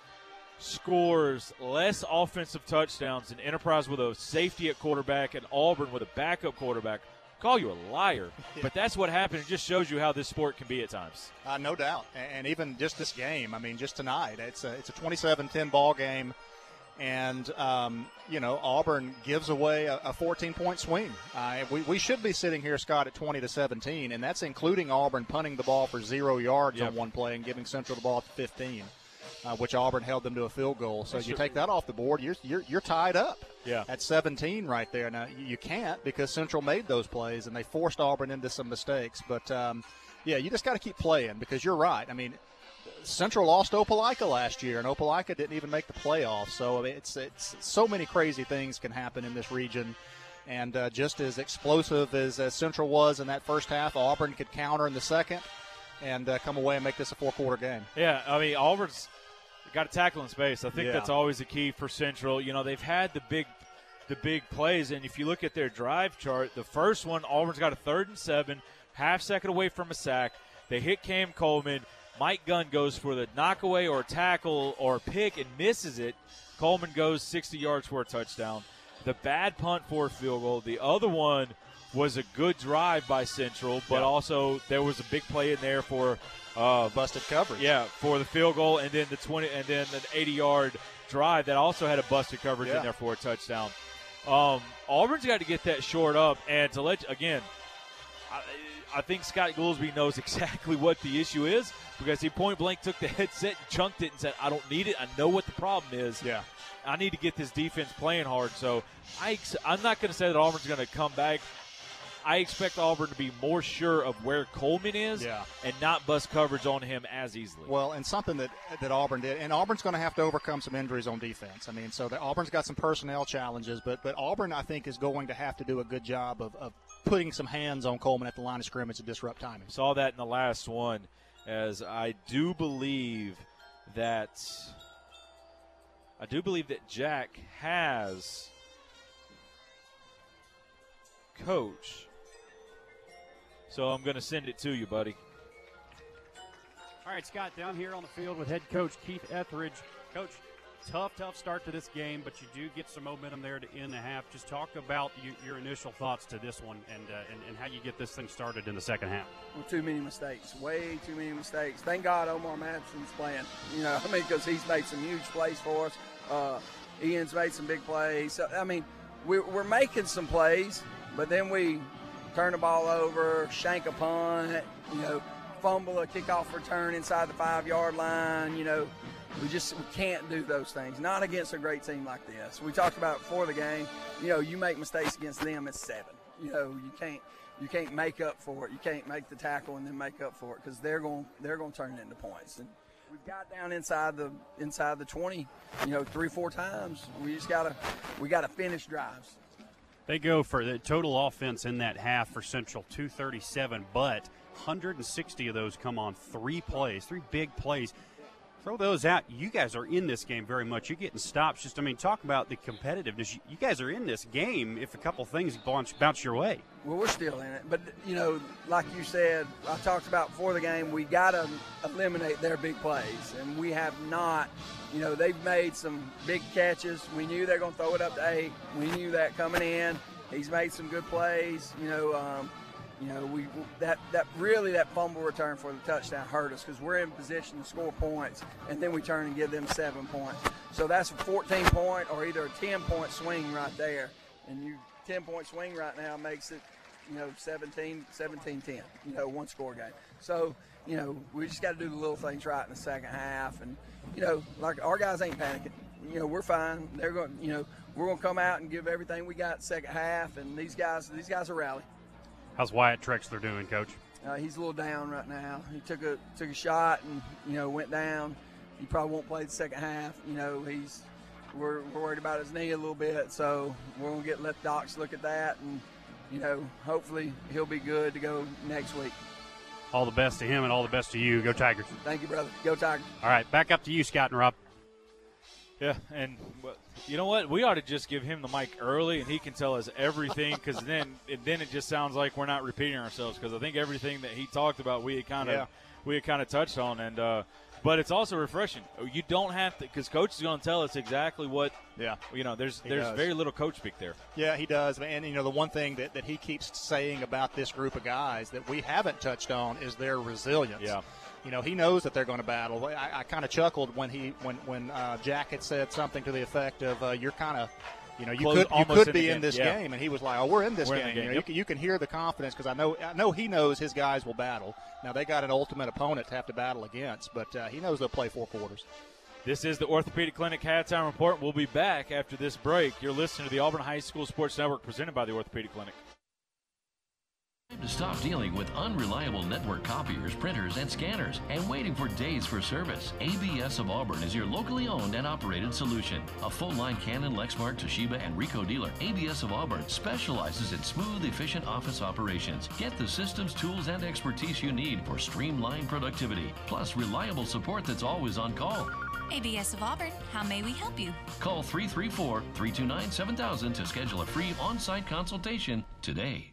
scores less offensive touchdowns than Enterprise with a safety at quarterback and Auburn with a backup quarterback, call you a liar. But that's what happened. It just shows you how this sport can be at times. Uh, no doubt. And even just this game, I mean, just tonight, it's a, it's a 27 10 ball game. And, um, you know, Auburn gives away a, a 14 point swing. Uh, we, we should be sitting here, Scott, at 20 to 17, and that's including Auburn punting the ball for zero yards Yep. on one play and giving Central the ball at the 15. Uh, which Auburn held them to a field goal. So you take that off the board, you're, you're, you're tied up Yeah. at 17 right there. Now you you can't because Central made those plays and they forced Auburn into some mistakes. But um, yeah, you just got to keep playing because you're right. I mean, Central lost Opelika last year, and Opelika didn't even make the playoffs. So I mean, it's it's so many crazy things can happen in this region. And uh, just as explosive as, as Central was in that first half, Auburn could counter in the second and uh, come away and make this a four quarter game. Yeah, I mean Auburn's got to tackle in space. I think Yeah. that's always the key for Central. You know, they've had the big the big plays. And if you look at their drive chart, the first one, Auburn's got a third and seven, half second away from a sack. They hit Cam Coleman. Mike Gunn goes for the knockaway or tackle or pick and misses it. Coleman goes 60 yards for a touchdown. The bad punt for a field goal. The other one was a good drive by Central, but also there was a big play in there for uh, busted coverage. Yeah, for the field goal, and then the 20, and then the 80-yard drive that also had a busted coverage Yeah. in there for a touchdown. Um, Auburn's got to get that short up, and to let again, I, think Scott Goolsby knows exactly what the issue is because he point blank took the headset, and chunked it, and said, "I don't need it. I know what the problem is. Yeah, I need to get this defense playing hard." So I, ex- I'm not going to say that Auburn's going to come back. I expect Auburn to be more sure of where Coleman is Yeah. and not bust coverage on him as easily. Well, and something that that Auburn did, and Auburn's going to have to overcome some injuries on defense. I mean, so the, Auburn's got some personnel challenges, but but Auburn, I think, is going to have to do a good job of, of putting some hands on Coleman at the line of scrimmage to disrupt timing. Saw that in the last one, as I do believe that I do believe that Jack has coach. So I'm going to send it to you, buddy. All right, Scott, down here on the field with head coach Keith Etheredge. Coach, tough, tough start to this game, but you do get some momentum there to end the half. Just talk about you, your initial thoughts to this one and, uh, and and how you get this thing started in the second half. Well, too many mistakes, way too many mistakes. Thank God Omar Madison's playing. You know, I mean, because he's made some huge plays for us. Uh, Ian's made some big plays. So, I mean, we're, we're making some plays, but then we turn the ball over, shank a punt, you know, fumble a kickoff return inside the five yard line. You know, we just we can't do those things. Not against a great team like this. We talked about before the game. You know, you make mistakes against them, it's seven. You know, you can't you can't make up for it. You can't make the tackle and then make up for it because they're going they're going to turn it into points. And we've got down inside the inside the 20, you know, three four times. We just gotta we gotta finish drives. They go for the total offense in that half for Central 237, but 160 of those come on three plays, three big plays. Throw those out. You guys are in this game very much. You're getting stops. Just, I mean, talk about the competitiveness. You- guys are in this game if a couple things bounce, bounce your way. Well, we're still in it, but you know, like you said, I talked about before the game. We got to eliminate their big plays, and we have not. You know, they've made some big catches. We knew they're going to throw it up to eight. We knew that coming in. He's made some good plays. You know, um, you know, we that that really that fumble return for the touchdown hurt us because we're in position to score points, and then we turn and give them seven points. So that's a 14 point or either a 10 point swing right there, and you 10 point swing right now makes it you know 17 17 10 you know one score game. So you know we just got to do the little things right in the second half and you know like our guys ain't panicking. You know we're fine. They're going you know we're going to come out and give everything we got second half and these guys these guys are rally How's Wyatt Trexler doing, Coach? uh, he's a little down right now he took a took a shot and you know went down he probably won't play the second half you know he's we're, we're worried about his knee a little bit so we're going to get let docs look at that and you know hopefully he'll be good to go next week All the best to him and all the best to you. Go Tigers. Thank you, brother. Go Tigers. All right, back up to you, Scott and Rob. Yeah, and you know what? We ought to just give him the mic early, and he can tell us everything. Because then, and then it just sounds like we're not repeating ourselves. Because I think everything that he talked about, we had kind of Yeah. we had kind of touched on, and uh, but it's also refreshing. You don't have to, because coach is going to tell us exactly what. Yeah, you know, there's He there's does. very little coach speak there. Yeah, he does. And, you know, the one thing that, that he keeps saying about this group of guys that we haven't touched on is their resilience. Yeah. You know, he knows that they're going to battle. I, I kind of chuckled when he when when uh, Jack had said something to the effect of, uh, "You're kind of, you know, you Close- could you almost could in be in this Yeah. game," and he was like, "Oh, we're in this We're in game." You, know, game. you, can, you can hear the confidence because I know I know he knows his guys will battle. Now they got an ultimate opponent to have to battle against, but uh, he knows they'll play four quarters. This is the Orthopedic Clinic Halftime Report. We'll be back after this break. You're listening to the Auburn High School Sports Network presented by the Orthopedic Clinic. Time to stop dealing with unreliable network copiers, printers, and scanners and waiting for days for service. ABS of Auburn is your locally owned and operated solution. A full line Canon, Lexmark, Toshiba, and Ricoh dealer, ABS of Auburn specializes in smooth, efficient office operations. Get the systems, tools, and expertise you need for streamlined productivity, plus reliable support that's always on call. ABS of Auburn, how may we help you? Call 334 329 7000 to schedule a free on site consultation today.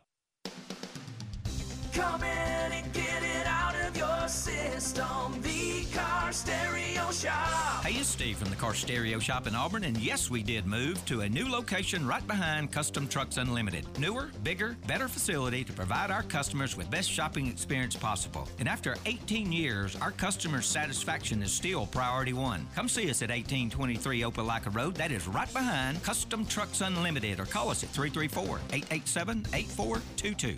Come in and get it out of your system. The Car Stereo Shop. Hey, it's Steve from the Car Stereo Shop in Auburn, and yes, we did move to a new location right behind Custom Trucks Unlimited. Newer, bigger, better facility to provide our customers with best shopping experience possible. And after 18 years, our customers' satisfaction is still priority one. Come see us at 1823 Opelika Road. That is right behind Custom Trucks Unlimited, or call us at 334 887 8422.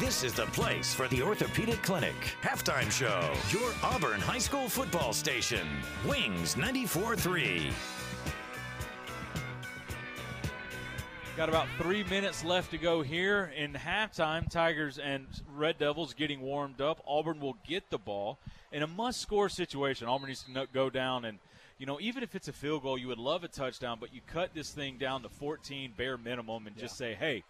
This is the place for the Orthopedic Clinic halftime show. Your Auburn High School football station. Wings 94 3. Got about three minutes left to go here in halftime. Tigers and Red Devils getting warmed up. Auburn will get the ball in a must-score situation. Auburn needs to go down and, you know, even if it's a field goal, you would love a touchdown, but you cut this thing down to 14 bare minimum and just say, hey,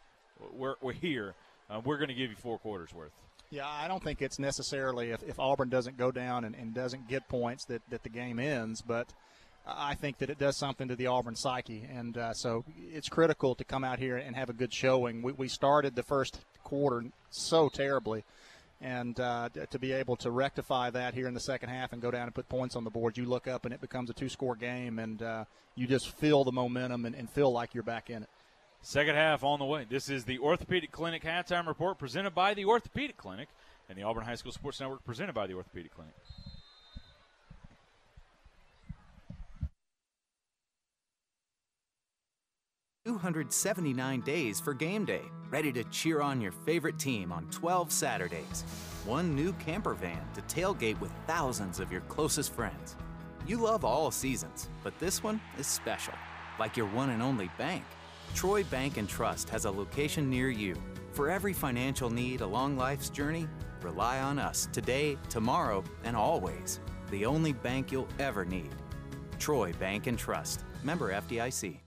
we're, we're here. Uh, we're going to give you four quarters worth. Yeah, I don't think it's necessarily if, if Auburn doesn't go down and, and doesn't get points that, that the game ends, but I think that it does something to the Auburn psyche. And uh, so it's critical to come out here and have a good showing. We, we started the first quarter so terribly. And uh, to be able to rectify that here in the second half and go down and put points on the board, you look up and it becomes a two score game, and uh, you just feel the momentum and, and feel like you're back in it. Second half on the way. This is the Orthopedic Clinic halftime report presented by the Orthopedic Clinic and the Auburn High School Sports Network presented by the Orthopedic Clinic. 279 days for game day. Ready to cheer on your favorite team on 12 Saturdays. One new camper van to tailgate with thousands of your closest friends. You love all seasons, but this one is special, like your one and only bank. Troy Bank and Trust has a location near you. For every financial need along life's journey, rely on us today, tomorrow, and always. The only bank you'll ever need. Troy Bank and Trust. Member FDIC.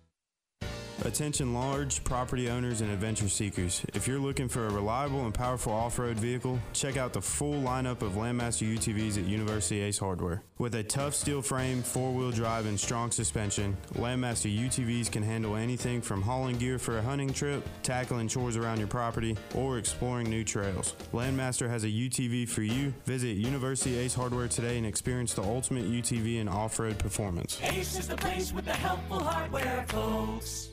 Attention large property owners and adventure seekers. If you're looking for a reliable and powerful off-road vehicle, check out the full lineup of Landmaster UTVs at University Ace Hardware. With a tough steel frame, four-wheel drive, and strong suspension, Landmaster UTVs can handle anything from hauling gear for a hunting trip, tackling chores around your property, or exploring new trails. Landmaster has a UTV for you. Visit University Ace Hardware today and experience the ultimate UTV and off-road performance. Ace is the place with the helpful hardware, folks.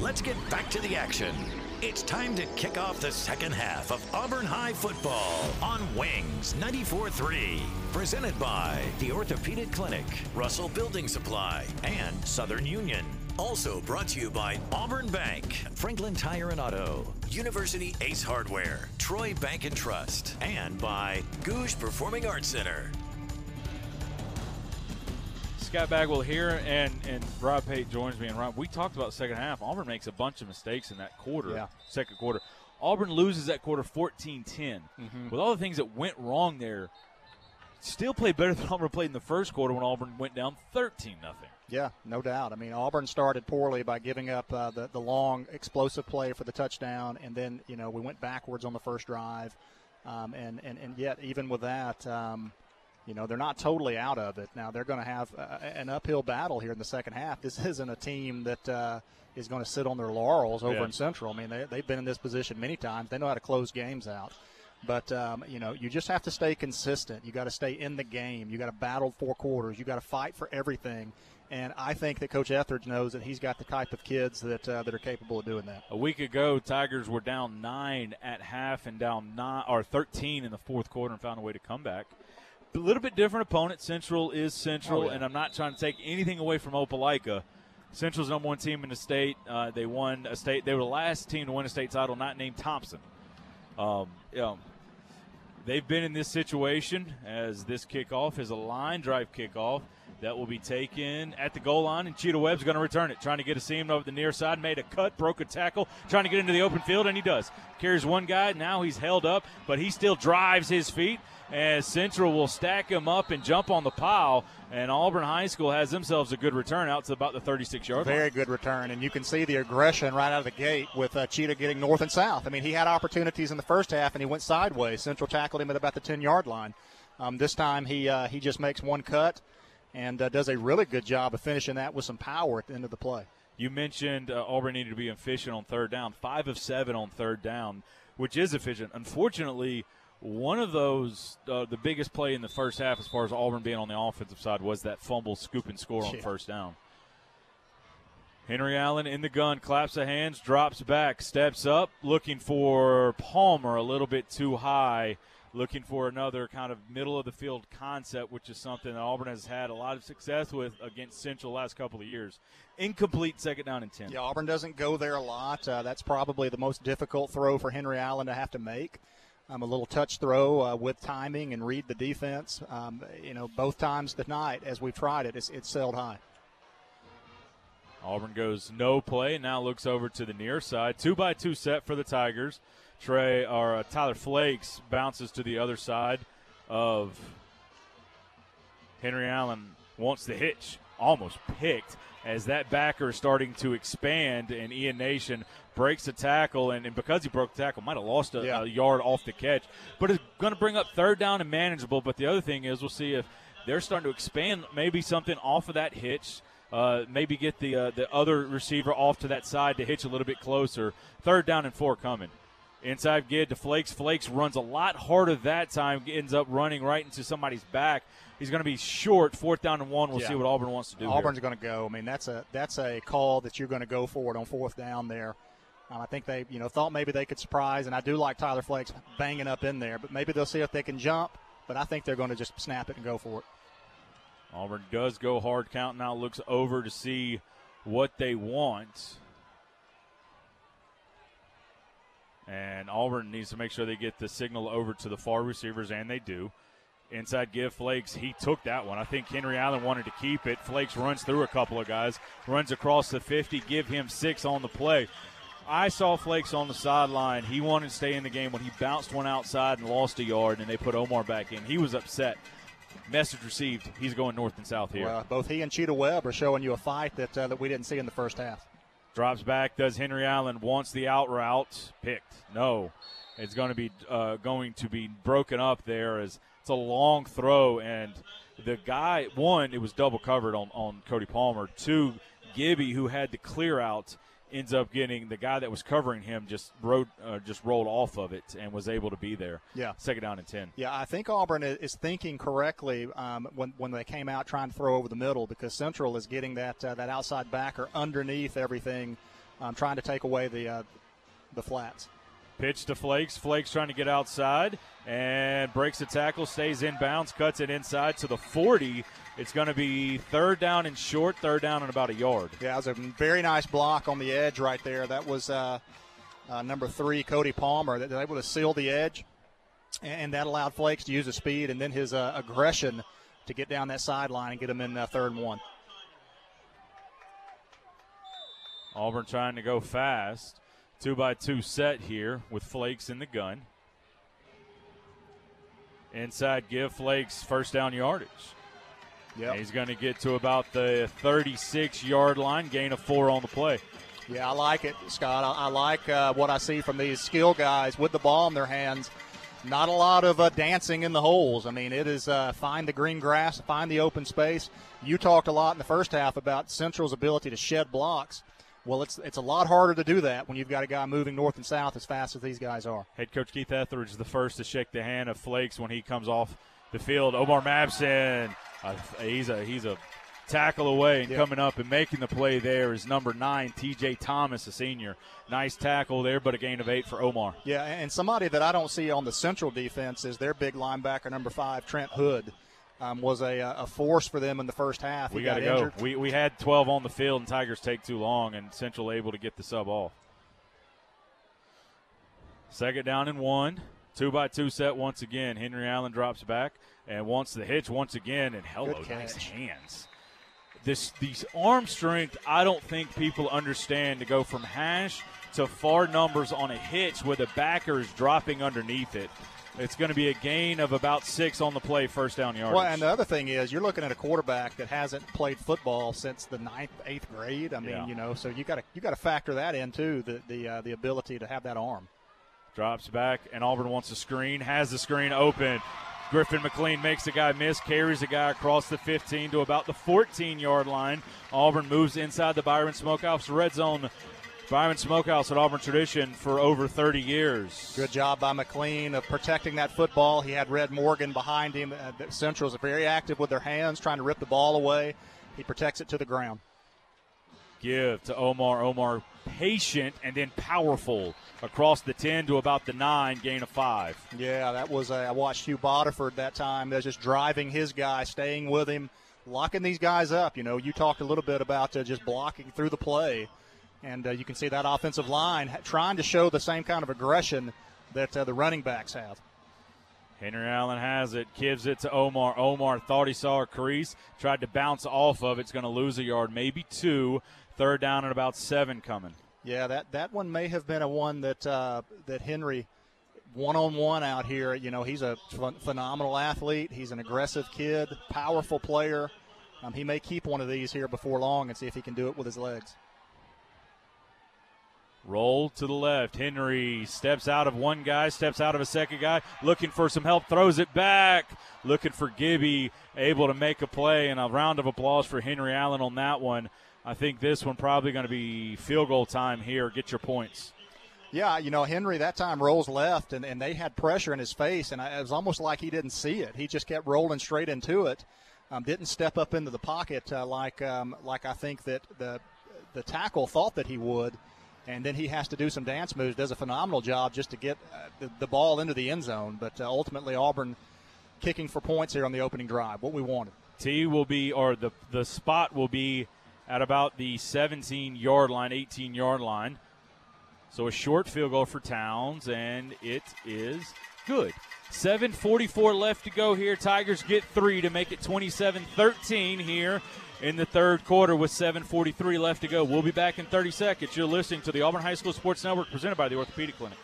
Let's get back to the action. It's time to kick off the second half of Auburn High football on Wings 94.3. Presented by the Orthopedic Clinic, Russell Building Supply, and Southern Union. Also brought to you by Auburn Bank, Franklin Tire and Auto, University Ace Hardware, Troy Bank and Trust, and by Gogue Performing Arts Center. Scott Bagwell here, and and Rob Pate joins me. And Rob, we talked about second half. Auburn makes a bunch of mistakes in that quarter, Yeah. second quarter. Auburn loses that quarter 14 10. Mhm. With all the things that went wrong there, still played better than Auburn played in the first quarter when Auburn went down 13 nothing. Yeah, no doubt. I mean, Auburn started poorly by giving up uh, the the long explosive play for the touchdown, and then you know we went backwards on the first drive, um, and and and yet even with that. Um, you know they're not totally out of it. Now they're going to have uh, an uphill battle here in the second half. This isn't a team that uh, is going to sit on their laurels over Yeah. in Central. I mean they, they've been in this position many times. They know how to close games out. But um, you know you just have to stay consistent. You got to stay in the game. You got to battle four quarters. You got to fight for everything. And I think that Coach Etheredge knows that he's got the type of kids that uh, that are capable of doing that. A week ago, Tigers were down nine at half and down nine or 13 in the fourth quarter and found a way to come back. A little bit different opponent. Central is Central, Oh, yeah. and I'm not trying to take anything away from Opelika. Central's number one team in the state. Uh, they won a state. They were the last team to win a state title, not named Thompson. Um, you know, they've been in this situation as this kickoff is a line drive kickoff that will be taken at the goal line, and Cheetah Webb's going to return it, trying to get a seam over the near side, made a cut, broke a tackle, trying to get into the open field, and he does. Carries one guy, now he's held up, but he still drives his feet, as Central will stack him up and jump on the pile, and Auburn High School has themselves a good return out to about the 36 yard line. Very good return, and you can see the aggression right out of the gate with uh, Cheetah getting north and south. I mean, he had opportunities in the first half, and he went sideways. Central tackled him at about the 10 yard line. Um, this time, he uh, he just makes one cut and uh, does a really good job of finishing that with some power at the end of the play. You mentioned uh, Auburn needed to be efficient on third down. Five of seven on third down, which is efficient. Unfortunately, one of those, uh, the biggest play in the first half, as far as Auburn being on the offensive side, was that fumble, scoop, and score on Yeah. first down. Henry Allen in the gun, claps the hands, drops back, steps up, looking for Palmer a little bit too high, looking for another kind of middle of the field concept, which is something that Auburn has had a lot of success with against Central last couple of years. Incomplete second down and 10. Yeah, Auburn doesn't go there a lot. Uh, that's probably the most difficult throw for Henry Allen to have to make. Um, a little touch throw uh, with timing and read the defense. Um, you know, both times tonight as we've tried it, it's, it's sailed high. Auburn goes no play. Now looks over to the near side. Two by two set for the Tigers. Trey or uh, Tyler Flakes bounces to the other side of Henry Allen. Wants the hitch. Almost picked as that backer is starting to expand, and Ian Nation breaks the tackle, and, and because he broke the tackle, might have lost a, Yeah. a yard off the catch, but it's going to bring up third down and manageable. But the other thing is, we'll see if they're starting to expand maybe something off of that hitch. Uh, maybe get the uh, the other receiver off to that side to hitch a little bit closer. Third down and four coming. Inside get to Flakes. Flakes runs a lot harder that time. Ends up running right into somebody's back. He's going to be short. Fourth down and one. We'll Yeah. see what Auburn wants to do. Auburn's going to go. I mean, that's a that's a call that you're going to go for it on fourth down there. Um, I think they, you know, thought maybe they could surprise, and I do like Tyler Flakes banging up in there, but maybe they'll see if they can jump. But I think they're going to just snap it and go for it. Auburn does go hard count now, looks over to see what they want. And Auburn needs to make sure they get the signal over to the far receivers, and they do. Inside give Flakes. He took that one. I think Henry Allen wanted to keep it. Flakes runs through a couple of guys, runs across the 50, give him six on the play. I saw Flakes on the sideline. He wanted to stay in the game when he bounced one outside and lost a yard, and they put Omar back in. He was upset. Message received. He's going north and south here. Well, both he and Cheetah Webb are showing you a fight that uh, that we didn't see in the first half. Drops back. Does Henry Allen wants the out route picked? No, it's going to be uh, going to be broken up there as it's a long throw and the guy one it was double covered on on Cody Palmer. Two, Gibby who had the clear out ends up getting the guy that was covering him just rode uh, just rolled off of it and was able to be there. Yeah. second down and ten. Yeah, I think Auburn is thinking correctly um, when when they came out trying to throw over the middle because Central is getting that uh, that outside backer underneath everything, um, trying to take away the uh, the flats. Pitch to Flakes. Flakes trying to get outside and breaks the tackle, stays in bounds, cuts it inside to the 40. It's going to be third down and short, third down and about a yard. Yeah, it was a very nice block on the edge right there. That was uh, uh, number three, Cody Palmer, that was able to seal the edge, and that allowed Flakes to use his speed and then his uh, aggression to get down that sideline and get him in uh, third and one. Auburn trying to go fast. Two by two set here with Flakes in the gun. Inside give Flakes first down yardage. Yep. He's going to get to about the 36 yard line, gain of four on the play. Yeah, I like it, Scott. I, I like uh, what I see from these skill guys with the ball in their hands. Not a lot of uh, dancing in the holes. I mean, it is uh, find the green grass, find the open space. You talked a lot in the first half about Central's ability to shed blocks. Well, it's it's a lot harder to do that when you've got a guy moving north and south as fast as these guys are. Head coach Keith Etheredge is the first to shake the hand of Flakes when he comes off the field. Omar Mapson, uh, he's a he's a tackle away and Yeah. coming up and making the play there is number nine, T.J. Thomas, a senior. Nice tackle there, but a gain of eight for Omar. Yeah, and somebody that I don't see on the Central defense is their big linebacker, number five, Trent Hood. Um, was a, a force for them in the first half. We got to go. injured. We, we had 12 on the field, and Tigers take too long, and Central able to get the sub off. Second down and one. Two by two set once again. Henry Allen drops back and wants the hitch once again. And hello, nice hands. This these arm strength, I don't think people understand to go from hash to far numbers on a hitch with a backer is dropping underneath it. It's going to be a gain of about six on the play, first down yardage. Well, and the other thing is, you're looking at a quarterback that hasn't played football since the ninth, eighth grade. I mean, Yeah. you know, so you got to you got to factor that in too, the the uh, the ability to have that arm. Drops back, and Auburn wants a screen. Has the screen open. Griffin McLean makes the guy miss, carries the guy across the 15 to about the 14 yard line. Auburn moves inside the Byron Smokehouse red zone. Byron Smokehouse at Auburn tradition for over 30 years. Good job by McLean of protecting that football. He had Red Morgan behind him. Uh, the Centrals are very active with their hands, trying to rip the ball away. He protects it to the ground. Give to Omar. Omar patient and then powerful across the 10 to about the 9, gain of 5. Yeah, that was. Uh, I watched Hugh Bodiford that time. They're just driving his guy, staying with him, locking these guys up. You know, you talked a little bit about uh, just blocking through the play, and uh, you can see that offensive line trying to show the same kind of aggression that uh, the running backs have. Henry Allen has it, gives it to Omar. Omar thought he saw a crease, tried to bounce off of it. It's going to lose a yard, maybe two. Third down and about seven coming. Yeah, that, that one may have been a one that uh, that Henry one on one out here. You know, he's a ph- phenomenal athlete. He's an aggressive kid, powerful player. Um, he may keep one of these here before long and see if he can do it with his legs. Roll to the left. Henry steps out of one guy, steps out of a second guy, looking for some help, throws it back, looking for Gibby, able to make a play, and a round of applause for Henry Allen on that one. I think this one probably going to be field goal time here. Get your points. Yeah, you know, Henry that time rolls left, and, and they had pressure in his face, and I- it was almost like he didn't see it. He just kept rolling straight into it. Um, didn't step up into the pocket uh, like um, like I think that the the tackle thought that he would, and then he has to do some dance moves. Does a phenomenal job just to get uh, the, the ball into the end zone, but uh, ultimately Auburn kicking for points here on the opening drive. What we wanted. T will be, or the the spot will be at about the 17 yard line, 18 yard line. So a short field goal for Towns, and it is good. 7.44 left to go here. Tigers get three to make it 27 13 here in the third quarter with 7.43 left to go. We'll be back in 30 seconds. You're listening to the Auburn High School Sports Network presented by the Orthopedic Clinic.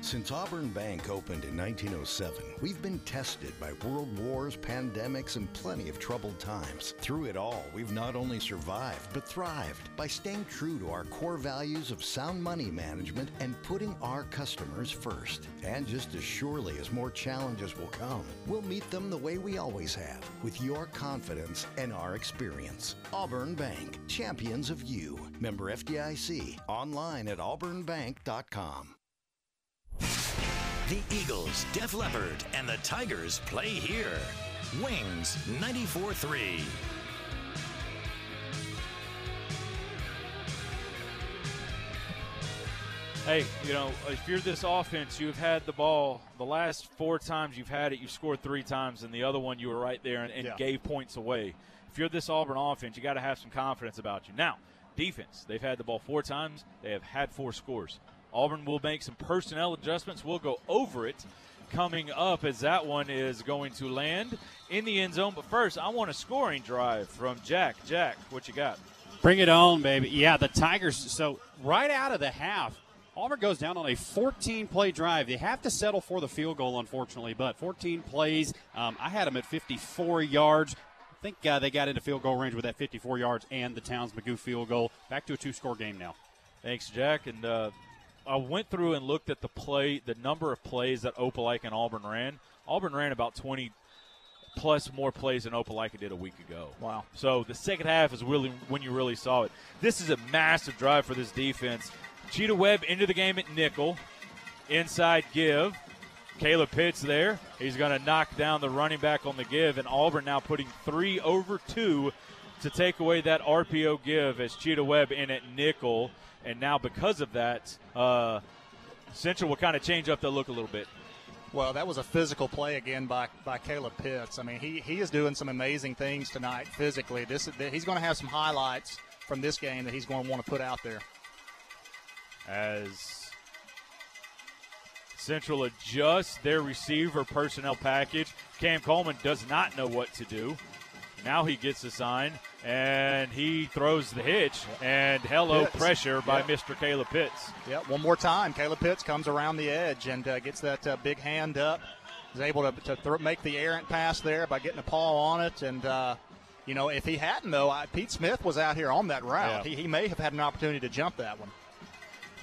Since Auburn Bank opened in 1907, we've been tested by world wars, pandemics, and plenty of troubled times. Through it all, we've not only survived, but thrived by staying true to our core values of sound money management and putting our customers first. And just as surely as more challenges will come, we'll meet them the way we always have, with your confidence and our experience. Auburn Bank, champions of you. Member FDIC, online at auburnbank.com. The Eagles, Def Leppard, and the Tigers play here. Wings 94 3. Hey, you know, if you're this offense, you've had the ball the last four times you've had it, you've scored three times, and the other one you were right there and, and Yeah. gave points away. If you're this Auburn offense, you got to have some confidence about you. Now, defense, they've had the ball four times, they have had four scores. Auburn will make some personnel adjustments. We'll go over it coming up as that one is going to land in the end zone. But first, I want a scoring drive from Jack. Jack, what you got? Bring it on, baby. Yeah, the Tigers. So right out of the half, Auburn goes down on a 14 play drive. They have to settle for the field goal, unfortunately, but 14 plays. Um, I had them at 54 yards. I think uh, they got into field goal range with that 54 yards and the Towns Magoo field goal. Back to a two score game now. Thanks, Jack. And uh, I went through and looked at the play, the number of plays that Opelika and Auburn ran. Auburn ran about 20 plus more plays than Opelika did a week ago. Wow. So the second half is really when you really saw it. This is a massive drive for this defense. Cheetah Webb into the game at nickel. Inside give. Caleb Pitts there. He's going to knock down the running back on the give, and Auburn now putting three over two to take away that RPO give as Cheetah Webb in at nickel. And now, because of that, uh, Central will kind of change up the look a little bit. Well, that was a physical play again by, by Caleb Pitts. I mean, he, he is doing some amazing things tonight physically. This he's going to have some highlights from this game that he's going to want to put out there. As Central adjusts their receiver personnel package, Cam Coleman does not know what to do. Now he gets assigned and he throws the hitch and hello Pitts. pressure by Yep. Mr. Caleb Pitts. Yeah, one more time. Caleb Pitts comes around the edge and uh, gets that uh, big hand up. Is able to, to thro- make the errant pass there by getting a paw on it. And, uh, you know, if he hadn't, though, I, Pete Smith was out here on that route. Yeah. He, he may have had an opportunity to jump that one.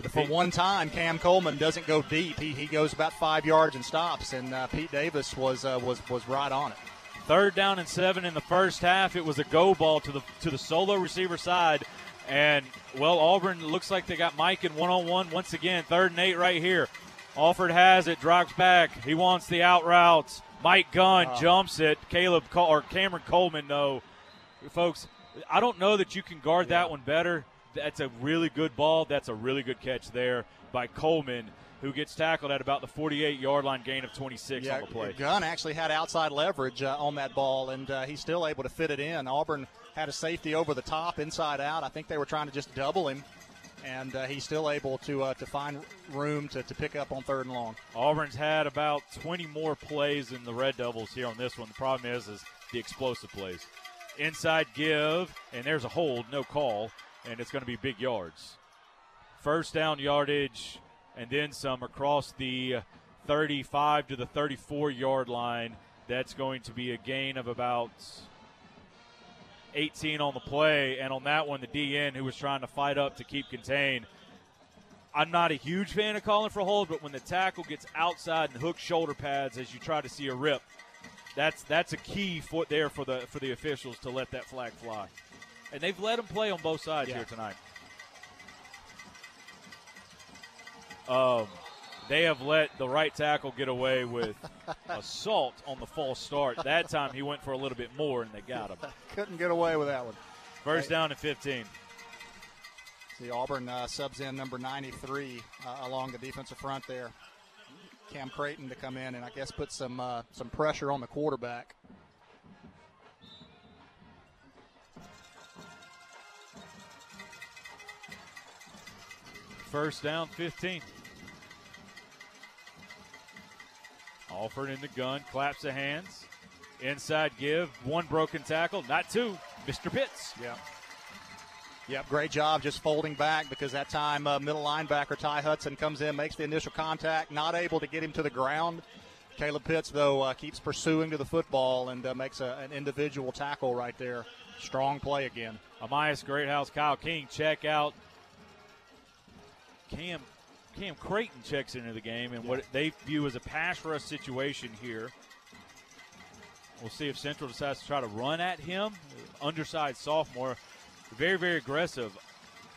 But for one time, Cam Coleman doesn't go deep. He, he goes about five yards and stops. And uh, Pete Davis was, uh, was, was right on it. Third down and seven in the first half. It was a go ball to the to the solo receiver side, and well, Auburn looks like they got Mike in one on one once again. Third and eight right here. Alford has it, drops back. He wants the out routes. Mike Gunn Oh. jumps it. Caleb Col- or Cameron Coleman, no, folks. I don't know that you can guard that one better. That's a really good ball. That's a really good catch there by Coleman, who gets tackled at about the 48 yard line, gain of 26 on the play. Gunn actually had outside leverage uh, on that ball, and uh, he's still able to fit it in. Auburn had a safety over the top, inside out. I think they were trying to just double him, and uh, he's still able to uh, to find room to, to pick up on third and long. Auburn's had about 20 more plays than the Red Devils here on this one. The problem is, is the explosive plays. Inside give, and there's a hold, no call, and it's going to be big yards. First down yardage, and then some across the 35 to the 34 yard line. That's going to be a gain of about 18 on the play, and on that one, the DN who was trying to fight up to keep contained. I'm not a huge fan of calling for a hold, but when the tackle gets outside and hooks shoulder pads as you try to see a rip, that's that's a key foot there for the for the officials to let that flag fly. And they've let them play on both sides Yeah. here tonight. Um, they have let the right tackle get away with assault on the false start. That time he went for a little bit more, and they got him. Couldn't get away with that one. First Hey. down and 15. See, Auburn uh, subs in number 93 uh, along the defensive front there. Cam Creighton to come in and I guess put some uh, some pressure on the quarterback. First down, 15. Alford in the gun, claps the hands. Inside give, one broken tackle, not two. Mr. Pitts. Yeah. Yep, great job just folding back because that time uh, middle linebacker Ty Hudson comes in, makes the initial contact, not able to get him to the ground. Caleb Pitts, though, uh, keeps pursuing to the football and uh, makes a, an individual tackle right there. Strong play again. Amias Greathouse, Kyle King check out. Cam Cam Creighton checks into the game and what they view as a pass rush situation here. We'll see if Central decides to try to run at him. Undersized sophomore, very very aggressive,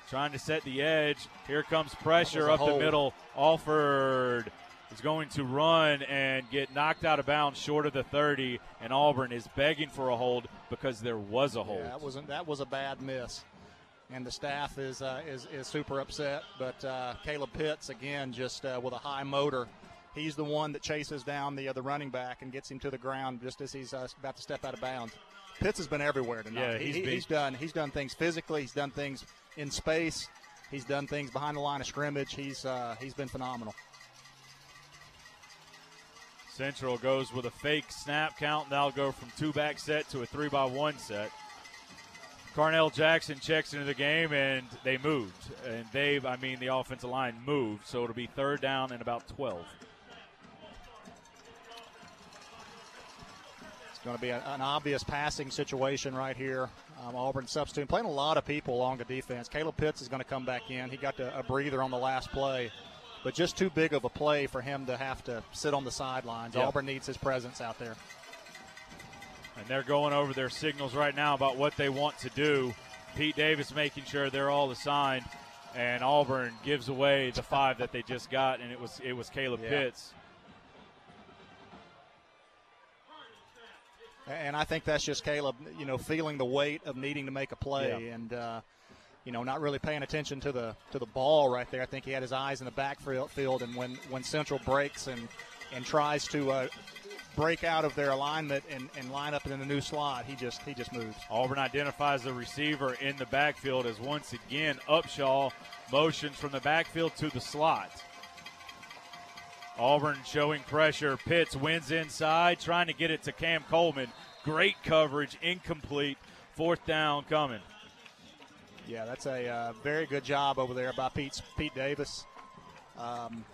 trying to set the edge. Here comes pressure up the middle. Alford is going to run and get knocked out of bounds short of the 30, and Auburn is begging for a hold because there was a hold. Yeah, that wasn't that was a bad miss, and the staff is uh, is is super upset. But uh, Caleb Pitts again, just uh, with a high motor, he's the one that chases down the other running back and gets him to the ground just as he's uh, about to step out of bounds. Pitts has been everywhere tonight. Yeah, he's he- he's done he's done things physically. He's done things in space. He's done things behind the line of scrimmage. He's uh, he's been phenomenal. Central goes with a fake snap count. Now go from two back set to a three by one set. Carnell Jackson checks into the game, and they moved. And they've, I mean, the offensive line moved, so it'll be third down and about 12. It's going to be a, an obvious passing situation right here. Um, Auburn substituting, playing a lot of people along the defense. Caleb Pitts is going to come back in. He got a breather on the last play, but just too big of a play for him to have to sit on the sidelines. Yep. Auburn needs his presence out there. And they're going over their signals right now about what they want to do. Pete Davis making sure they're all assigned, and Auburn gives away the five that they just got, and it was it was Caleb Yeah. Pitts. And I think that's just Caleb, you know, feeling the weight of needing to make a play Yeah. and, uh, you know, not really paying attention to the to the ball right there. I think he had his eyes in the backfield, field, and when when Central breaks and and tries to uh, break out of their alignment and, and line up in the new slot, he just he just moves. Auburn identifies the receiver in the backfield as once again Upshaw motions from the backfield to the slot. Auburn showing pressure. Pitts wins inside, trying to get it to Cam Coleman. Great coverage, incomplete. Fourth down coming. Yeah, that's a uh, very good job over there by Pete Pete Davis. Um,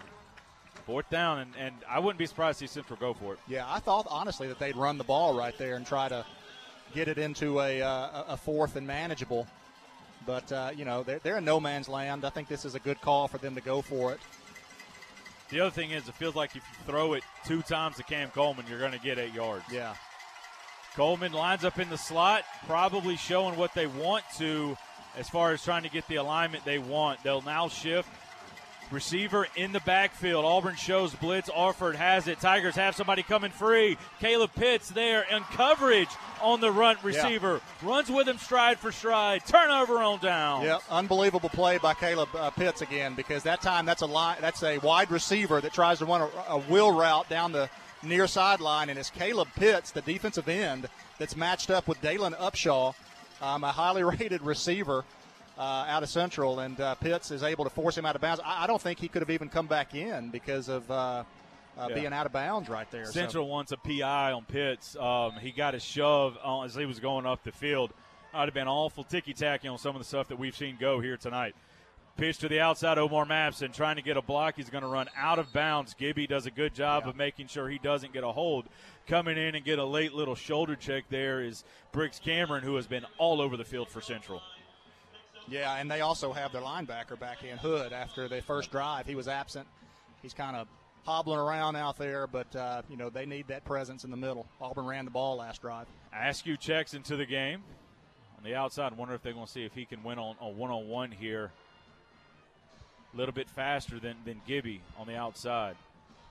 Fourth down, and, and I wouldn't be surprised to see Central go for it. Yeah, I thought honestly that they'd run the ball right there and try to get it into a, uh, a fourth and manageable. But uh, you know they're, they're in no man's land. I think this is a good call for them to go for it. The other thing is, it feels like if you throw it two times to Cam Coleman, you're going to get eight yards. Yeah. Coleman lines up in the slot, probably showing what they want to as far as trying to get the alignment they want. They'll now shift. Receiver in the backfield. Auburn shows blitz. Alford has it. Tigers have somebody coming free. Caleb Pitts there and coverage on the run receiver. Runs with him stride for stride. Turnover on down. Yep, unbelievable play by Caleb uh, Pitts again because that time that's a line, that's a wide receiver that tries to run a, a wheel route down the near sideline, and it's Caleb Pitts, the defensive end, that's matched up with Dalen Upshaw, um, a highly rated receiver. Uh, out of Central, and uh, Pitts is able to force him out of bounds. I, I don't think he could have even come back in because of uh, uh, Yeah. being out of bounds right there. So- Central wants a PI on Pitts. Um, he got a shove on, as he was going up the field. I'd have been awful ticky tacky on some of the stuff that we've seen go here tonight. Pitch to the outside, Omar Mapson trying to get a block. He's going to run out of bounds. Gibby does a good job of making sure he doesn't get a hold. Coming in and get a late little shoulder check there is Briggs Cameron, who has been all over the field for Central. Yeah, and they also have their linebacker back in Hood after the first drive. He was absent. He's kind of hobbling around out there, but uh, you know they need that presence in the middle. Auburn ran the ball last drive. Askew checks into the game on the outside. Wonder if they're going to see if he can win on a one on one here. A little bit faster than, than Gibby on the outside.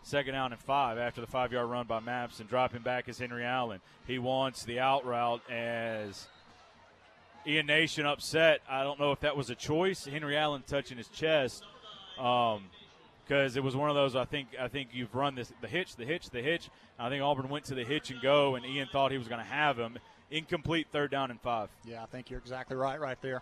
Second down and five after the five yard run by Maps and dropping back is Henry Allen. He wants the out route as Ian Nation upset. I don't know if that was a choice. Henry Allen touching his chest. Um, because it was one of those. I think I think you've run this the hitch, the hitch, the hitch. I think Auburn went to the hitch and go, and Ian thought he was going to have him. Incomplete third down and five. Yeah, I think you're exactly right right there.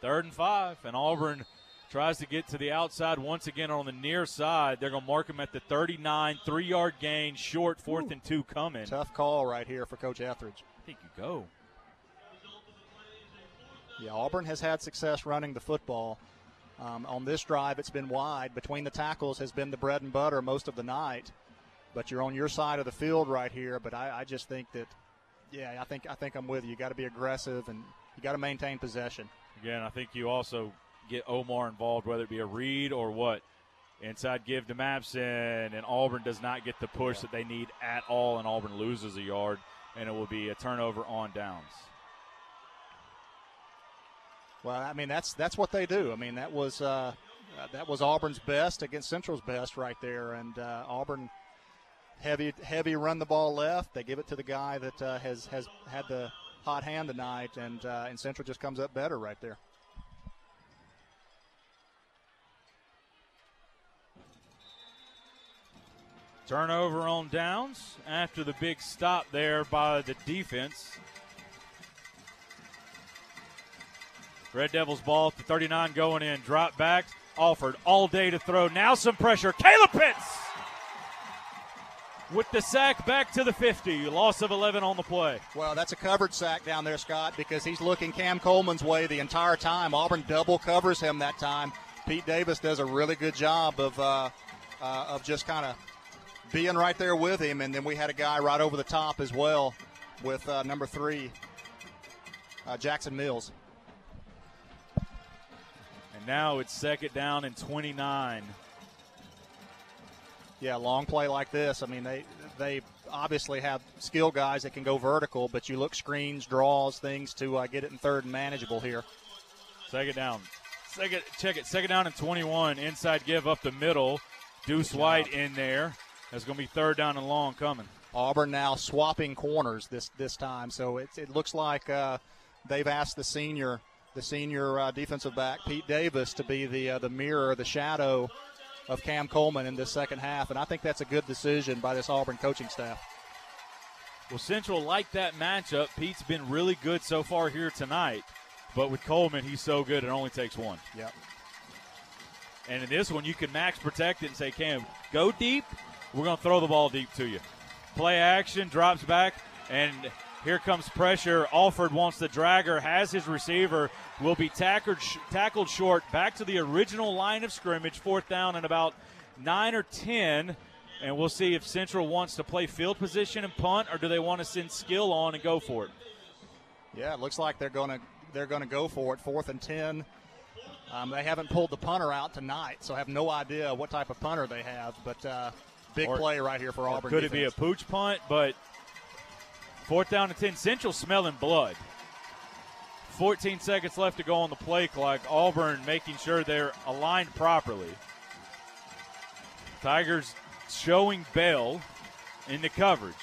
Third and five, and Auburn tries to get to the outside once again on the near side. They're going to mark him at the 39, three yard gain, short, fourth and two coming. Tough call right here for Coach Etheredge. I think you go. Yeah, Auburn has had success running the football. Um, on this drive, it's been wide. Between the tackles has been the bread and butter most of the night. But you're on your side of the field right here. But I, I just think that, yeah, I think I think I'm with you. You got to be aggressive and you got to maintain possession. Again, I think you also get Omar involved, whether it be a read or what. Inside give to Mapson, and Auburn does not get the push that they need at all, and Auburn loses a yard, and it will be a turnover on downs. Well, I mean that's that's what they do. I mean that was uh, that was Auburn's best against Central's best right there, and uh, Auburn heavy heavy run the ball left. They give it to the guy that uh, has has had the hot hand tonight, and uh, and Central just comes up better right there. Turnover on downs after the big stop there by the defense. Red Devils ball at the 39 going in. Drop back. Alford all day to throw. Now some pressure. Caleb Pitts. with the sack back to the 50. Loss of 11 on the play. Well, that's a covered sack down there, Scott, because he's looking Cam Coleman's way the entire time. Auburn double covers him that time. Pete Davis does a really good job of uh, uh, of just kind of being right there with him, and then we had a guy right over the top as well with uh, number three, uh, Jackson Mills. And now it's second down and 29. Yeah, long play like this. I mean, they they obviously have skill guys that can go vertical, but you look screens, draws, things to uh, get it in third and manageable here. Second down. Second, check it. Second down and 21. Inside give up the middle. Deuce White in there. That's going to be third down and long coming. Auburn now swapping corners this this time, so it, it looks like uh, they've asked the senior the senior uh, defensive back Pete Davis to be the uh, the mirror, the shadow of Cam Coleman in this second half, and I think that's a good decision by this Auburn coaching staff. Well, Central liked that matchup. Pete's been really good so far here tonight, but with Coleman, he's so good it only takes one. Yep. And in this one, you can max protect it and say, Cam, go deep. We're going to throw the ball deep to you. Play action, drops back, and here comes pressure. Alford wants the dragger, has his receiver, will be tackled, tackled short back to the original line of scrimmage, fourth down and about nine or ten. And we'll see if Central wants to play field position and punt, or do they want to send skill on and go for it. Yeah, it looks like they're going to they're going to go for it. Fourth and ten. Um, they haven't pulled the punter out tonight, so I have no idea what type of punter they have. But uh, big Or- play right here for Auburn. Could it be a pooch punt? But fourth down and 10. Central smelling blood. 14 seconds left to go on the play clock. Auburn making sure they're aligned properly. Tigers showing Bell in the coverage.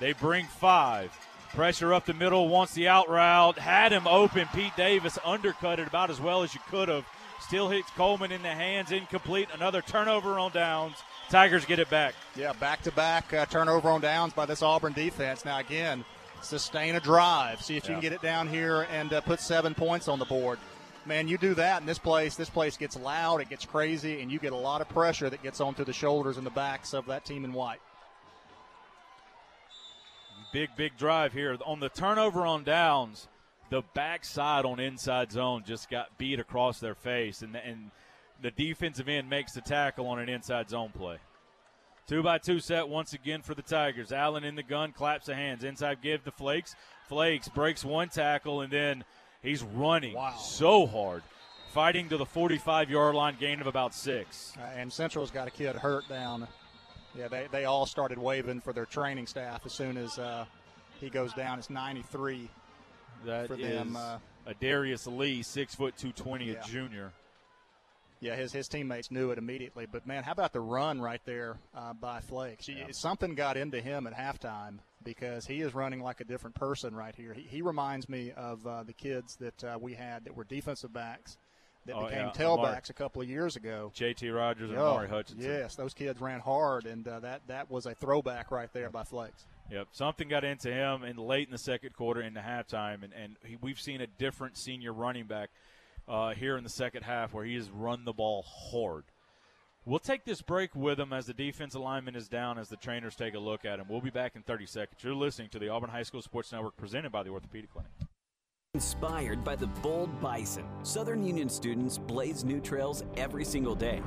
They bring five. Pressure up the middle, wants the out route. Had him open. Pete Davis undercut it about as well as you could have. Still hits Coleman in the hands, incomplete. Another turnover on downs. Tigers get it back. Yeah, back to back turnover on downs by this Auburn defense. Now, again, sustain a drive. See if you can get it down here and uh, put seven points on the board. Man, you do that in this place. This place gets loud, it gets crazy, and you get a lot of pressure that gets onto the shoulders and the backs of that team in white. Big, big drive here. On the turnover on downs, the backside on inside zone just got beat across their face, and, and the defensive end makes the tackle on an inside zone play. Two by two set once again for the Tigers. Allen in the gun, claps the hands. Inside give to Flakes. Flakes breaks one tackle, and then he's running so hard, fighting to the 45 yard line, gain of about six. Uh, and Central's got a kid hurt down. Yeah, they, they all started waving for their training staff as soon as uh, he goes down. It's 93 That for is them. Uh, a Darius Lee, six foot two twenty, Yeah. a junior. Yeah, his his teammates knew it immediately. But man, how about the run right there uh, by Flakes? You- Something got into him at halftime because he is running like a different person right here. He, he reminds me of uh, the kids that uh, we had that were defensive backs that Oh, became yeah, tailbacks Amari. a couple of years ago. J.T. Rogers and Oh, Amari Hutchinson. Yes, those kids ran hard, and uh, that that was a throwback right there by Flakes. Yep, something got into him in late in the second quarter into halftime, and, and he, we've seen a different senior running back uh, here in the second half where he has run the ball hard. We'll take this break with him as the defense alignment is down as the trainers take a look at him. We'll be back in 30 seconds. You're listening to the Auburn High School Sports Network presented by the Orthopedic Clinic. Inspired by the bold bison, Southern Union students blaze new trails every single day.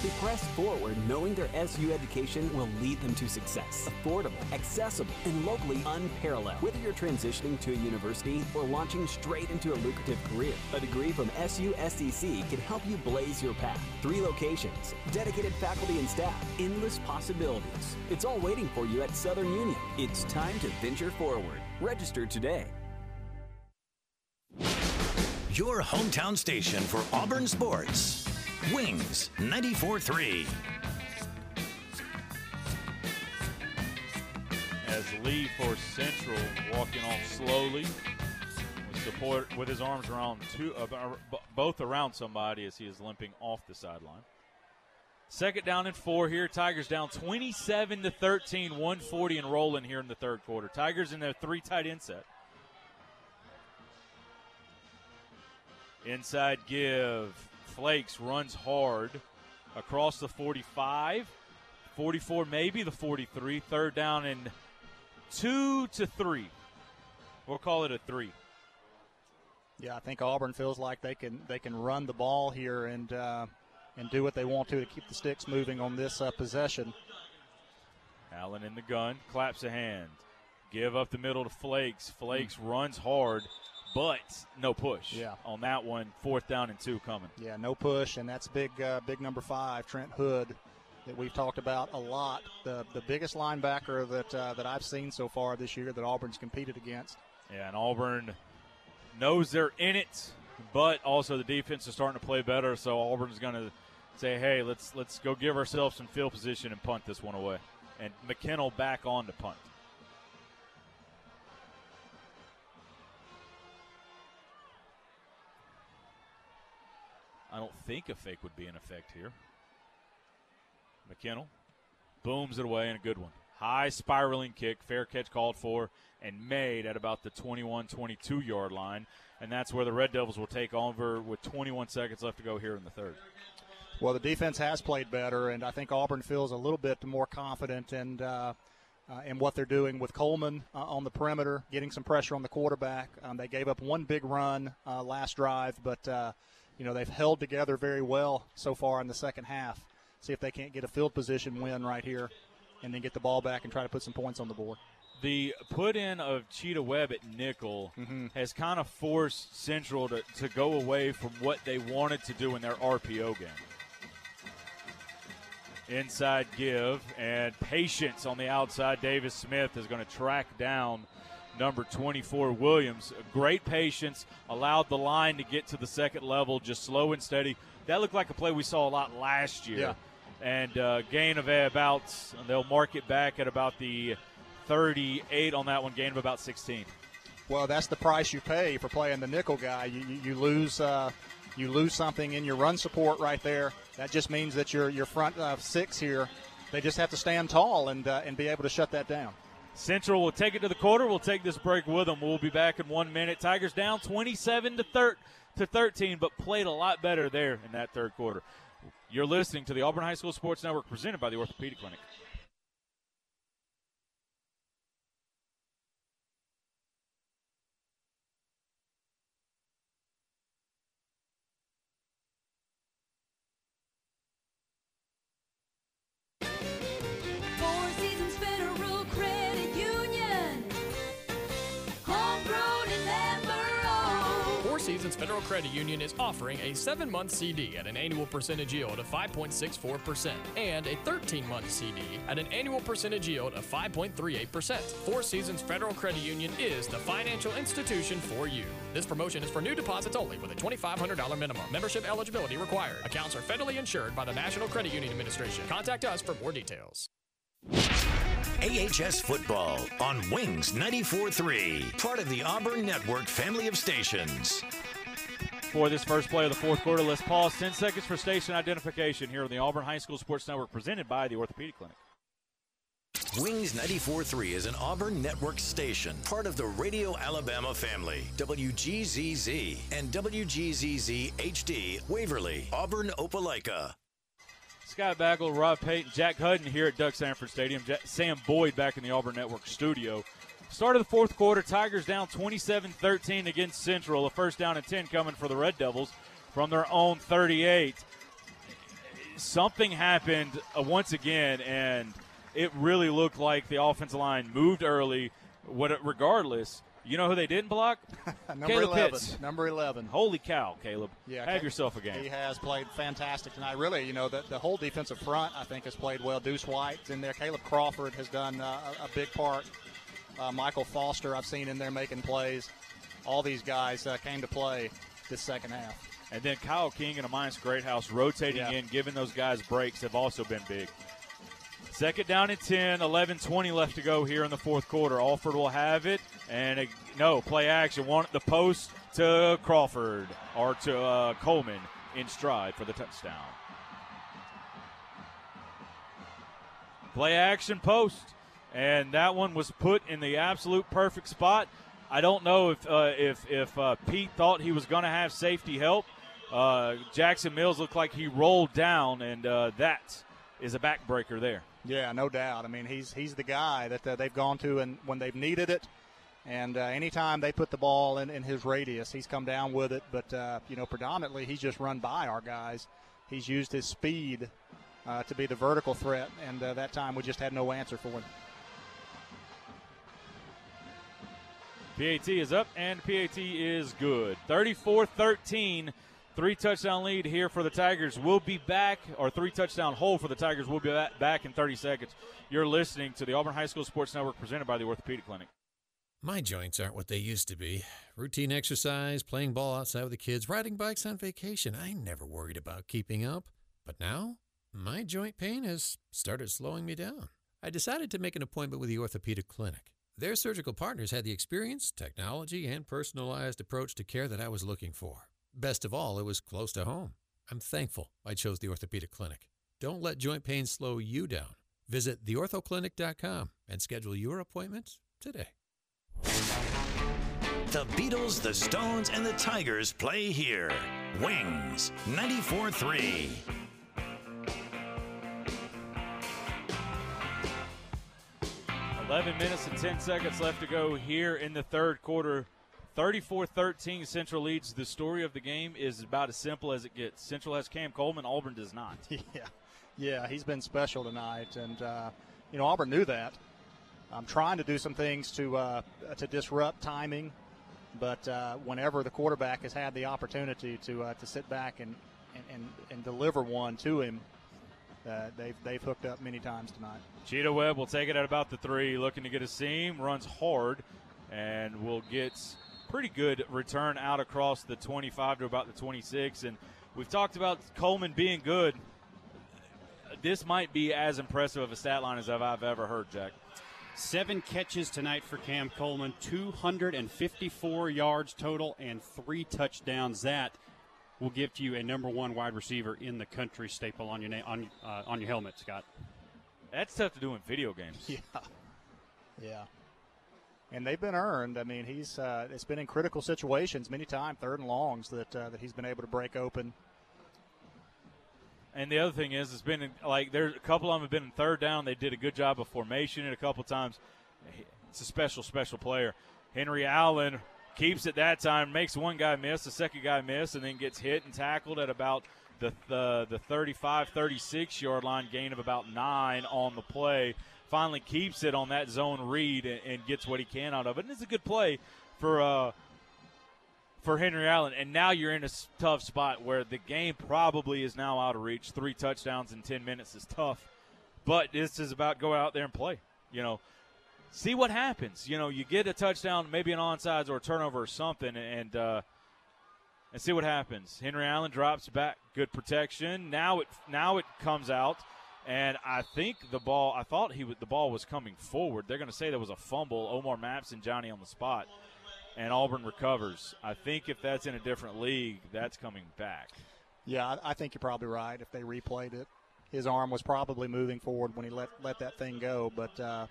They press forward knowing their SU education will lead them to success. Affordable, accessible, and locally unparalleled. Whether you're transitioning to a university or launching straight into a lucrative career, a degree from SUSCC can help you blaze your path. Three locations, dedicated faculty and staff, endless possibilities. It's all waiting for you at Southern Union. It's time to venture forward. Register today. Your hometown station for Auburn sports. Wings 94.3. As Lee for Central walking off slowly with support with his arms around two, uh, both around somebody as he is limping off the sideline. Second down and four here. Tigers down 27 to 13, 140 and rolling here in the third quarter. Tigers in their three tight end set. Inside give. Flakes runs hard across the 45. 44, maybe the 43. Third down and two to three. We'll call it a three. Yeah, I think Auburn feels like they can they can run the ball here and uh, and do what they want to to keep the sticks moving on this uh, possession. Allen in the gun, claps a hand. Give up the middle to Flakes. Flakes runs hard, but no push. Yeah. On that one, fourth down and two coming. Yeah, no push, and that's big uh, big number five, Trent Hood, that we've talked about a lot. The the biggest linebacker that uh, that I've seen so far this year that Auburn's competed against. Yeah, and Auburn knows they're in it, but also the defense is starting to play better. So Auburn's going to say, "Hey, let's let's go give ourselves some field position and punt this one away." And McKinnell back on to punt. I don't think a fake would be in effect here. McKinnell booms it away and a good one. High spiraling kick, fair catch called for and made at about the 21 22 yard line. And that's where the Red Devils will take over with 21 seconds left to go here in the third. Well, the defense has played better, and I think Auburn feels a little bit more confident and. Uh, uh, in what they're doing with Coleman uh, on the perimeter, getting some pressure on the quarterback. Um, they gave up one big run uh, last drive, but uh, you know they've held together very well so far in the second half. See if they can't get a field position win right here, and then get the ball back and try to put some points on the board. The put in of Cheetah Webb at nickel mm-hmm. has kind of forced Central to, to go away from what they wanted to do in their RPO game. Inside give and patience on the outside. Davis Smith is going to track down number 24 Williams. Great patience, allowed the line to get to the second level, just slow and steady. That looked like a play we saw a lot last year. Yeah. And uh, gain of about, they'll mark it back at about the 38 on that one, gain of about 16. Well, that's the price you pay for playing the nickel guy. You, you, you lose uh, you lose something in your run support right there. That just means that your your front uh, six here, they just have to stand tall and uh, and be able to shut that down. Central will take it to the quarter. We'll take this break with them. We'll be back in one minute. Tigers down 27 to 13 to 13, but played a lot better there in that third quarter. You're listening to the Auburn High School Sports Network presented by the Orthopedic Clinic. Seasons Federal Credit Union is offering a 7 month CD at an annual percentage yield of 5.64% and a 13 month CD at an annual percentage yield of 5.38%. Four Seasons Federal Credit Union is the financial institution for you. This promotion is for new deposits only with a $2,500 minimum. Membership eligibility required. Accounts are federally insured by the National Credit Union Administration. Contact us for more details. AHS Football on Wings 94.3, part of the Auburn Network family of stations. For this first play of the fourth quarter, let's pause 10 seconds for station identification here on the Auburn High School Sports Network presented by the Orthopedic Clinic. Wings 94.3 is an Auburn Network station, part of the Radio Alabama family. WGZZ and WGZZ HD, Waverly, Auburn, Opelika. Scott Bagel, Rob Payton, Jack Hutton here at Duck Samford Stadium. Ja- Sam Boyd back in the Auburn Network studio. Start of the fourth quarter, Tigers down 27 13 against Central. A first down and 10 coming for the Red Devils from their own 38. Something happened uh, once again, and it really looked like the offensive line moved early. What, regardless, you know who they didn't block? Number Caleb 11. Pitts. Number 11. Holy cow, Caleb. Yeah, Have yourself a game. He has played fantastic tonight. Really, you know, the, the whole defensive front, I think, has played well. Deuce White's in there. Caleb Crawford has done uh, a, a big part. Uh, Michael Foster, I've seen in there making plays. All these guys uh, came to play this second half. And then Kyle King and Amias Greathouse rotating Yeah. in, giving those guys breaks have also been big. Second down and 10, 11 20 left to go here in the fourth quarter. Alford will have it, and a, no, play action. One the post to Crawford, or to uh, Coleman in stride for the touchdown. Play action post, and that one was put in the absolute perfect spot. I don't know if uh, if if uh, Pete thought he was going to have safety help. Uh, Jackson Mills looked like he rolled down, and uh, that is a backbreaker there. Yeah, no doubt. I mean, he's he's the guy that uh, they've gone to and when they've needed it. And uh, anytime they put the ball in, in his radius, he's come down with it. But, you know, predominantly he's just run by our guys. He's used his speed to be the vertical threat, and that time we just had no answer for him. PAT is up, and PAT is good. 34 13. Three touchdown lead here for the Tigers. We'll be back, or three touchdown hole for the Tigers. We'll be back in 30 seconds. You're listening to the Auburn High School Sports Network presented by the Orthopedic Clinic. My joints aren't what they used to be. Routine exercise, playing ball outside with the kids, riding bikes on vacation. I never worried about keeping up. But now, my joint pain has started slowing me down. I decided to make an appointment with the Orthopedic Clinic. Their surgical partners had the experience, technology, and personalized approach to care that I was looking for. Best of all, it was close to home. I'm thankful I chose the Orthopedic Clinic. Don't let joint pain slow you down. Visit theorthoclinic.com and schedule your appointment today. The Beatles, the Stones, and the Tigers play here. Wings 94 3. Eleven minutes and ten seconds left to go here in the third quarter. 34-13 Central leads. The story of the game is about as simple as it gets. Central has Cam Coleman, Auburn does not. Yeah, yeah, he's been special tonight, and uh, you know Auburn knew that. I'm trying to do some things to uh, to disrupt timing, but uh, whenever the quarterback has had the opportunity to uh, to sit back and, and, and, deliver one to him, uh, they've they've hooked up many times tonight. Cheetah Webb will take it at about the three, looking to get a seam, runs hard, and will get pretty good return out across the 25 to about the 26. And we've talked about Coleman being good. This might be as impressive of a stat line as I've ever heard, Jack. Seven catches tonight for Cam Coleman, 254 yards total, and three touchdowns. That will give you a number one wide receiver in the country staple on your na- on uh, on your helmet, Scott. That's tough to do in video games. Yeah, yeah. And they've been earned. I mean, he's uh, it's been in critical situations many times, third and longs that uh, that he's been able to break open. And the other thing is, it's been like there's a couple of them have been in third down. They did a good job of formation, and a couple times, it's a special, special player. Henry Allen keeps it that time, makes one guy miss, the second guy miss, and then gets hit and tackled at about the the, the 35, 36 yard line, gain of about nine on the play. Finally keeps it on that zone read and, and gets what he can out of it. And it's a good play for uh, for Henry Allen. And now you're in a tough spot where the game probably is now out of reach. Three touchdowns in 10 minutes is tough. But this is about go out there and play. You know, see what happens. You know, you get a touchdown, maybe an onside or a turnover or something, and uh, and see what happens. Henry Allen drops back, good protection. Now it now it comes out, and I think the ball. I thought he the ball was coming forward. They're going to say there was a fumble. Omar Mapson Johnny on the spot and Auburn recovers. I think if that's in a different league, that's coming back. Yeah, I think you're probably right. If they replayed it, his arm was probably moving forward when he let let that thing go. But uh,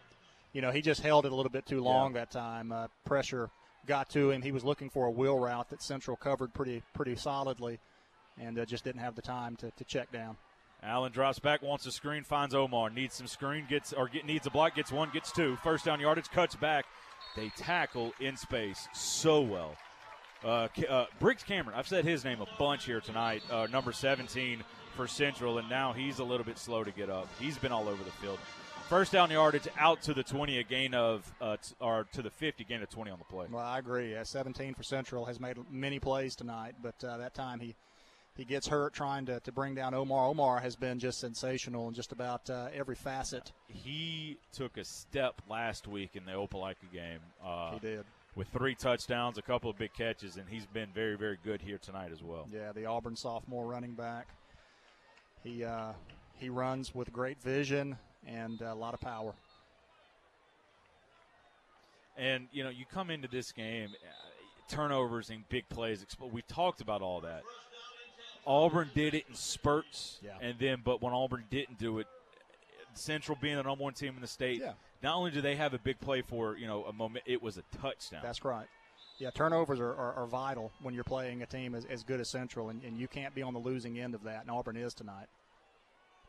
you know, he just held it a little bit too long yeah. that time. Uh, pressure got to him. He was looking for a wheel route that Central covered pretty pretty solidly, and uh, just didn't have the time to, to check down. Allen drops back, wants a screen, finds Omar, needs some screen, gets or get, needs a block, gets one, gets two. First down yardage, cuts back, they tackle in space so well. Uh, uh, Briggs Cameron, I've said his name a bunch here tonight, uh, number 17 for Central, and now he's a little bit slow to get up. He's been all over the field. First down yardage out to the 20, a gain of, uh, t- or to the 50, gain of 20 on the play. Well, I agree. 17 for Central has made many plays tonight, but uh, that time he he gets hurt trying to, to bring down Omar. Omar has been just sensational in just about uh, every facet. He took a step last week in the Opelika game. Uh, he did. With three touchdowns, a couple of big catches, and he's been very, very good here tonight as well. Yeah, the Auburn sophomore running back. He uh, he runs with great vision and a lot of power. And you know, you come into this game, uh, turnovers and big plays. We talked about all that. Auburn did it in spurts, yeah. and then but when Auburn didn't do it, Central being the number one team in the state, yeah. not only do they have a big play for you know a moment, it was a touchdown. That's right. Yeah, turnovers are, are, are vital when you're playing a team as, as good as Central, and, and you can't be on the losing end of that, and Auburn is tonight.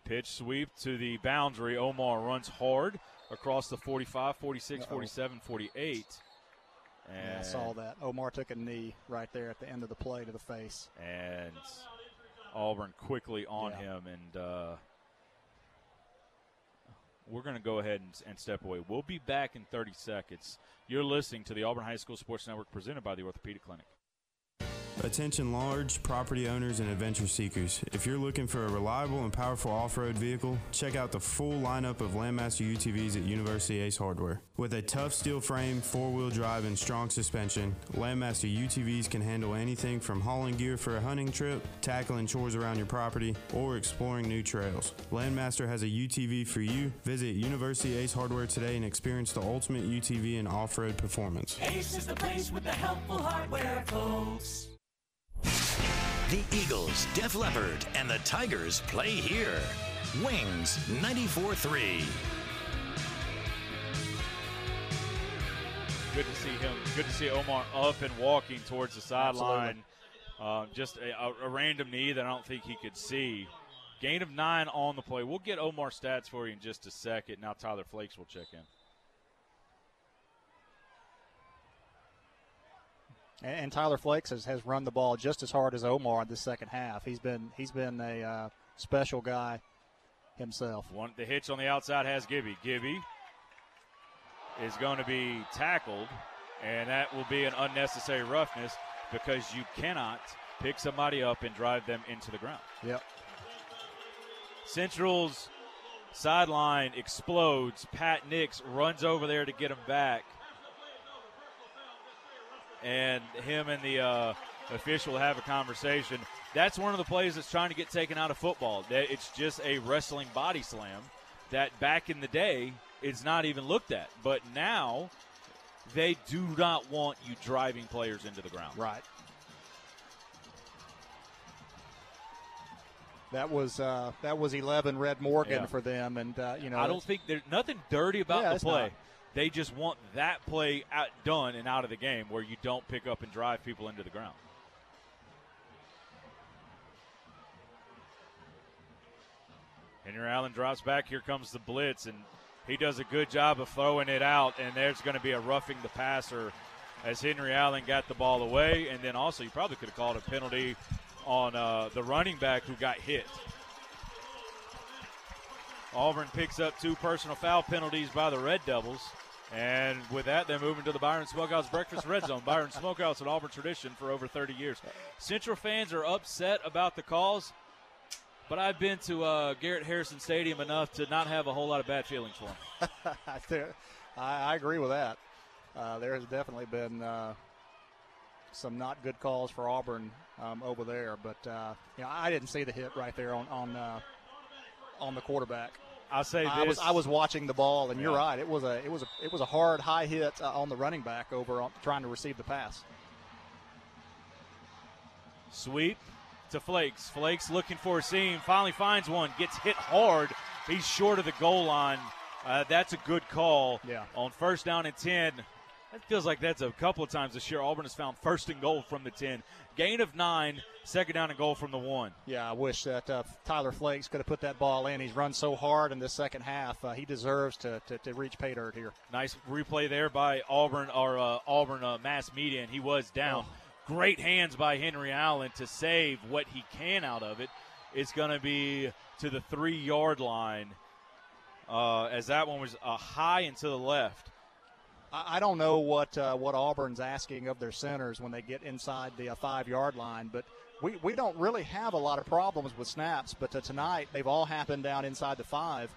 Pitch sweep to the boundary. Omar runs hard across the 45, 46, Uh-oh. 47, 48. Yeah, I saw that. Omar took a knee right there at the end of the play to the face. and Auburn quickly on Yeah. him, and uh, we're going to go ahead and, and step away. We'll be back in 30 seconds. You're listening to the Auburn High School Sports Network presented by the Orthopedic Clinic. Attention large property owners and adventure seekers. If you're looking for a reliable and powerful off-road vehicle, check out the full lineup of Landmaster UTVs at University Ace Hardware. With a tough steel frame, four-wheel drive, and strong suspension, Landmaster UTVs can handle anything from hauling gear for a hunting trip, tackling chores around your property, or exploring new trails. Landmaster has a UTV for you. Visit University Ace Hardware today and experience the ultimate UTV and off-road performance. Ace is the place with the helpful hardware, folks. The Eagles, Def Leppard, and the Tigers play here. Wings 94 3. Good to see him. Good to see Omar up and walking towards the sideline. Uh, just a, a, a random knee that I don't think he could see. Gain of nine on the play. We'll get Omar stats for you in just a second. Now Tyler Flakes will check in. And, and Tyler Flakes has, has run the ball just as hard as Omar in the second half. He's been he's been a uh, special guy himself. One the hitch on the outside has Gibby. Gibby is going to be tackled, and that will be an unnecessary roughness because you cannot pick somebody up and drive them into the ground. Yep. Central's sideline explodes. Pat Nix runs over there to get him back. And him and the uh, official have a conversation. That's one of the plays that's trying to get taken out of football. That It's just a wrestling body slam that back in the day is not even looked at. But now they do not want you driving players into the ground. Right. That was uh, that was 11 Red Morgan Yeah. for them, and uh, you know I don't think there's nothing dirty about Yeah, the play. not. They just want that play out, done and out of the game where you don't pick up and drive people into the ground. Henry Allen drops back. Here comes the blitz, and he does a good job of throwing it out. And there's going to be a roughing the passer as Henry Allen got the ball away. And then also, you probably could have called a penalty on uh, the running back who got hit. Auburn picks up two personal foul penalties by the Red Devils. And with that, they're moving to the Byron Smokehouse Breakfast Red Zone. Byron Smokehouse, an Auburn tradition for over 30 years. Central fans are upset about the calls, but I've been to uh, Garrett Harrison Stadium enough to not have a whole lot of bad feelings for them. I, I agree with that. Uh, there has definitely been uh, some not good calls for Auburn um, over there, but uh, you know I didn't see the hit right there on on uh, on the quarterback. I'll say I was I was watching the ball, and you're right. It was a it was a it was a hard high hit uh, on the running back over on, trying to receive the pass. Sweep to Flakes. Flakes looking for a seam. Finally finds one. Gets hit hard. He's short of the goal line. Uh, that's a good call. Yeah. On first down and 10. It feels like that's a couple of times this year. Auburn has found first and goal from the 10. Gain of nine. Second down and goal from the one. Yeah, I wish that uh, Tyler Flakes could have put that ball in. He's run so hard in the second half. Uh, he deserves to, to, to reach pay dirt here. Nice replay there by Auburn or uh, Auburn uh, mass media, and he was down. Great hands by Henry Allen to save what he can out of it. It's going to be to the three yard line, uh, as that one was uh, high and to the left. I don't know what uh, what Auburn's asking of their centers when they get inside the uh, five yard line, but we, we don't really have a lot of problems with snaps. But uh, tonight they've all happened down inside the five.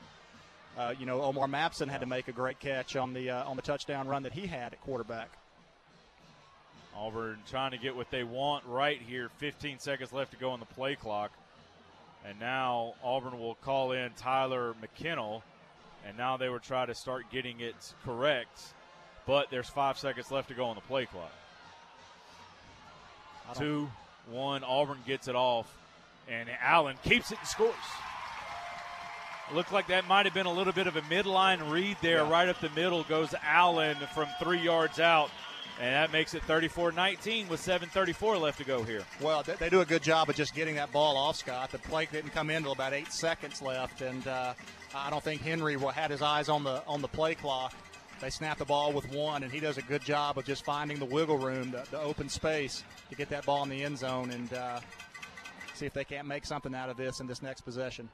Uh, you know, Omar Mapson had to make a great catch on the uh, on the touchdown run that he had at quarterback. Auburn trying to get what they want right here. 15 seconds left to go on the play clock. And now Auburn will call in Tyler McKinnell. And now they will try to start getting it correct. But there's five seconds left to go on the play clock. Two, one. Auburn gets it off. And Allen keeps it and scores. Looked like that might have been a little bit of a midline read there. Yeah. Right up the middle goes Allen from three yards out. And that makes it 34 19 with 7.34 left to go here. Well, they, they, do a good job of just getting that ball off, Scott. The play didn't come in until about eight seconds left, and uh, I don't think Henry had his eyes on the on the play clock. They snap the ball with one, and he does a good job of just finding the wiggle room, the, the open space to get that ball in the end zone and uh, see if they can't make something out of this in this next possession.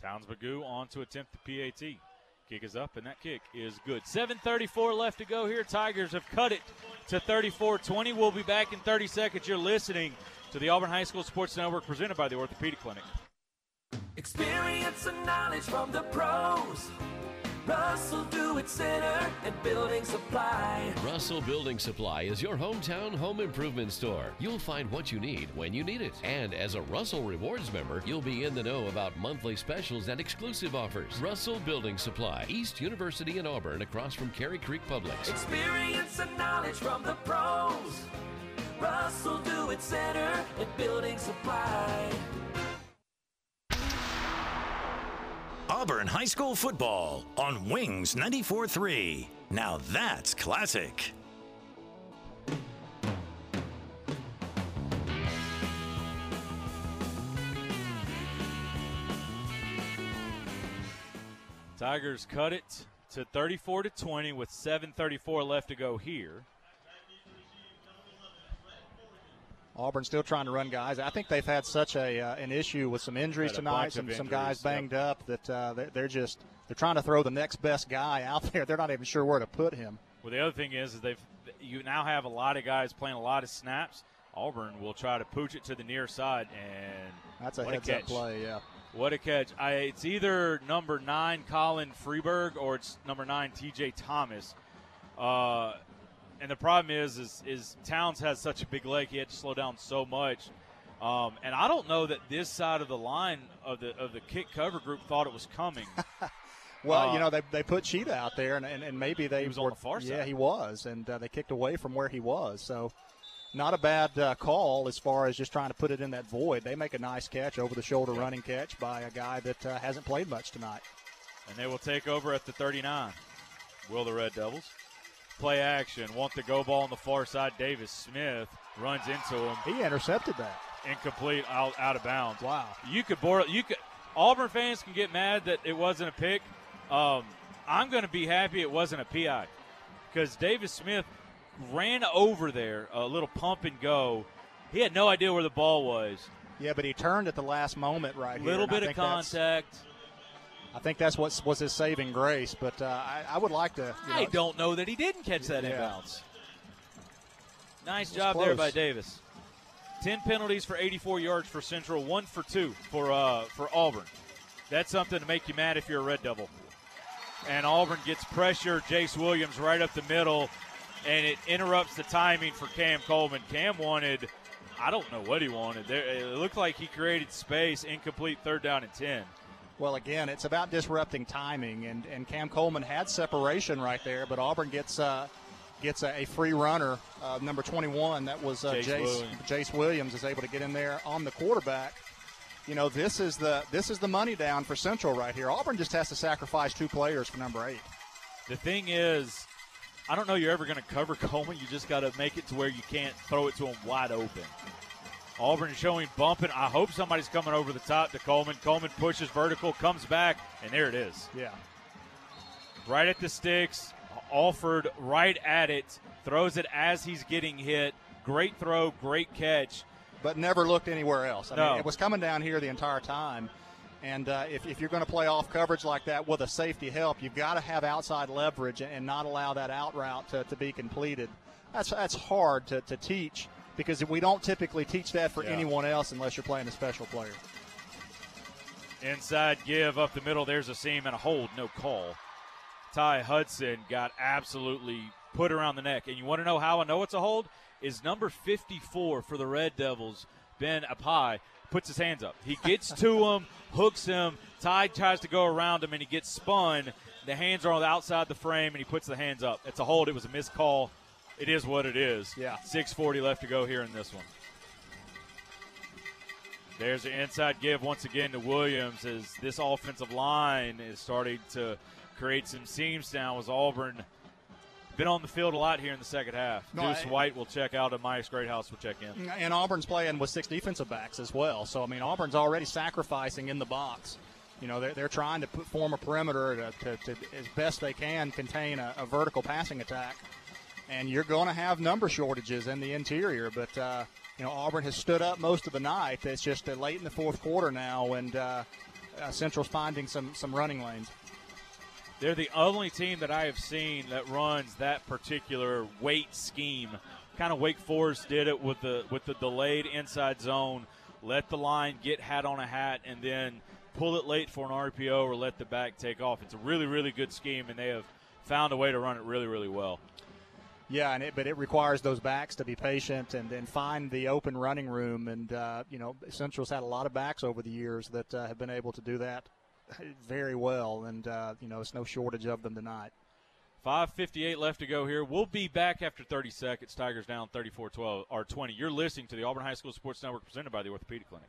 Towns Magoo on to attempt the PAT. Kick is up, and that kick is good. 7.34 left to go here. Tigers have cut it to 34 20. We'll be back in 30 seconds. You're listening to the Auburn High School Sports Network presented by the Orthopedic Clinic. Experience and knowledge from the pros. Russell Do It Center and Building Supply. Russell Building Supply is your hometown home improvement store. You'll find what you need when you need it. And as a Russell Rewards member, you'll be in the know about monthly specials and exclusive offers. Russell Building Supply, East University in Auburn, across from Cary Creek Publix. Experience and knowledge from the pros. Russell Do It Center and Building Supply. Auburn High School football on Wings 94.3. Now that's classic. Tigers cut it to 34 to 20 with 7:34 left to go here. Auburn still trying to run guys. I think they've had such a uh, an issue with some injuries tonight, some, some guys banged yep. up that uh, they're just they're trying to throw the next best guy out there. They're not even sure where to put him. Well, the other thing is, is they've you now have a lot of guys playing a lot of snaps. Auburn will try to pooch it to the near side, and that's a heads a up play. Yeah. What a catch! I, it's either number nine Colin Freeberg or it's number nine T.J. Thomas. Uh, and the problem is, is, is Towns has such a big leg, he had to slow down so much. Um, and I don't know that this side of the line of the of the kick cover group thought it was coming. well, uh, you know they, they put Cheetah out there, and, and, and maybe they he was were, on the far side. Yeah, he was, and uh, they kicked away from where he was. So, not a bad uh, call as far as just trying to put it in that void. They make a nice catch over the shoulder running catch by a guy that uh, hasn't played much tonight. And they will take over at the 39. Will the Red Devils? Play action. Want the go ball on the far side. Davis Smith runs into him. He intercepted that. Incomplete, out, out of bounds. Wow. You could board. You could. Auburn fans can get mad that it wasn't a pick. Um, I'm going to be happy it wasn't a PI because Davis Smith ran over there, a little pump and go. He had no idea where the ball was. Yeah, but he turned at the last moment right here. Little bit of contact. I think that's what was his saving grace. But uh, I, I, would like to. You know, I don't know that he didn't catch that yeah. inbounds. Nice job close. there by Davis. Ten penalties for 84 yards for Central, one for two for uh, for Auburn. That's something to make you mad if you're a Red Devil. And Auburn gets pressure. Jace Williams right up the middle, and it interrupts the timing for Cam Coleman. Cam wanted. I don't know what he wanted. There, it looked like he created space, incomplete third down and 10. Well, again, it's about disrupting timing, and, and Cam Coleman had separation right there, but Auburn gets uh, gets a, a free runner, uh, number 21. That was uh, Jace, Jace, Williams. Jace Williams is able to get in there on the quarterback. You know, this is the this is the money down for Central right here. Auburn just has to sacrifice two players for number eight. The thing is, I don't know you're ever going to cover Coleman. You just got to make it to where you can't throw it to him wide open. Auburn showing bumping. I hope somebody's coming over the top to Coleman. Coleman pushes vertical, comes back, and there it is. Yeah. Right at the sticks. Alford right at it. Throws it as he's getting hit. Great throw, great catch. But never looked anywhere else. I no. mean, it was coming down here the entire time. And uh, if, if, you're going to play off coverage like that with a safety help, you've got to have outside leverage and not allow that out route to, to be completed. That's, that's hard to, to teach because we don't typically teach that for yeah. anyone else unless you're playing a special player. Inside give up the middle. There's a seam and a hold. No call. Ty Hudson got absolutely put around the neck. And you want to know how I know it's a hold? Is number 54 for the Red Devils, Ben Apai, puts his hands up. He gets to him, hooks him. Ty tries to go around him, and he gets spun. The hands are on the outside the frame, and he puts the hands up. It's a hold. It was a missed call it is what it is. Yeah. 640 left to go here in this one. There's an inside give once again to Williams as this offensive line is starting to create some seams now as Auburn been on the field a lot here in the second half. No, Deuce I- White will check out and Myers Greathouse will check in. And Auburn's playing with six defensive backs as well. So, I mean, Auburn's already sacrificing in the box. You know, they're, they're trying to put, form a perimeter to, to, to, as best they can, contain a, a vertical passing attack. And you're going to have number shortages in the interior. But, uh, you know, Auburn has stood up most of the night. It's just uh, late in the fourth quarter now, and uh, uh, Central's finding some, some running lanes. They're the only team that I have seen that runs that particular weight scheme. Kind of Wake Forest did it with the with the delayed inside zone, let the line get hat on a hat, and then pull it late for an RPO or let the back take off. It's a really really good scheme, and they have found a way to run it really really well. Yeah, and it, but it requires those backs to be patient and then find the open running room. And uh, you know, Central's had a lot of backs over the years that uh, have been able to do that very well, and uh, you know, it's no shortage of them tonight. 5.58 left to go here. We'll be back after 30 seconds. Tigers down 34 12 or 20. You're listening to the Auburn High School Sports Network presented by the Orthopedic Clinic.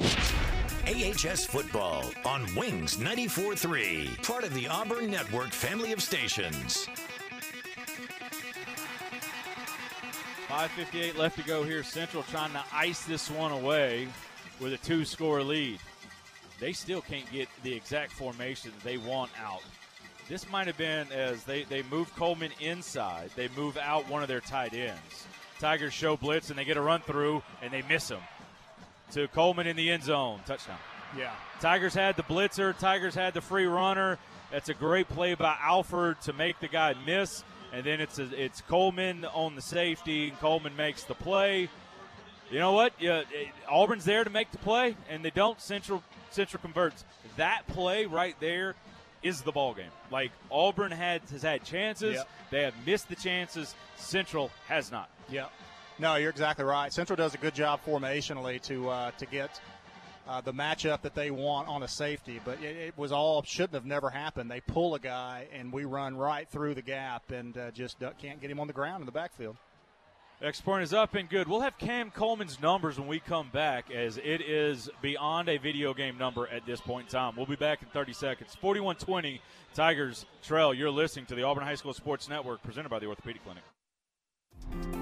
AHS Football on Wings 94.3, part of the Auburn Network family of stations. 5.58 left to go here. Central trying to ice this one away with a two score lead. They still can't get the exact formation they want out. This might have been as they, they move Coleman inside, they move out one of their tight ends. Tigers show blitz and they get a run through and they miss him. To Coleman in the end zone. Touchdown. Yeah. Tigers had the blitzer. Tigers had the free runner. That's a great play by Alford to make the guy miss. And then it's a, it's Coleman on the safety, and Coleman makes the play. You know what? Yeah, it- Auburn's there to make the play, and they don't. Central Central converts. That play right there is the ball game. Like Auburn had has had chances. Yep. They have missed the chances. Central has not. Yeah. No, you're exactly right. Central does a good job formationally to uh, to get uh, the matchup that they want on a safety, but it, it was all shouldn't have never happened. They pull a guy and we run right through the gap and uh, just can't get him on the ground in the backfield. X point is up and good. We'll have Cam Coleman's numbers when we come back, as it is beyond a video game number at this point in time. We'll be back in 30 seconds. 41 20, Tigers Trail. You're listening to the Auburn High School Sports Network, presented by the Orthopedic Clinic.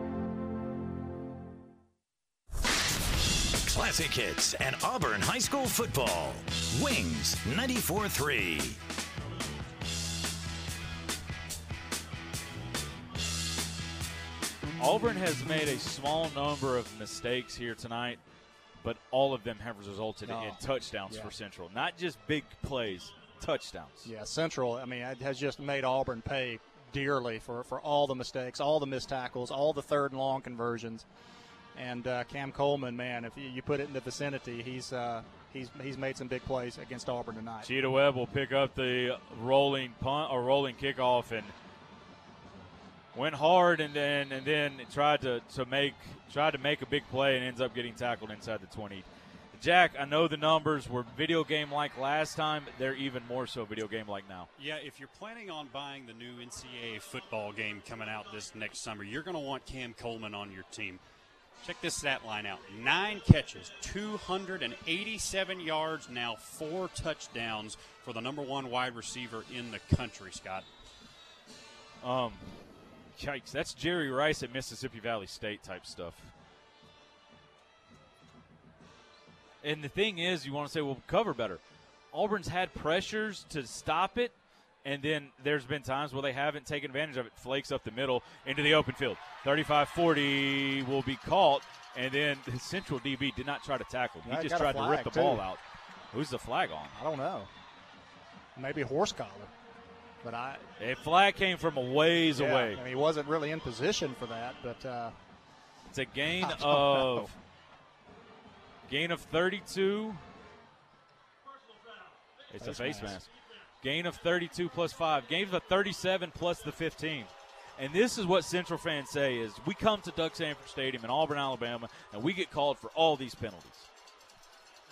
Classic hits and Auburn High School football. Wings 94 3. Auburn has made a small number of mistakes here tonight, but all of them have resulted Oh, in touchdowns yeah. for Central. Not just big plays, touchdowns. Yeah, Central. I mean, it has just made Auburn pay dearly for, for all the mistakes, all the missed tackles, all the third and long conversions. And uh, Cam Coleman, man, if you, you put it in the vicinity, he's uh, he's he's made some big plays against Auburn tonight. Cheetah Webb will pick up the rolling punt or rolling kickoff and went hard and then and then tried to, to make tried to make a big play and ends up getting tackled inside the 20. Jack, I know the numbers were video game like last time. They're even more so video game like now. Yeah, if you're planning on buying the new NCAA football game coming out this next summer, you're going to want Cam Coleman on your team. Check this stat line out nine catches, 287 yards, now four touchdowns for the number one wide receiver in the country, Scott. Um, yikes! That's Jerry Rice at Mississippi Valley State type stuff. And the thing is, you want to say, well, cover better. Auburn's had pressures to stop it, and then there's been times where they haven't taken advantage of it. Flakes up the middle into the open field. 35 40 will be caught, and then the central DB did not try to tackle. He just tried to rip the ball out. Who's the flag on? I don't know. Maybe horse collar. But I. A flag came from a ways yeah, away. Mean, he wasn't really in position for that, but. Uh, It's a gain of know. gain of 32. It's a Face face mask. mask. Gain of 32 plus 5. Gain of 37 plus the 15. And this is what Central fans say is we come to Duck Samford Stadium in Auburn, Alabama, and we get called for all these penalties.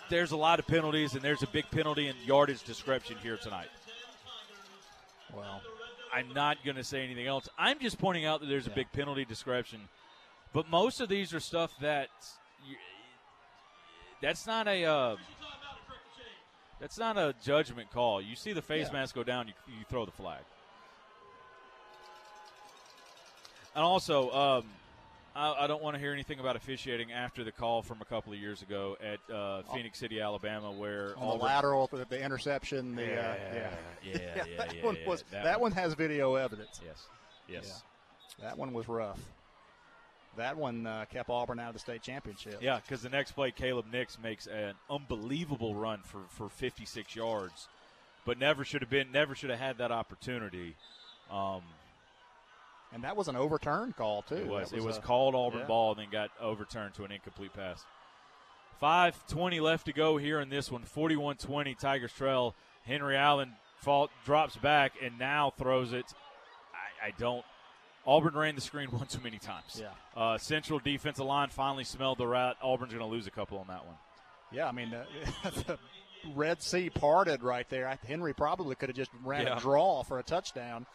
There's a lot of penalties, and there's a big penalty and yardage description here tonight. Well, I'm not going to say anything else. I'm just pointing out that there's a big penalty description. But most of these are stuff that that's not a uh, that's not a judgment call. You see the face Yeah. mask go down, you, you throw the flag. And also, um, I, I don't want to hear anything about officiating after the call from a couple of years ago at uh, Phenix City, Alabama, where on the lateral, the, the interception, the uh, Yeah, yeah, yeah, yeah, that yeah, one yeah. was That that, one- one has video evidence. Yes, yes. Yeah. that one was rough. That one uh, kept Auburn out of the state championship. Yeah, because the next play, Caleb Nix makes an unbelievable run for, for 56 yards, but never should have been, never should have had that opportunity. Um, and that was an overturned call too. It was. That it was a- called Auburn yeah. ball and then got overturned to an incomplete pass. 5.20 left to go here in this one. 41 20, Tigers trail. Henry Allen drops back and now throws it. I, I don't. Auburn ran the screen one too many times. Yeah. Uh, Central defensive line finally smelled the rat. Auburn's going to lose a couple on that one. Yeah, I mean, uh, the Red Sea parted right there. Henry probably could have just ran Yeah. a draw for a touchdown,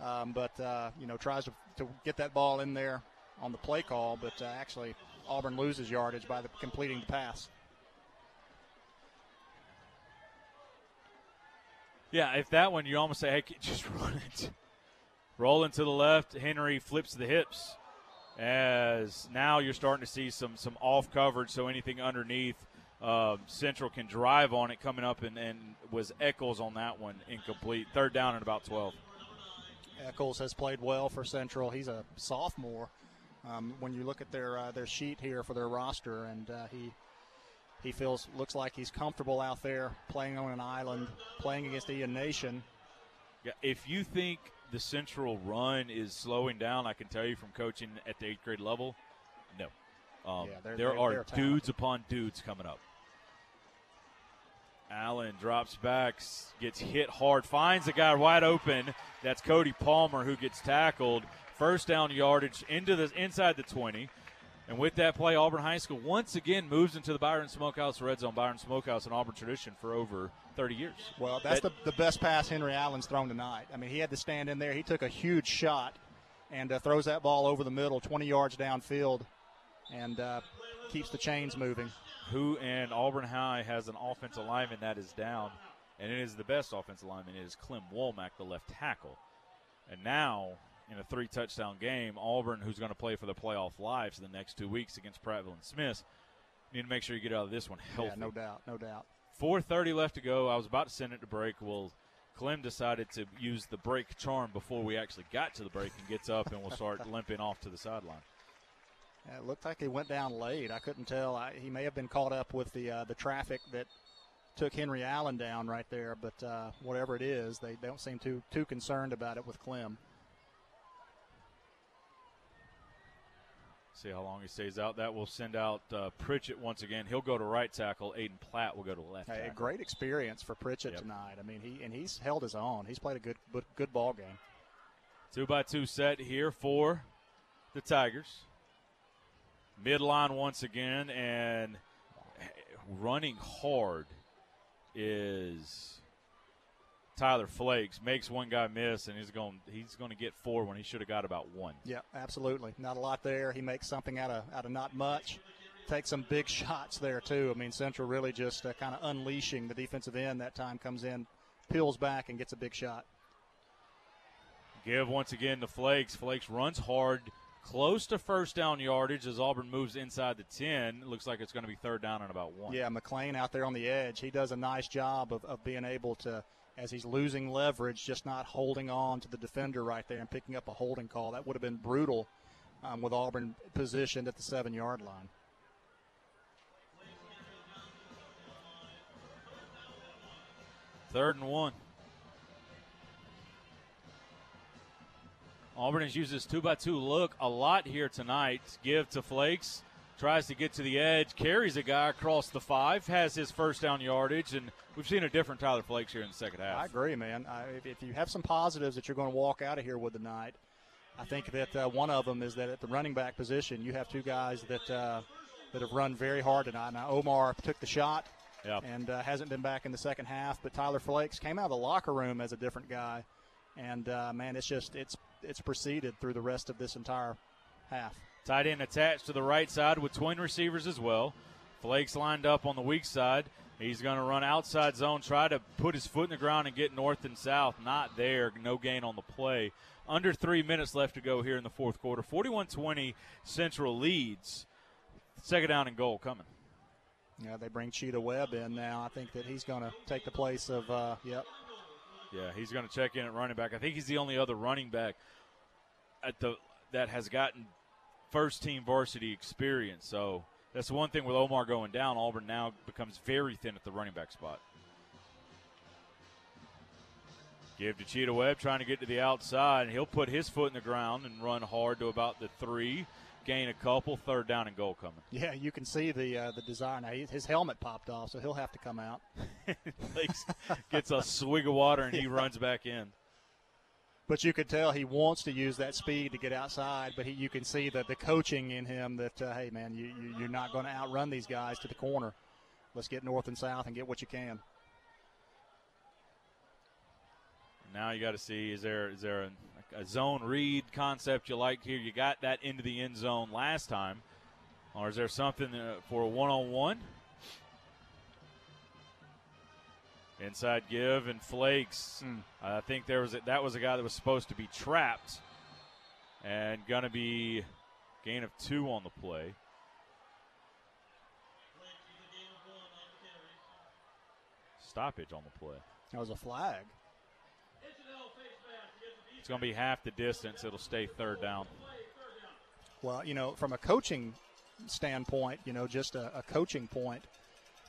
um, but uh, you know tries to, to get that ball in there on the play call, but uh, actually Auburn loses yardage by the, completing the pass. Yeah, if that one, you almost say, hey, just run it. Rolling to the left, Henry flips the hips. As now you're starting to see some some off coverage, so anything underneath, um, Central can drive on it coming up, and, and was Eccles on that one incomplete. Third down at about 12. Eccles has played well for Central. He's a sophomore. Um, when you look at their uh, their sheet here for their roster, and uh, he he feels looks like he's comfortable out there playing on an island, playing against Ian Nation. Yeah, if you think the Central run is slowing down, I can tell you from coaching at the eighth grade level, no. Um, Yeah, they're- there they're- are they're dudes upon dudes coming up. Allen drops back, gets hit hard, finds a guy wide open. That's Cody Palmer who gets tackled. First down yardage into the inside the 20. And with that play, Auburn High School once again moves into the Byron Smokehouse red zone. Byron Smokehouse, an Auburn tradition for over 30 years. Well, that's That- the, the best pass Henry Allen's thrown tonight. I mean, he had to stand in there. He took a huge shot and uh, throws that ball over the middle, 20 yards downfield, and uh, keeps the chains moving. who and Auburn High has an offensive lineman that is down, and it is the best offensive lineman. It is Clem Womack, the left tackle. And now, in a three touchdown game, Auburn, who's going to play for the playoff lives the next two weeks against Prattville and Smith, need to make sure you get out of this one healthy. Yeah, no doubt, no doubt. 4.30 left to go. I was about to send it to break. Well, Clem decided to use the break charm before we actually got to the break and gets up and will start limping off to the sideline. Yeah, it looked like he went down late. I couldn't tell. I, he may have been caught up with the uh, the traffic that took Henry Allen down right there. But uh, whatever it is, they don't seem too too concerned about it with Clem. See how long he stays out. That will send out uh, Pritchett once again. He'll go to right tackle. Aiden Platt will go to left Hey, a great experience for Pritchett Yep. tonight. I mean, he and he's held his own. He's played a good good, good ball game. Two by two set here for the Tigers. Midline once again, and running hard is Tyler Flakes. Makes one guy miss, and he's going he's going to get four when he should have got about one. Yeah, absolutely. Not a lot there. He makes something out of out of not much. Takes some big shots there too. I mean, Central really just uh, kind of unleashing the defensive end. That time comes in, peels back, and gets a big shot. Give once again to Flakes. Flakes runs hard, close to first down yardage as Auburn moves inside the 10. Looks like it's going to be third down and about one. Yeah, McLean out there on the edge. He does a nice job of, of being able to, as he's losing leverage, just not holding on to the defender right there and picking up a holding call. That would have been brutal um, with Auburn positioned at the seven yard line. Third and one. Auburn has used this two by two look a lot here tonight. Give to Flakes, tries to get to the edge, carries a guy across the five, has his first down yardage, and we've seen a different Tyler Flakes here in the second half. I agree, man. I, if, if, you have some positives that you're going to walk out of here with tonight, I think that uh, one of them is that at the running back position, you have two guys that uh, that have run very hard tonight. Now Omar took the shot. Yep. And uh, hasn't been back in the second half, but Tyler Flakes came out of the locker room as a different guy, and uh, man, it's just it's it's proceeded through the rest of this entire half. Tight end attached to the right side with twin receivers as well. Flakes lined up on the weak side. He's going to run outside zone, try to put his foot in the ground and get north and south. Not there. No gain on the play. Under three minutes left to go here in the fourth quarter. 41 20, Central leads. Second down and goal coming. Yeah, they bring Cheetah Webb in now. I think that he's going to take the place of, uh, yep. Yeah, he's going to check in at running back. I think he's the only other running back at the that has gotten first team varsity experience. So that's one thing with Omar going down. Auburn now becomes very thin at the running back spot. Give to Cheetah Webb trying to get to the outside, and he'll put his foot in the ground and run hard to about the three gain a couple, third down and goal coming. Yeah, you can see the uh, the desire now. His helmet popped off, so he'll have to come out. gets a swig of water and he yeah. runs back in. But you could tell he wants to use that speed to get outside. But he, you can see that the coaching in him that uh, hey man, you, you you're not going to outrun these guys to the corner. Let's get north and south and get what you can. Now you got to see is there is there a, a, zone read concept you like here? You got that into the end zone last time, or is there something uh, for a one on one? Inside give and flakes. Mm. I think there was a, that was a guy that was supposed to be trapped, and gonna be gain of two on the play. Stoppage on the play. That was a flag. It's going to be half the distance. It'll stay third down. Well, you know, from a coaching standpoint, you know, just a, a coaching point,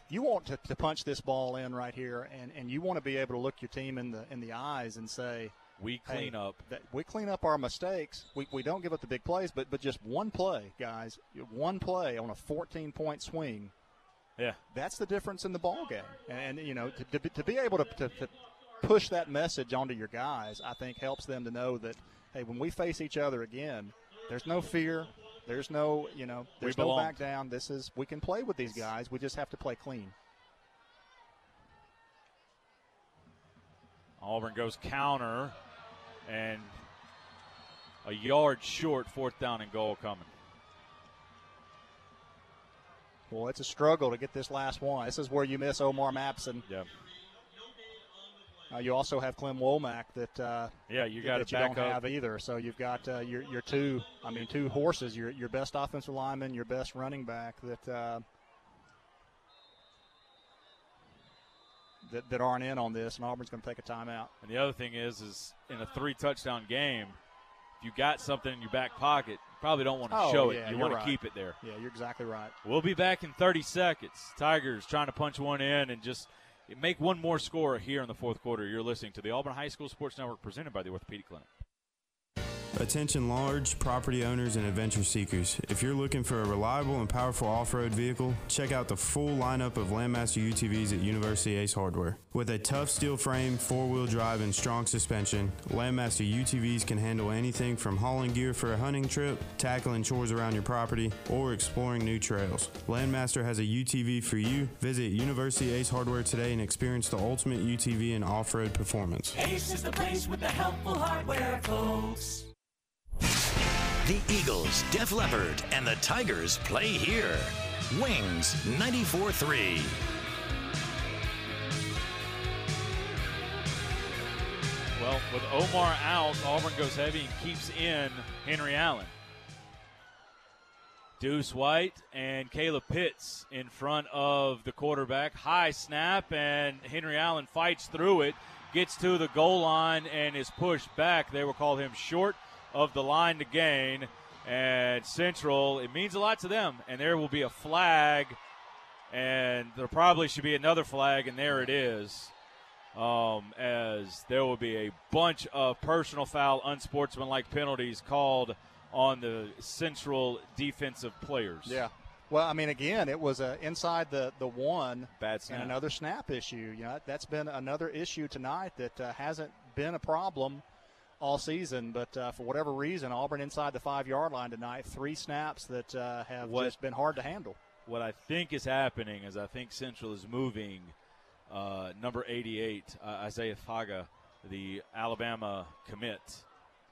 you want to, to, punch this ball in right here, and, and you want to be able to look your team in the in the eyes and say, "We clean hey, up. That we clean up our mistakes. We, we don't give up the big plays, but but just one play, guys, one play on a 14 point swing. Yeah, that's the difference in the ball game. And, and you know, to, to, to be able to, to, to push that message onto your guys, I think helps them to know that, hey, when we face each other again, there's no fear. There's no, you know, there's no back down. This is, we can play with these guys. We just have to play clean. Auburn goes counter and a yard short, fourth down and goal coming. Well, it's a struggle to get this last one. This is where you miss Omar Mapson. Yeah. Uh, you also have Clem Womack that uh, yeah you got that you don't up. have either. So you've got uh, your your two I mean two horses your your best offensive lineman, your best running back that uh, that, that aren't in on this, and Auburn's going to take a timeout. And the other thing is is in a three touchdown game, if you got something in your back pocket, you probably don't want to oh, show yeah, it. You want to keep it there. Yeah, you're exactly right. We'll be back in 30 seconds. Tigers trying to punch one in and just make one more score here in the fourth quarter. You're listening to the Auburn High School Sports Network presented by the Orthopedic Clinic. Attention large property owners and adventure seekers. If you're looking for a reliable and powerful off-road vehicle, check out the full lineup of Landmaster UTVs at University Ace Hardware. With a tough steel frame, four-wheel drive, and strong suspension, Landmaster UTVs can handle anything from hauling gear for a hunting trip, tackling chores around your property, or exploring new trails. Landmaster has a UTV for you. Visit University Ace Hardware today and experience the ultimate UTV and off-road performance. Ace is the place with the helpful hardware, folks. The Eagles, Def Leppard, and the Tigers play here. Wings 94 3. Well, with Omar out, Auburn goes heavy and keeps in Henry Allen. Deuce White and Caleb Pitts in front of the quarterback. High snap, and Henry Allen fights through it, gets to the goal line, and is pushed back. They will call him short of the line to gain. And Central, it means a lot to them. And there will be a flag, and there probably should be another flag, and there it is. Um, as there will be a bunch of personal foul, unsportsmanlike penalties called on the Central defensive players. Yeah. Well, I mean, again, it was uh, inside the, the one Bad snap. and another snap issue. You know, that's been another issue tonight that uh, hasn't been a problem all season. But uh, for whatever reason, Auburn inside the five yard line tonight, three snaps that uh, have What- just been hard to handle. What I think is happening is I think Central is moving uh, number 88, uh, Isaiah Faga, the Alabama commit,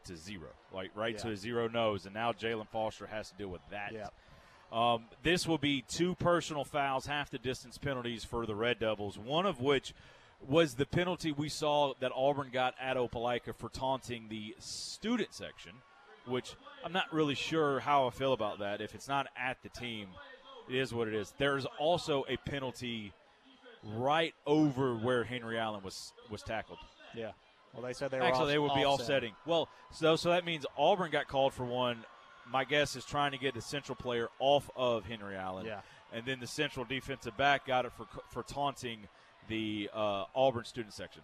to zero, like right to Yeah. a zero nose, and now Jalen Foster has to deal with that. Yeah. Um, this will be two personal fouls, half the distance penalties for the Red Devils, one of which was the penalty we saw that Auburn got at Opelika for taunting the student section, which I'm not really sure how I feel about that. If it's not at the team, it is what it is. There's also a penalty right over where Henry Allen was was tackled. Yeah. Well, they said they were Actually, off- they would be offsetting. offsetting. Well, so so that means Auburn got called for one. My guess is trying to get the central player off of Henry Allen. Yeah. And then the central defensive back got it for for taunting the uh, Auburn student section.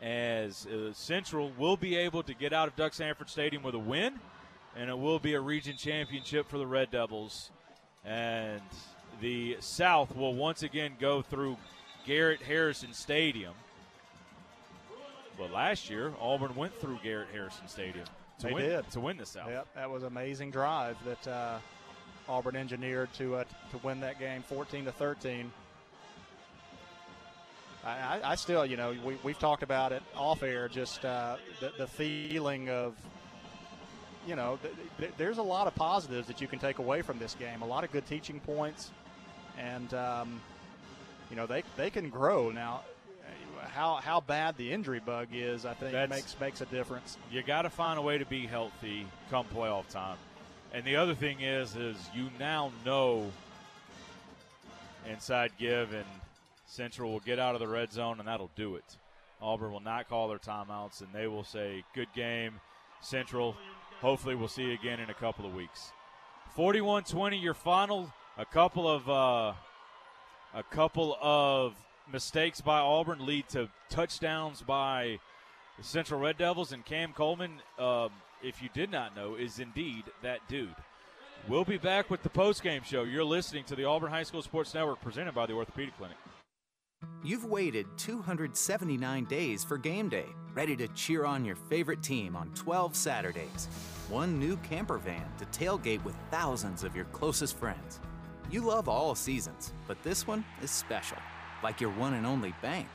As uh, Central will be able to get out of Duck Samford Stadium with a win, and it will be a region championship for the Red Devils. And the South will once again go through Garrett Harrison Stadium. But last year, Auburn went through Garrett Harrison Stadium to They win did. to win the South. Yep, that was amazing drive that uh, Auburn engineered to uh, to win that game, 14 to 13. I, I, still, you know, we, we've talked about it off air, just uh, the, the feeling of, you know, th- th- there's a lot of positives that you can take away from this game. A lot of good teaching points, and um, you know they they can grow now. How how bad the injury bug is, I think That's- makes makes a difference. You got to find a way to be healthy come playoff time. And the other thing is, is you now know inside give and Central will get out of the red zone and that'll do it. Auburn will not call their timeouts and they will say, "Good game, Central. Hopefully, we'll see you again in a couple of weeks." 41-20, your final. A couple of uh, a couple of mistakes by Auburn lead to touchdowns by the Central Red Devils, and Cam Coleman, um, if you did not know, is indeed that dude. We'll be back with the postgame show. You're listening to the Auburn High School Sports Network presented by the Orthopedic Clinic. You've waited 279 days for game day, ready to cheer on your favorite team on 12 Saturdays. One new camper van to tailgate with thousands of your closest friends. You love all seasons, but this one is special, like your one and only bank.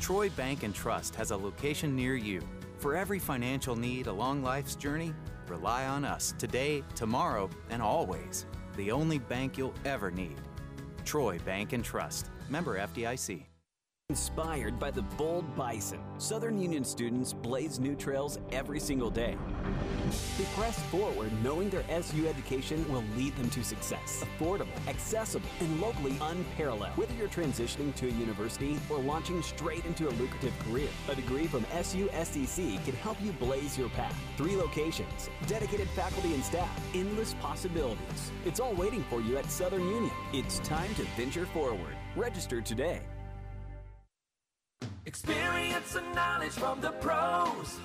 Troy Bank and Trust has a location near you. For every financial need along life's journey, rely on us today, tomorrow, and always. The only bank you'll ever need. Troy Bank and Trust. Member FDIC. Inspired by the bold bison, Southern Union students blaze new trails every single day. They press forward knowing their SU education will lead them to success. Affordable, accessible, and locally unparalleled. Whether you're transitioning to a university or launching straight into a lucrative career, a degree from SUSCC can help you blaze your path. Three locations, dedicated faculty and staff, endless possibilities. It's all waiting for you at Southern Union. It's time to venture forward. Register today. Experience and knowledge from the pros.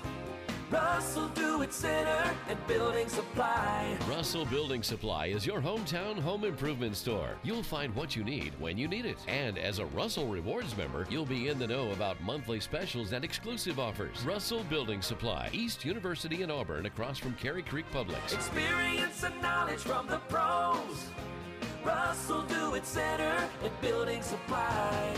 Russell Do It Center and Building Supply. Russell Building Supply is your hometown home improvement store. You'll find what you need when you need it. And as a Russell Rewards member, you'll be in the know about monthly specials and exclusive offers. Russell Building Supply, East University in Auburn, across from Cary Creek Publix. Experience and knowledge from the pros. Russell Do It Center and Building Supply.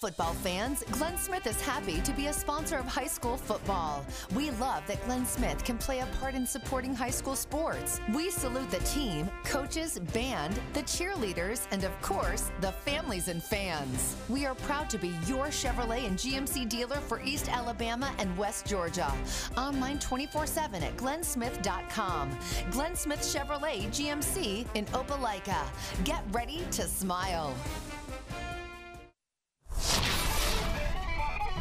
Football fans. Glenn Smith is happy to be a sponsor of high school football. We love that Glenn Smith can play a part in supporting high school sports. We salute the team, coaches, band, the cheerleaders, and of course, the families and fans. We are proud to be your Chevrolet and GMC dealer for East Alabama and West Georgia. Online 24 7 at glennsmith.com. Glenn Smith Chevrolet GMC in Opelika. Get ready to smile.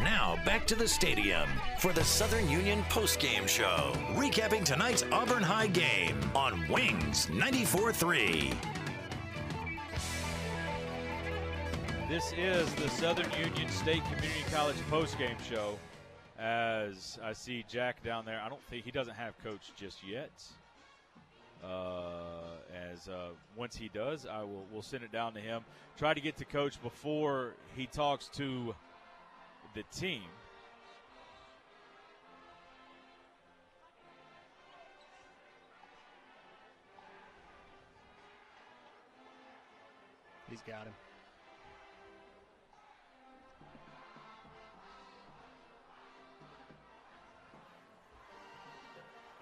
Now back to the stadium for the Southern Union postgame show, recapping tonight's Auburn High game on Wings 94-3. This is the Southern Union State Community College postgame show. As I see Jack down there, I don't think he doesn't have coach just yet. Uh, as uh, once he does, I will we'll send it down to him. Try to get to coach before he talks to the team. He's got him.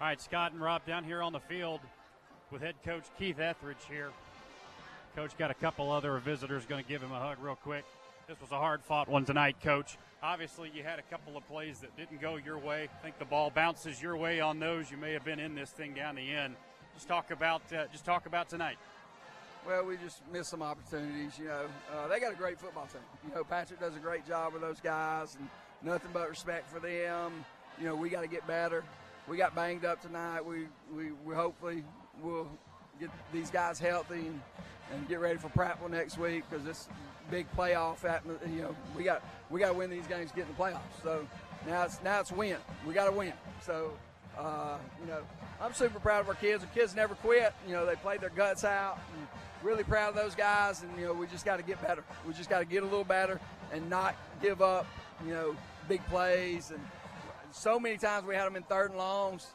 All right, Scott and Rob down here on the field with head coach Keith Etheredge here. Coach got a couple other visitors going to give him a hug real quick. This was a hard fought one tonight, coach. Obviously, you had a couple of plays that didn't go your way. I think the ball bounces your way on those. You may have been in this thing down the end. Just talk about uh, just talk about tonight. Well, we just missed some opportunities. You know, uh, they got a great football team. You know, Patrick does a great job with those guys, and nothing but respect for them. You know, we got to get better. We got banged up tonight. We we, we hopefully will get these guys healthy and, and get ready for Prattville next week because this big playoff. Atmosphere, you know, we got we got to win these games to get in the playoffs. So now it's now it's win. We got to win. So uh, you know, I'm super proud of our kids. The kids never quit. You know, they played their guts out. Really proud of those guys. And you know, we just got to get better. We just got to get a little better and not give up. You know, big plays and so many times we had them in third and longs.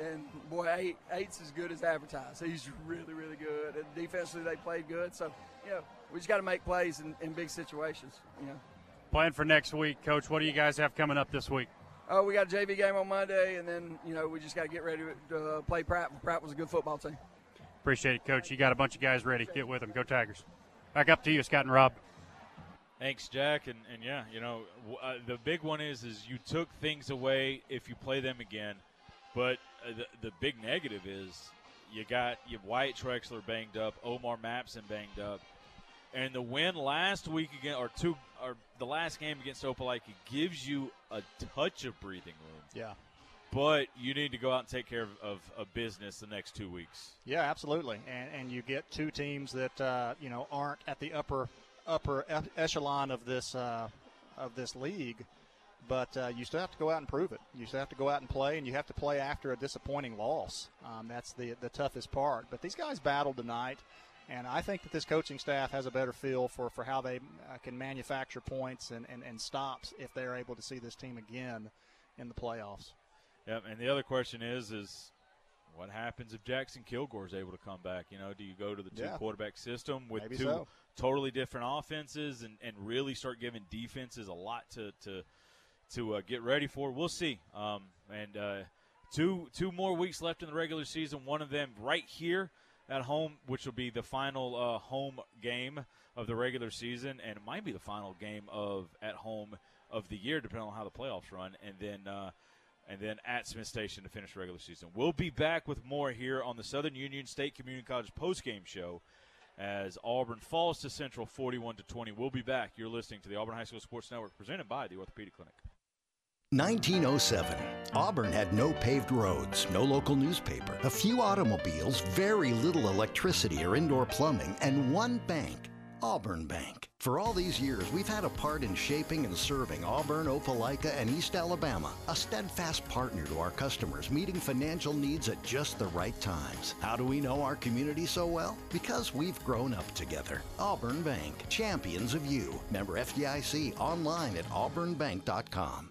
And boy, eight, eight's as good as advertised. He's really, really good. And defensively, they played good. So, you know, we just got to make plays in, in big situations. You know. Plan for next week, Coach. What do you guys have coming up this week? Oh, we got a JV game on Monday, and then you know we just got to get ready to uh, play Pratt. Pratt was a good football team. Appreciate it, Coach. You got a bunch of guys ready. Get with them. Go Tigers. Back up to you, Scott and Rob. Thanks, Jack. And, and yeah, you know, uh, the big one is is you took things away if you play them again, but the the big negative is you got you Wyatt Trexler banged up, Omar Mapson banged up, and the win last week again or two or the last game against Opelika gives you a touch of breathing room. Yeah. But you need to go out and take care of, of, of business the next two weeks. Yeah, absolutely. And and you get two teams that uh, you know aren't at the upper upper echelon of this uh, of this league, but uh, you still have to go out and prove it. You still have to go out and play, and you have to play after a disappointing loss. Um, that's the the toughest part. But these guys battled tonight, and I think that this coaching staff has a better feel for, for how they uh, can manufacture points and, and, and stops if they're able to see this team again in the playoffs. Yep, and the other question is is what happens if Jackson Kilgore is able to come back? You know, do you go to the two Yeah. quarterback system with Maybe two so. totally different offenses and, and really start giving defenses a lot to to to uh, get ready for? We'll see. Um, and uh, two two more weeks left in the regular season. One of them right here at home, which will be the final uh, home game of the regular season, and it might be the final game of at home of the year, depending on how the playoffs run. And then uh, and then at Smiths Station to finish regular season. We'll be back with more here on the Southern Union State Community College postgame show as Auburn falls to Central 41 to 20. We'll be back. You're listening to the Auburn High School Sports Network presented by the Orthopedic Clinic. 1907. Auburn had no paved roads, no local newspaper, a few automobiles, very little electricity or indoor plumbing, and one bank, Auburn Bank. For all these years, we've had a part in shaping and serving Auburn, Opelika, and East Alabama, a steadfast partner to our customers, meeting financial needs at just the right times. How do we know our community so well? Because we've grown up together. Auburn Bank, champions of you. Member FDIC, online at auburnbank.com.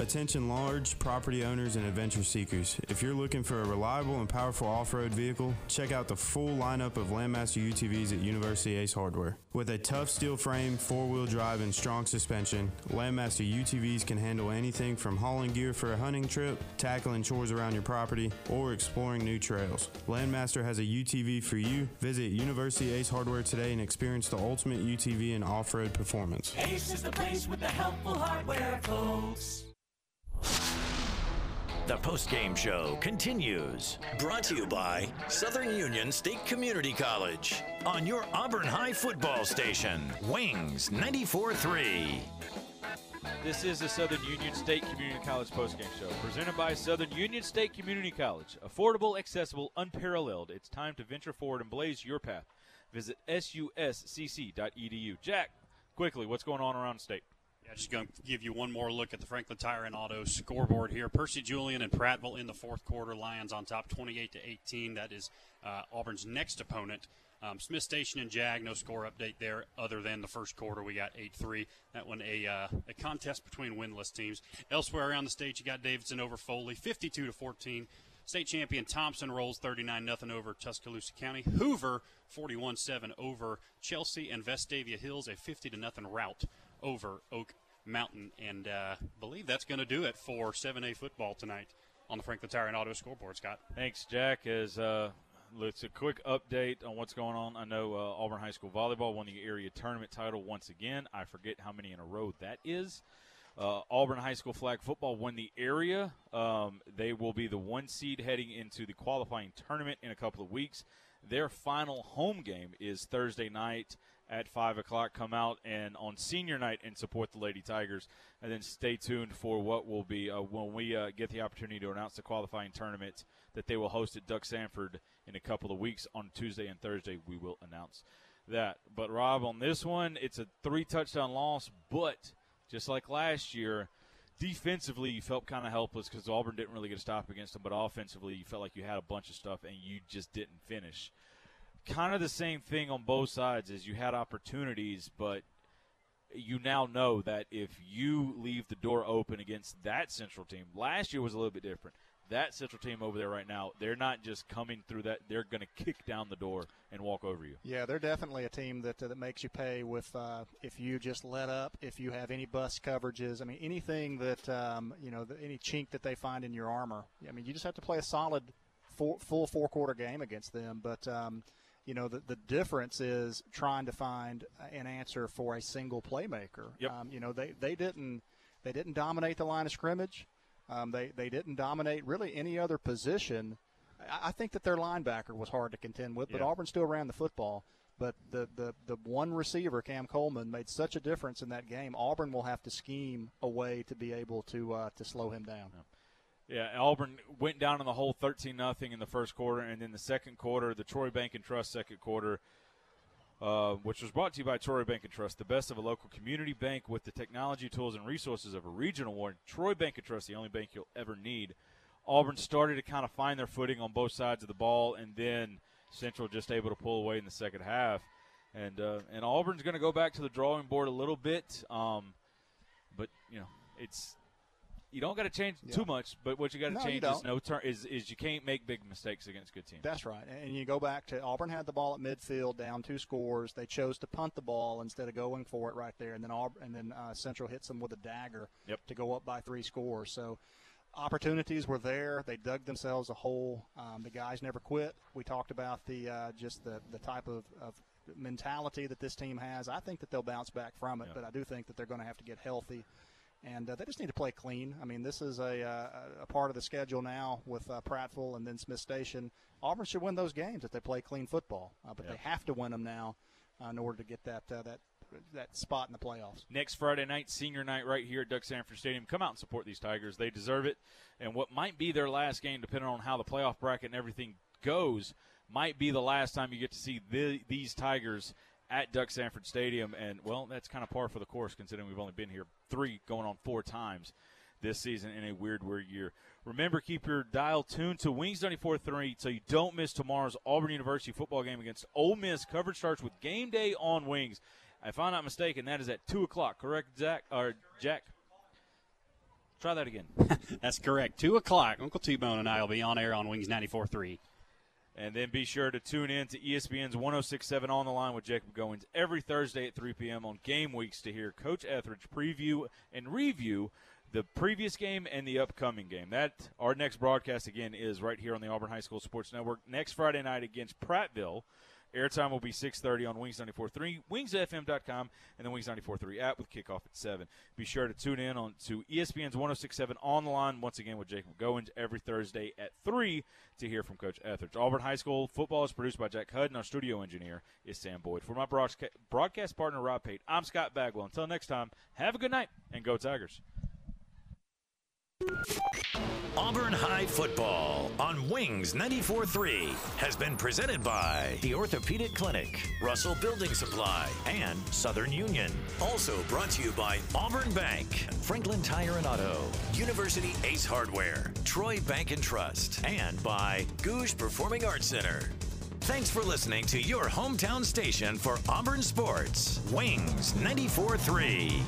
Attention large property owners and adventure seekers. If you're looking for a reliable and powerful off-road vehicle, check out the full lineup of Landmaster UTVs at University Ace Hardware. With a tough steel frame, four-wheel drive, and strong suspension, Landmaster UTVs can handle anything from hauling gear for a hunting trip, tackling chores around your property, or exploring new trails. Landmaster has a UTV for you. Visit University Ace Hardware today and experience the ultimate UTV and off-road performance. Ace is the place with the helpful hardware, folks. The post-game show continues. Brought to you by Southern Union State Community College on your Auburn High football station, Wings 94.3. This is the Southern Union State Community College postgame show, presented by Southern Union State Community College. Affordable, accessible, unparalleled. It's time to venture forward and blaze your path. Visit suscc.edu. Jack, quickly, what's going on around state? Yeah, just going to give you one more look at the Franklin Tire and Auto scoreboard here. Percy Julian and Prattville in the fourth quarter. Lions on top, 28 to 18. That is uh, Auburn's next opponent. Um, Smiths Station and Jag, no score update there other than the first quarter. We got 8 3. That one, a, uh, a contest between winless teams. Elsewhere around the state, you got Davidson over Foley, 52 to 14. State champion Thompson rolls 39 0 over Tuscaloosa County. Hoover 41 7 over Chelsea and Vestavia Hills, a 50 0 rout over Oak Mountain. And uh, believe that's going to do it for 7A football tonight on the Franklin Tire and Auto scoreboard, Scott. Thanks, Jack. As uh, it's a quick update on what's going on. I know uh, Auburn High School Volleyball won the area tournament title once again. I forget how many in a row that is. Uh, Auburn High School flag football won the area. Um, they will be the one seed heading into the qualifying tournament in a couple of weeks. Their final home game is Thursday night at 5 o'clock. Come out and on senior night and support the Lady Tigers. And then stay tuned for what will be uh, when we uh, get the opportunity to announce the qualifying tournament that they will host at Duck Samford in a couple of weeks on Tuesday and Thursday. We will announce that. But, Rob, on this one, it's a three touchdown loss, but just like last year, defensively you felt kind of helpless because Auburn didn't really get a stop against them, but offensively you felt like you had a bunch of stuff and you just didn't finish. Kind of the same thing on both sides as you had opportunities, but you now know that if you leave the door open against that Central team, last year was a little bit different. That Central team over there right now, they're not just coming through that; they're going to kick down the door and walk over you. Yeah, they're definitely a team that uh, that makes you pay with uh, if you just let up, if you have any bust coverages. I mean, anything that um, you know, the, any chink that they find in your armor. I mean, you just have to play a solid four, full four quarter game against them. But um, you know, the, the difference is trying to find an answer for a single playmaker. Yep. Um, you know, they, they didn't they didn't dominate the line of scrimmage. Um, they they didn't dominate really any other position. I, I think that their linebacker was hard to contend with, but Yeah. Auburn still ran the football. But the, the, the one receiver, Cam Coleman, made such a difference in that game. Auburn will have to scheme a way to be able to uh, to slow him down. Yeah, Auburn went down in the hole 13 nothing in the first quarter, and then the second quarter, the Troy Bank and Trust second quarter, uh, which was brought to you by Troy Bank and Trust, the best of a local community bank with the technology, tools, and resources of a regional one. Troy Bank and Trust, the only bank you'll ever need. Auburn started to kind of find their footing on both sides of the ball, and then Central just able to pull away in the second half. And uh, and Auburn's going to go back to the drawing board a little bit, um, but you know it's you don't got to change too much. But what you got to No, change is no turn is is you can't make big mistakes against good teams. That's right. And you go back to Auburn had the ball at midfield, down two scores. They chose to punt the ball instead of going for it right there, and then Auburn, and then uh, Central hits them with a dagger Yep. to go up by three scores. So opportunities were there. They dug themselves a hole. Um, the guys never quit. We talked about the uh, just the the type of, of mentality that this team has, I think that they'll bounce back from it. Yeah. But I do think that they're going to have to get healthy. And uh, they just need to play clean. I mean, this is a, uh, a part of the schedule now with uh, Prattville and then Smiths Station. Auburn should win those games if they play clean football, uh, but Yeah. they have to win them now uh, in order to get that uh, that that spot in the playoffs. Next Friday night, senior night, right here at Duck Samford Stadium. Come out and support these Tigers. They deserve it. And what might be their last game, depending on how the playoff bracket and everything goes, might be the last time you get to see the, these Tigers at Duck Samford Stadium. And, well, that's kind of par for the course considering we've only been here three, going on four times this season in a weird, weird year. Remember, keep your dial tuned to Wings 94.3 so you don't miss tomorrow's Auburn University football game against Ole Miss. Coverage starts with game day on Wings. If I'm not mistaken, that is at 2 o'clock, correct, Zach? Or Jack? Try that again. That's correct. 2 o'clock. Uncle T Bone and I will be on air on Wings 94.3. And then be sure to tune in to ESPN's 1067 On the Line with Jacob Goins every Thursday at 3 p.m. on game weeks to hear Coach Etheredge preview and review the previous game and the upcoming game. That our next broadcast again is right here on the Auburn High School Sports Network next Friday night against Prattville. Airtime will be 6:30 on Wings 94.3, wingsfm.com, and the Wings 94.3 app with kickoff at 7. Be sure to tune in on to ESPN's 1067 on the line once again with Jacob Goins every Thursday at 3 to hear from Coach Etheredge. Auburn High School football is produced by Jack Hutton. Our studio engineer is Sam Boyd. For my broadcast partner Rob Pate, I'm Scott Bagwell. Until next time, have a good night and go Tigers. Auburn High Football on Wings 94.3 has been presented by the Orthopedic Clinic, Russell Building Supply, and Southern Union. Also brought to you by Auburn Bank, Franklin Tire and Auto, University Ace Hardware, Troy Bank and Trust, and by Gogue Performing Arts Center. Thanks for listening to your hometown station for Auburn Sports, Wings 94.3.